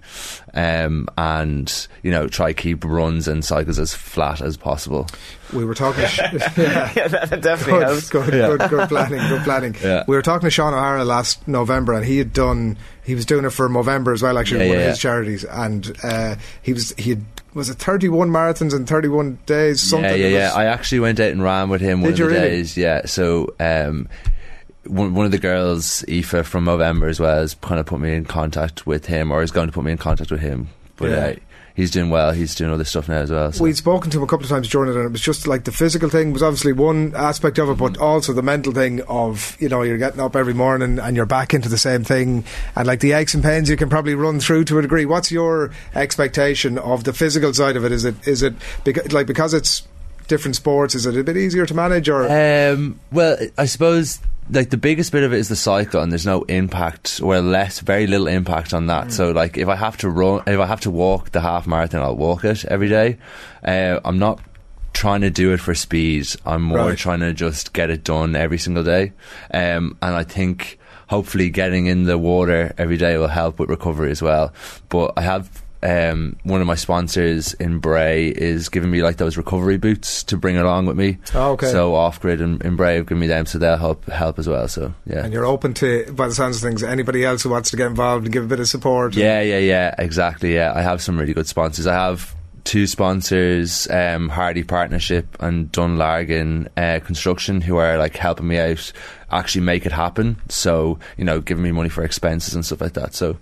um, and you know try keep runs and cycles as flat as possible. We were talking. <laughs> yeah, yeah, that definitely good, helps. Good, Yeah. good, good planning. Good planning. <laughs> Yeah. We were talking to Sean O'Hara last November, and he had done. He was doing it for Movember as well, actually, Yeah, one yeah, of his yeah. charities, and uh, he was he had was it thirty one marathons in thirty one days. Something. Yeah, yeah, yeah. I actually went out and ran with him one Did of the really? days. Yeah, so um, one, one of the girls, Aoife from Movember as well, has kind of put me in contact with him, or is going to put me in contact with him. But Yeah. uh, he's doing well. He's doing other stuff now as well. So. We'd spoken to him a couple of times during it, and it was just like the physical thing was obviously one aspect of it, but also the mental thing of you know you're getting up every morning and you're back into the same thing, and like the aches and pains you can probably run through to a degree. What's your expectation of the physical side of it? Is it is it beca- like because it's different sports? Is it a bit easier to manage or? Um, well, I suppose like the biggest bit of it is the cycle, and there's no impact or less, very little impact on that. So, like, if I have to run, if I have to walk the half marathon, I'll walk it every day. Uh, I'm not trying to do it for speed. I'm more Right. trying to just get it done every single day. Um, and I think hopefully getting in the water every day will help with recovery as well. But I have um, one of my sponsors in Bray is giving me like those recovery boots to bring along with me. Oh, okay. So off grid and, and Bray have given me them, so they'll help help as well. So yeah. and you're open to, by the sounds of things, anybody else who wants to get involved and give a bit of support. Yeah, yeah, yeah, exactly. Yeah, I have some really good sponsors. I have two sponsors, um, Hardy Partnership and Dunlargan uh, Construction, who are like helping me out, actually make it happen. So you know, giving me money for expenses and stuff like that. So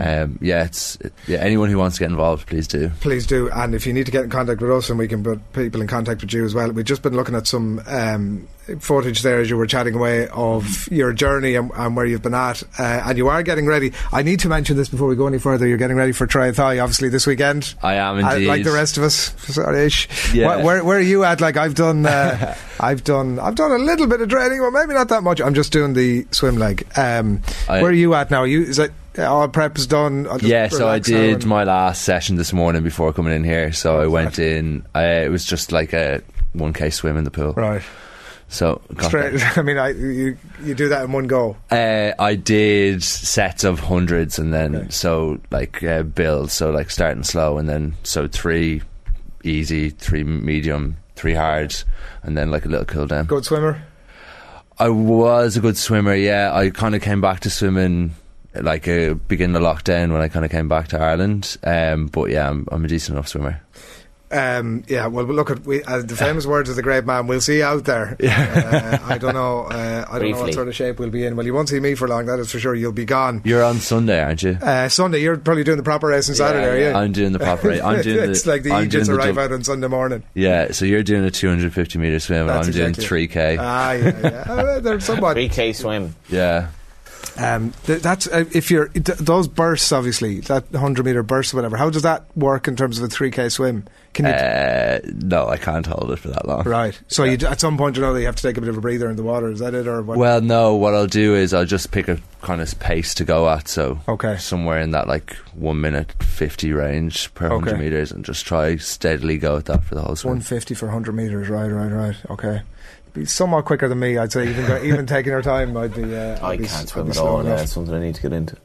um, yeah, it's it, yeah. Anyone who wants to get involved, please do. Please do, and if you need to get in contact with us, and we can put people in contact with you as well. We've just been looking at some um, footage there as you were chatting away of your journey and, and where you've been at, uh, and you are getting ready. I need to mention this before we go any further. You're getting ready for Triathlon, obviously this weekend. I am Uh, indeed. like the rest of us, sorry-ish. Yeah. Where, where, where are you at? Like I've done, uh, <laughs> I've done, I've done a little bit of training, but maybe not that much. I'm just doing the swim leg. Um, I- where are you at now? Are you is that all prep is done? Yeah, so I did my last session this morning before coming in here. So I went in. Uh, it was just like a one k swim in the pool. Right. So Straight. <laughs> I mean, I, you you do that in one go. Uh, I did sets of hundreds and then so like uh, builds, so like starting slow and then so three easy, three medium, three hard, and then like a little cool down. Good swimmer. I was a good swimmer, yeah. I kind of came back to swimming like uh, beginning of lockdown when I kind of came back to Ireland. Um, but yeah, I'm, I'm a decent enough swimmer. Um, yeah, well, look at we, uh, the famous words of the great man. We'll see you out there. Uh, I don't know. Uh, I don't know what sort of shape we'll be in. Well, you won't see me for long. That is for sure. You'll be gone. You're on Sunday, aren't you? Uh, Sunday, you're probably doing the proper race on Saturday, are you? I'm doing the proper race. I'm <laughs> doing it's the, like the I'm Egypts doing the arrive dou- out on Sunday morning. Yeah, so you're doing a 250 meter swim, and I'm doing exactly it. 3k. Ah, yeah, yeah. Uh, they're somewhat. <laughs> 3k swim. yeah. Um, th- that's uh, if you're th- those bursts, obviously that hundred meter burst, or whatever. How does that work in terms of a three k swim? Can you? Uh, no, I can't hold it for that long. right. So you d at some point, you know, that you have to take a bit of a breather in the water. Is that it, or what? Well, no. What I'll do is I'll just pick a kind of pace to go at. So Okay. somewhere in that like one minute fifty range per hundred meters, and just try steadily go at that for the whole swim. 150 for 100 metres, right, right, right. Okay. Be somewhat quicker than me, I'd say. Even go, even <laughs> taking our time, I'd be. Uh, I I'd be, can't swim at all. enough. Yeah, it's something I need to get into.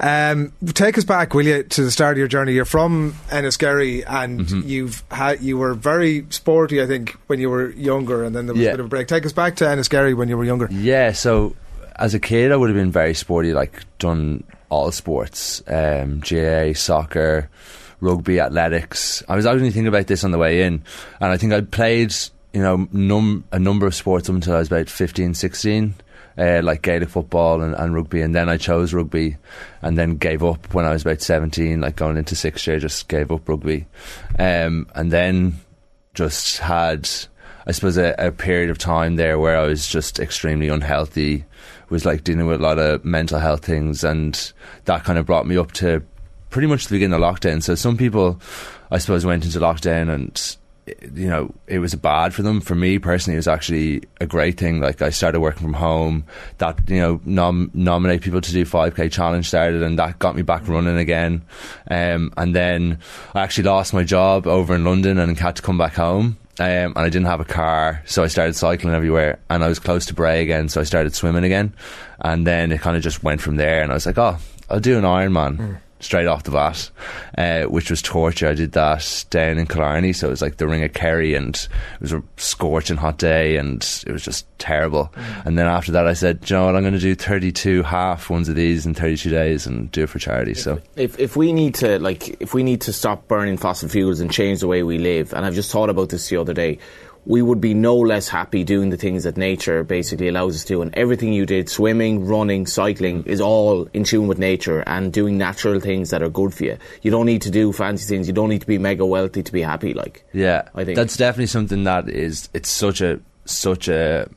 Um, take us back, will you, to the start of your journey? You're from Enniskerry, and Mm-hmm. you've had you were very sporty, I think, when you were younger, and then there was Yeah. a bit of a break. Take us back to Enniskerry when you were younger. Yeah, so as a kid, I would have been very sporty, like done all sports, um, GA, soccer, rugby, athletics. I was actually thinking about this on the way in, and I think I played, you know, num- a number of sports up until I was about 15, 16. Uh, like Gaelic football and, and rugby, and then I chose rugby, and then gave up when I was about seventeen. Like going into sixth year, just gave up rugby, um, and then just had, I suppose, a, a period of time there where I was just extremely unhealthy, was like dealing with a lot of mental health things, and that kind of brought me up to pretty much the beginning of lockdown. So some people, I suppose, went into lockdown and. You know, it was bad for them. For me personally, it was actually a great thing. Like I started working from home. That you know, nom- nominate people to do 5k challenge started, and that got me back running again. Um, and then I actually lost my job over in London and had to come back home. um, and I didn't have a car, so I started cycling everywhere. And I was close to Bray again, so I started swimming again. And then it kind of just went from there. And I was like, oh, I'll do an Ironman straight off the bat, uh, which was torture. I did that down in Killarney, so it was like the Ring of Kerry, and it was a scorching hot day, and it was just terrible. And then after that, I said, you know what, I'm going to do 32 half ones of these in 32 days and do it for charity. So if if we need to like if we need to stop burning fossil fuels and change the way we live, and I've just thought about this the other day, we would be no less happy doing the things that nature basically allows us to do. And everything you did, swimming, running, cycling, is all in tune with nature and doing natural things that are good for you. You don't need to do fancy things. You don't need to be mega wealthy to be happy. Like Yeah, I think that's definitely something that is. It's such a such a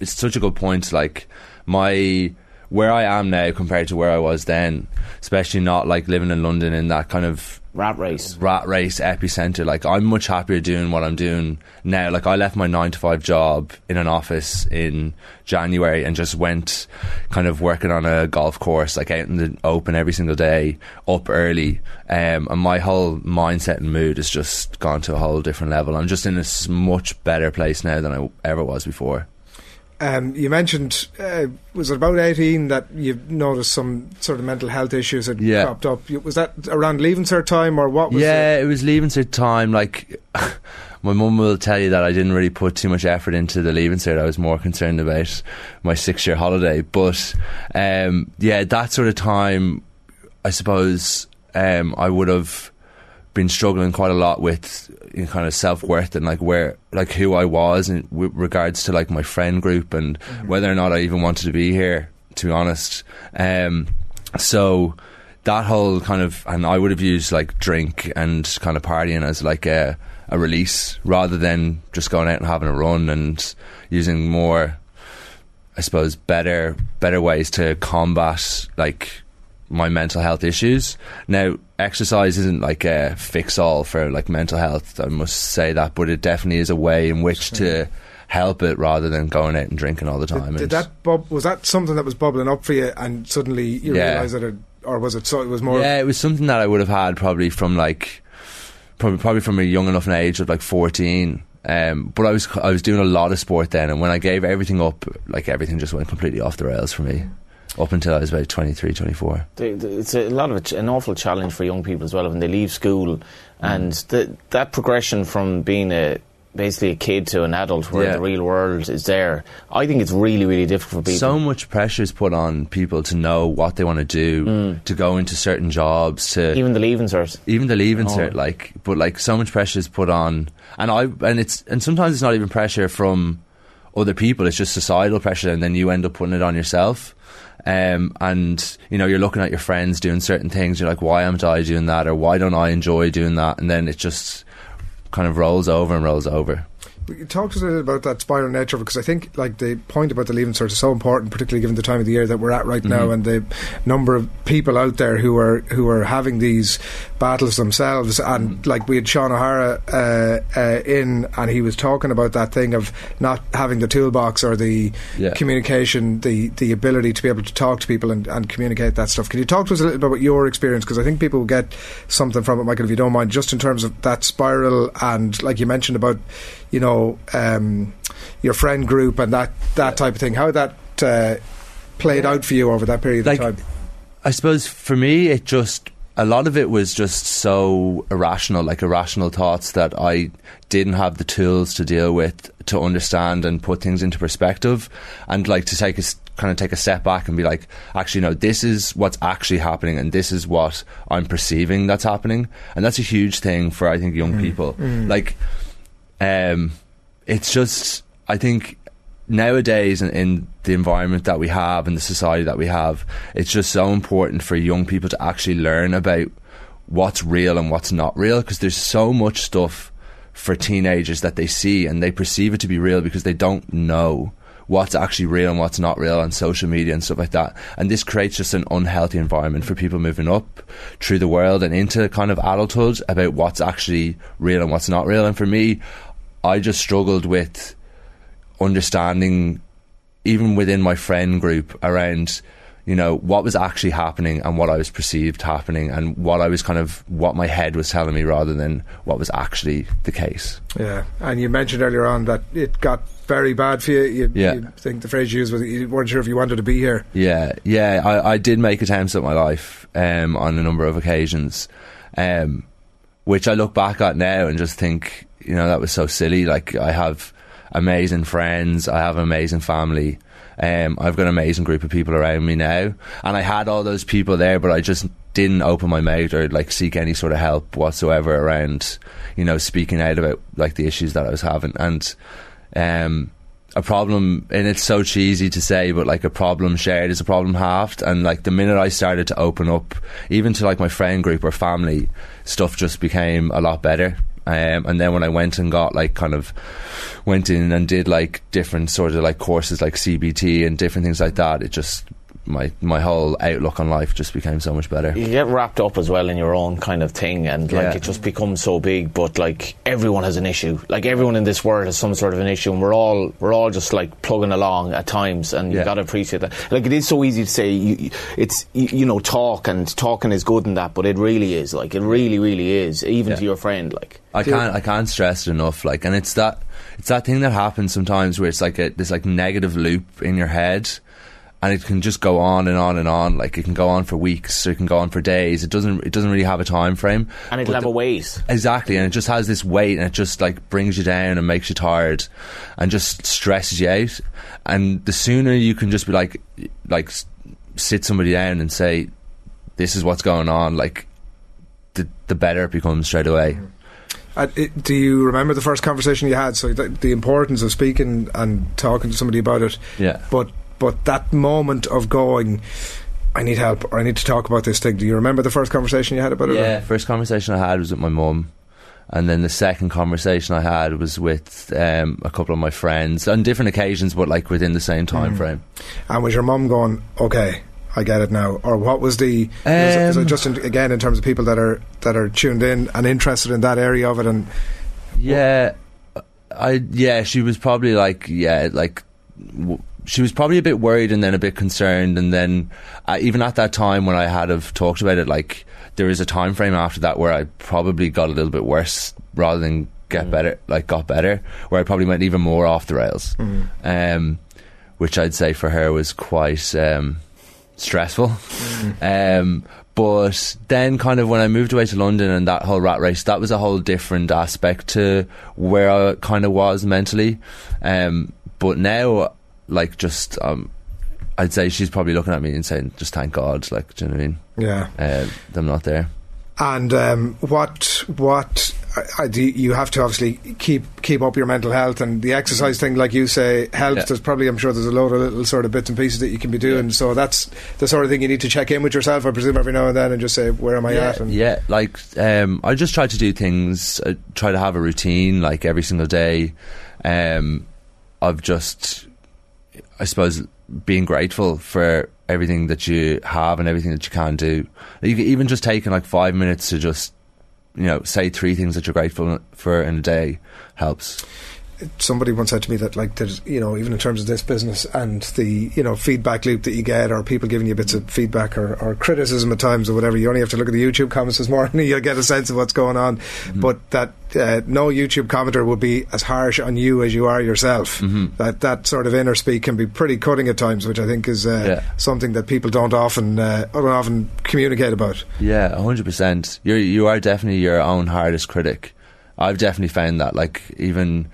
it's such a good point. Like my where I am now compared to where I was then, especially not like living in London in that kind of rat race, rat race epicenter. Like I'm much happier doing what I'm doing now. Like I left my nine to five job in an office in January and just went kind of working on a golf course, like out in the open every single day, up early. Um, and my whole mindset and mood has just gone to a whole different level. I'm just in a much better place now than I ever was before. Um, you mentioned, uh, was it about 18 that you noticed some sort of mental health issues had Yeah. cropped up? Was that around leaving cert time or what was yeah, it was leaving cert time. Like <laughs> my mum will tell you that I didn't really put too much effort into the leaving cert. I was more concerned about my six year holiday. But um, yeah, that sort of time, I suppose um, I would have been struggling quite a lot with know, kind of self worth and like where like who I was in with regards to like my friend group and whether or not I even wanted to be here. To be honest, um, so that whole kind of and I would have used like drink and kind of partying as like a a release rather than just going out and having a run and using more I suppose better better ways to combat like my mental health issues. Now, exercise isn't like a fix all for like mental health. I must say that, but it definitely is a way in which to help it rather than going out and drinking all the time. Did And- that bub- was that something that was bubbling up for you, and suddenly you Yeah. realised that, it, or was it so? It was more. Yeah, it was something that I would have had probably from like probably probably from a young enough age of like fourteen. Um, but I was I was doing a lot of sport then, and when I gave everything up, like everything just went completely off the rails for me. Up until I was about 23, 24. They- they- It's a lot of a an awful challenge for young people as well when they leave school, mm. and the, that progression from being a basically a kid to an adult, where Yeah. the real world is there. I think it's really, really difficult for people. So much pressure is put on people to know what they want to do, mm. to go into certain jobs, to even the leaving cert, even the leaving Oh. cert. Like, but like so much pressure is put on, and I and it's and sometimes it's not even pressure from other people. It's just societal pressure, and then you end up putting it on yourself. Um, and you know you're looking at your friends doing certain things. You're like, why am I doing that, or why don't I enjoy doing that? And then it just kind of rolls over and rolls over. You talked a little about that spiral nature because I think like the point about the leaving cert is so important, particularly given the time of the year that we're at right now Mhm. and the number of people out there who are who are having these battles themselves. And like we had Sean O'Hara uh, uh, in, and he was talking about that thing of not having the toolbox or the Yeah. communication, the the ability to be able to talk to people and, and communicate that stuff. Can you talk to us a little bit about your experience? Because I think people will get something from it, Michael, if you don't mind, just in terms of that spiral and like you mentioned about, you know, um, your friend group and that that type of thing. How that uh, played out for you over that period Like, of time. I suppose for me, it just a lot of it was just so irrational, like irrational thoughts that I didn't have the tools to deal with to understand and put things into perspective, and like to take a kind of take a step back and be like, actually, no, this is what's actually happening, and this is what I'm perceiving that's happening, and that's a huge thing for I think young people. Mm. Like, um, it's just I think nowadays in, in the environment that we have and the society that we have, it's just so important for young people to actually learn about what's real and what's not real because there's so much stuff for teenagers that they see and they perceive it to be real because they don't know what's actually real and what's not real on social media and stuff like that. And this creates just an unhealthy environment for people moving up through the world and into kind of adulthood about what's actually real and what's not real. And for me, I just struggled with understanding even within my friend group around you know what was actually happening and what I was perceived happening and what I was kind of what my head was telling me rather than what was actually the case. Yeah, and you mentioned earlier on that it got very bad for you. You, Yeah. you think the phrase you used was you weren't sure if you wanted to be here. Yeah, yeah, I, I did make attempts at my life um, on a number of occasions, um, which I look back at now and just think, you know, that was so silly. Like, I have amazing friends, I have an amazing family, um, I've got an amazing group of people around me now, and I had all those people there, but I just didn't open my mouth or like seek any sort of help whatsoever around, you know, speaking out about like the issues that I was having and. Um, a problem and it's so cheesy to say but like a problem shared is a problem halved. And like the minute I started to open up even to like my friend group or family stuff just became a lot better. Um, and then when I went and got like kind of went in and did like different sort of like courses like CBT and different things like that it just my my whole outlook on life just became so much better you get wrapped up as well in your own kind of thing and like Yeah. it just becomes so big but like everyone has an issue like everyone in this world has some sort of an issue and we're all we're all just like plugging along at times and you've Yeah. got to appreciate that like it is so easy to say you, you- it's you, you know talk and talking is good and that but it really is like it really really is even to your friend like I can't I can't stress it enough. Like, and it's that it's that thing that happens sometimes where it's like a this like negative loop in your head, and it can just go on and on and on. Like it can go on for weeks, or it can go on for days. It doesn't it doesn't really have a time frame. and it'll But have the- a weight Exactly, and it just has this weight, and it just like brings you down and makes you tired, and just stresses you out. And the sooner you can just be like, like sit somebody down and say, "This is what's going on," like the the better it becomes straight away. Uh, it, do you remember the first conversation you had? So the, the importance of speaking and talking to somebody about it. Yeah. But but that moment of going, I need help or I need to talk about this thing. Do you remember the first conversation you had about it? Yeah, first conversation I had was with my mum, and then the second conversation I had was with um, a couple of my friends on different occasions, but like within the same time Mm. frame. And was your mum going, okay, I get it now? Or what was the, is, it- is Um, just in, again in terms of people that are that are tuned in and interested in that area of it and Yeah, I yeah, she was probably like yeah, like w- she was probably a bit worried and then a bit concerned, and then uh, even at that time when I had have talked about it, like there is a time frame after that where I probably got a little bit worse rather than get better, like got better, where I probably went even more off the rails, um, which I'd say for her was quite um, stressful. Um, but then, kind of, when I moved away to London and that whole rat race, that was a whole different aspect to where I kind of was mentally. Um, but now, like, just, um, I'd say she's probably looking at me and saying, just thank God, like, do you know what I mean? Yeah. Uh, I'm not there. And um, what what I, I, do you have to obviously keep keep up your mental health and the exercise thing, like you say, helps. Yeah. There's probably I'm sure there's a load of little sort of bits and pieces that you can be doing. So that's the sort of thing you need to check in with yourself, I presume, every now and then, and just say where am I yeah, at? And yeah, like um, I just try to do things. I try to have a routine, like every single day. Um, I've just, I suppose, being grateful for everything that you have and everything that you can do. Even just taking like five minutes to just, you know, say three things that you're grateful for in a day helps. Somebody once said to me that like there's you know even in terms of this business and the you know feedback loop that you get or people giving you bits of feedback or, or criticism at times or whatever you only have to look at the YouTube comments this morning <laughs> you'll get a sense of what's going on but that uh, no YouTube commenter will be as harsh on you as you are yourself that that sort of inner speak can be pretty cutting at times which I think is uh, Yeah. something that people don't often uh, don't often communicate about Yeah, hundred percent. You you are definitely your own hardest critic. I've definitely found that. Like even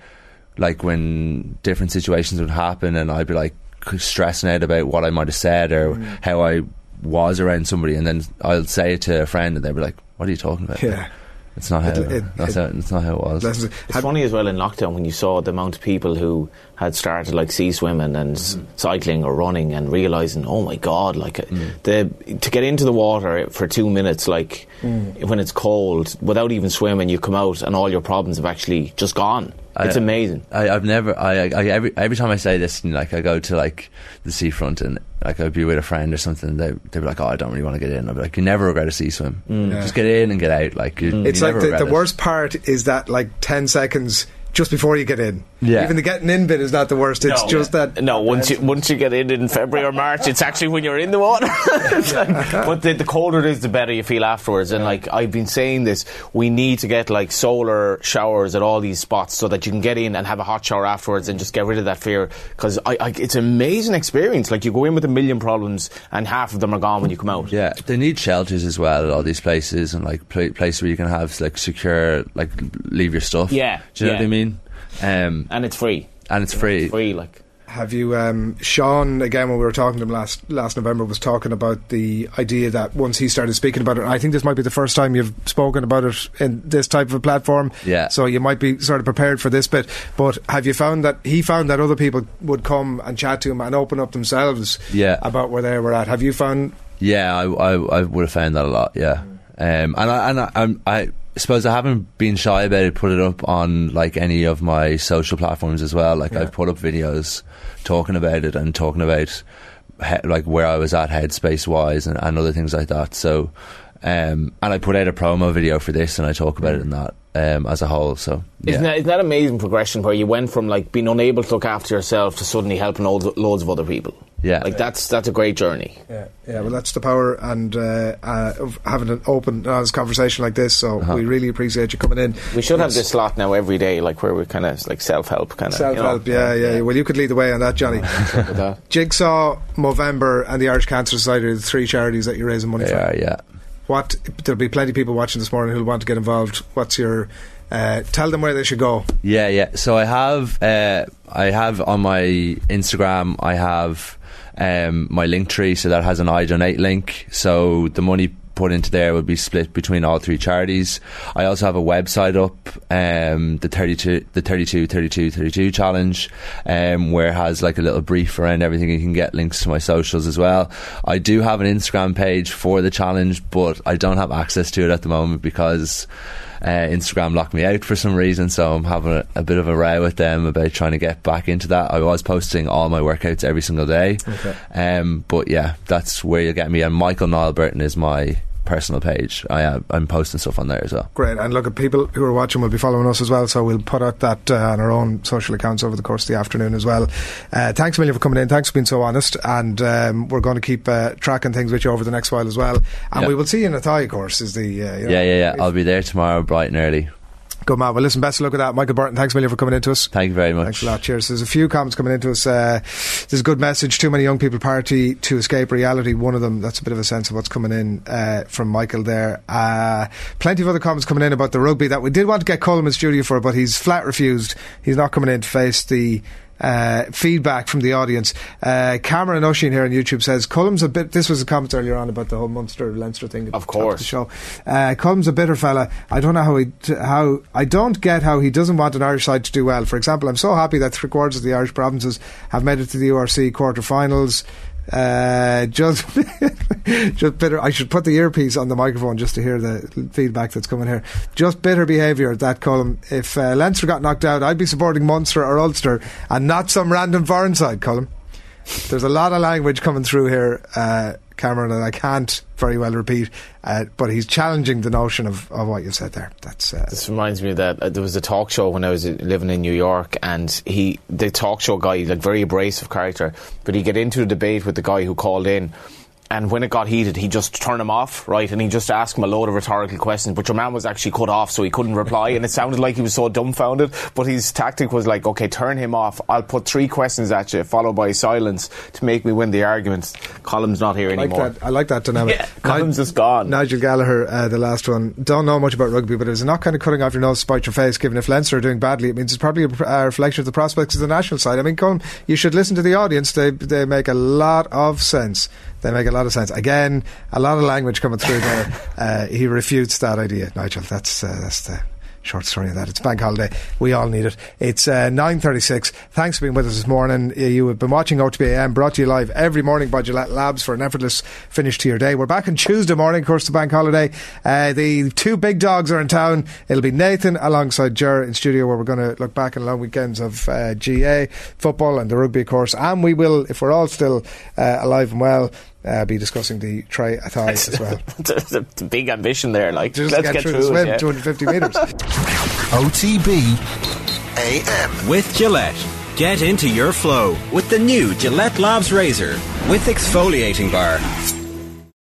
like when different situations would happen, and I'd be like stressing out about what I might have said or mm. how I was around somebody, and then I'll say it to a friend, and they'll be like, "What are you talking about?" Yeah. It's not how It- it- that's it- how it's not how it was. Lessons- It's funny as well in lockdown when you saw the amount of people who had started like sea swimming and s mm-hmm. cycling or running and realizing, oh my god, like uh, mm. the to get into the water for two minutes, like mm. when it's cold, without even swimming, you come out and all your problems have actually just gone. It's amazing. I, I've never. I, I every every time I say this, like I go to like the seafront, and like I'd be with a friend or something. They they'd be like, "Oh, I don't really want to get in." I'd be like, "You never regret a sea swim. Mm. Yeah. Just get in and get out. Like you, mm. it's you like never the, the it." worst part is that like 10 seconds just before you get in Yeah. Even the getting in bit is not the worst. It's No. just that. No, once you once you get in in February or March, it's actually when you're in the water. <laughs> It's like- uh-huh. but the, the colder it is, the better you feel afterwards. And like I've been saying this, we need to get like solar showers at all these spots so that you can get in and have a hot shower afterwards and just get rid of that fear. Because I, I, it's an amazing experience. Like you go in with a million problems and half of them are gone when you come out. Yeah, they need shelters as well at all these places and like pla places where you can have like secure, like leave your stuff. Yeah, do you know yeah. what I mean? Um, and it's free. And it's free. free, like. Have you, um, Sean, again, when we were talking to him last last November, was talking about the idea that once he started speaking about it, I think this might be the first time you've spoken about it in this type of a platform. Yeah. So you might be sort of prepared for this bit. But have you found that he found that other people would come and chat to him and open up themselves Yeah. about where they were at? Have you found. Yeah, I, I, I would have found that a lot. Yeah, um, and I and I, I'm, I suppose I haven't been shy about it. Put it up on like any of my social platforms as well. Like I've put up videos talking about it and talking about he, like where I was at headspace wise and, and other things like that. So, um, and I put out a promo video for this and I talk about it in that um, as a whole. So yeah. Isn't, that, isn't that amazing progression where you went from like being unable to look after yourself to suddenly helping loads, loads of other people? Yeah. Like that's that's a great journey. Yeah, yeah. Well, that's the power and uh, uh, of having an open, honest conversation like this. So we really appreciate you coming in. We should have this slot now every day, like where we kind of like self help kind of Self help, yeah, yeah, Well, you could lead the way on that, Johnny. <laughs> Jigsaw, Movember, and the Irish Cancer Society are the three charities that you're raising money They for. are, yeah. What? There'll be plenty of people watching this morning who'll want to get involved. What's your? Uh, tell them where they should go. Yeah, yeah. So I have, uh, I have on my Instagram, I have um, my Linktree, so that has an iDonate link. So the money put into there will be split between all three charities. I also have a website up, um, the 32, the 32, 32, 32 challenge, um, where it has like a little brief around everything. You can get links to my socials as well. I do have an Instagram page for the challenge, but I don't have access to it at the moment because uh, Instagram locked me out for some reason, so I'm having a, a bit of a row with them about trying to get back into that. I was posting all my workouts every single day, Okay. um, but yeah, that's where you'll get me. And Michael Niall Burton is my personal page. I am, I'm posting stuff on there as well. Great, and look at people who are watching will be following us as well. So we'll put out that uh, on our own social accounts over the course of the afternoon as well. Uh, thanks a million for coming in. Thanks for being so honest, and um, we're going to keep uh, tracking things with you over the next while as well. And Yeah. we will see you in Athy course. Is the uh, you know, Yeah, yeah, yeah. I'll be there tomorrow, bright and early. Good man. Well, listen, best of luck with that. Michael Burton, thanks a million for coming into us. Thank you very much. Thanks a lot. Cheers. There's a few comments coming into us. Uh, there's a good message. Too many young people party to escape reality. One of them, that's a bit of a sense of what's coming in uh, from Michael there. Uh, plenty of other comments coming in about the rugby that we did want to get Coleman in studio for, but he's flat refused. He's not coming in to face the uh, feedback from the audience. Uh, Cameron Oshin here on YouTube says Colm's a bit. This was a comment earlier on about the whole Munster Leinster thing. Of course. the show. Uh, Colm's a bitter fella. I don't know how he t- how I don't get how he doesn't want an Irish side to do well. For example, I'm so happy that three quarters of the Irish provinces have made it to the URC quarter-finals. Uh, just, <laughs> just bitter. I should put the earpiece on the microphone just to hear the feedback that's coming here. Just bitter behaviour that Colm. If uh, Leinster got knocked out, I'd be supporting Munster or Ulster and not some random foreign side, Colm. There's a lot of language coming through here, uh, Cameron, and I can't very well repeat. Uh, but he's challenging the notion of, of what you said there. That's uh, This reminds me of that uh, there was a talk show when I was uh, living in New York, and he, the talk show guy, like very abrasive character, but he get into a debate with the guy who called in. And when it got heated, he just turned him off, right? And he just asked him a load of rhetorical questions. But your man was actually cut off, so he couldn't reply. And it sounded like he was so dumbfounded. But his tactic was like, okay, turn him off. I'll put three questions at you, followed by silence to make me win the argument. Colm's not here I like anymore. that. I like that dynamic. Yeah, Colm's just gone. Nigel Gallagher, uh, the last one. Don't know much about rugby, but it was not kind of cutting off your nose to spite your face. Given if Leinster are doing badly, it means it's probably a, a reflection of the prospects of the national side. I mean, Colin, you should listen to the audience. They they make a lot of sense. They make a lot of sense. Again, a lot of language coming through there. <laughs> Uh, he refutes that idea, Nigel. That's uh, that's the short story of that. It's bank holiday. We all need it. It's uh, 9.36. Thanks for being with us this morning. Uh, You have been watching OTBAM, brought to you live every morning by Gillette Labs for an effortless finish to your day. We're back on Tuesday morning, of course, the bank holiday. Uh, the two big dogs are in town. It'll be Nathan alongside Ger in studio where we're going to look back on long weekends of uh, GA, football and the rugby, of course. And we will, if we're all still uh, alive and well, uh, be discussing the triathlon as well. <laughs> There's a big ambition there. Like, Just let's get, get, through through the swim, yeah. 250 metres. <laughs> OTB AM. With Gillette. Get into your flow with the new Gillette Labs Razor with exfoliating bar.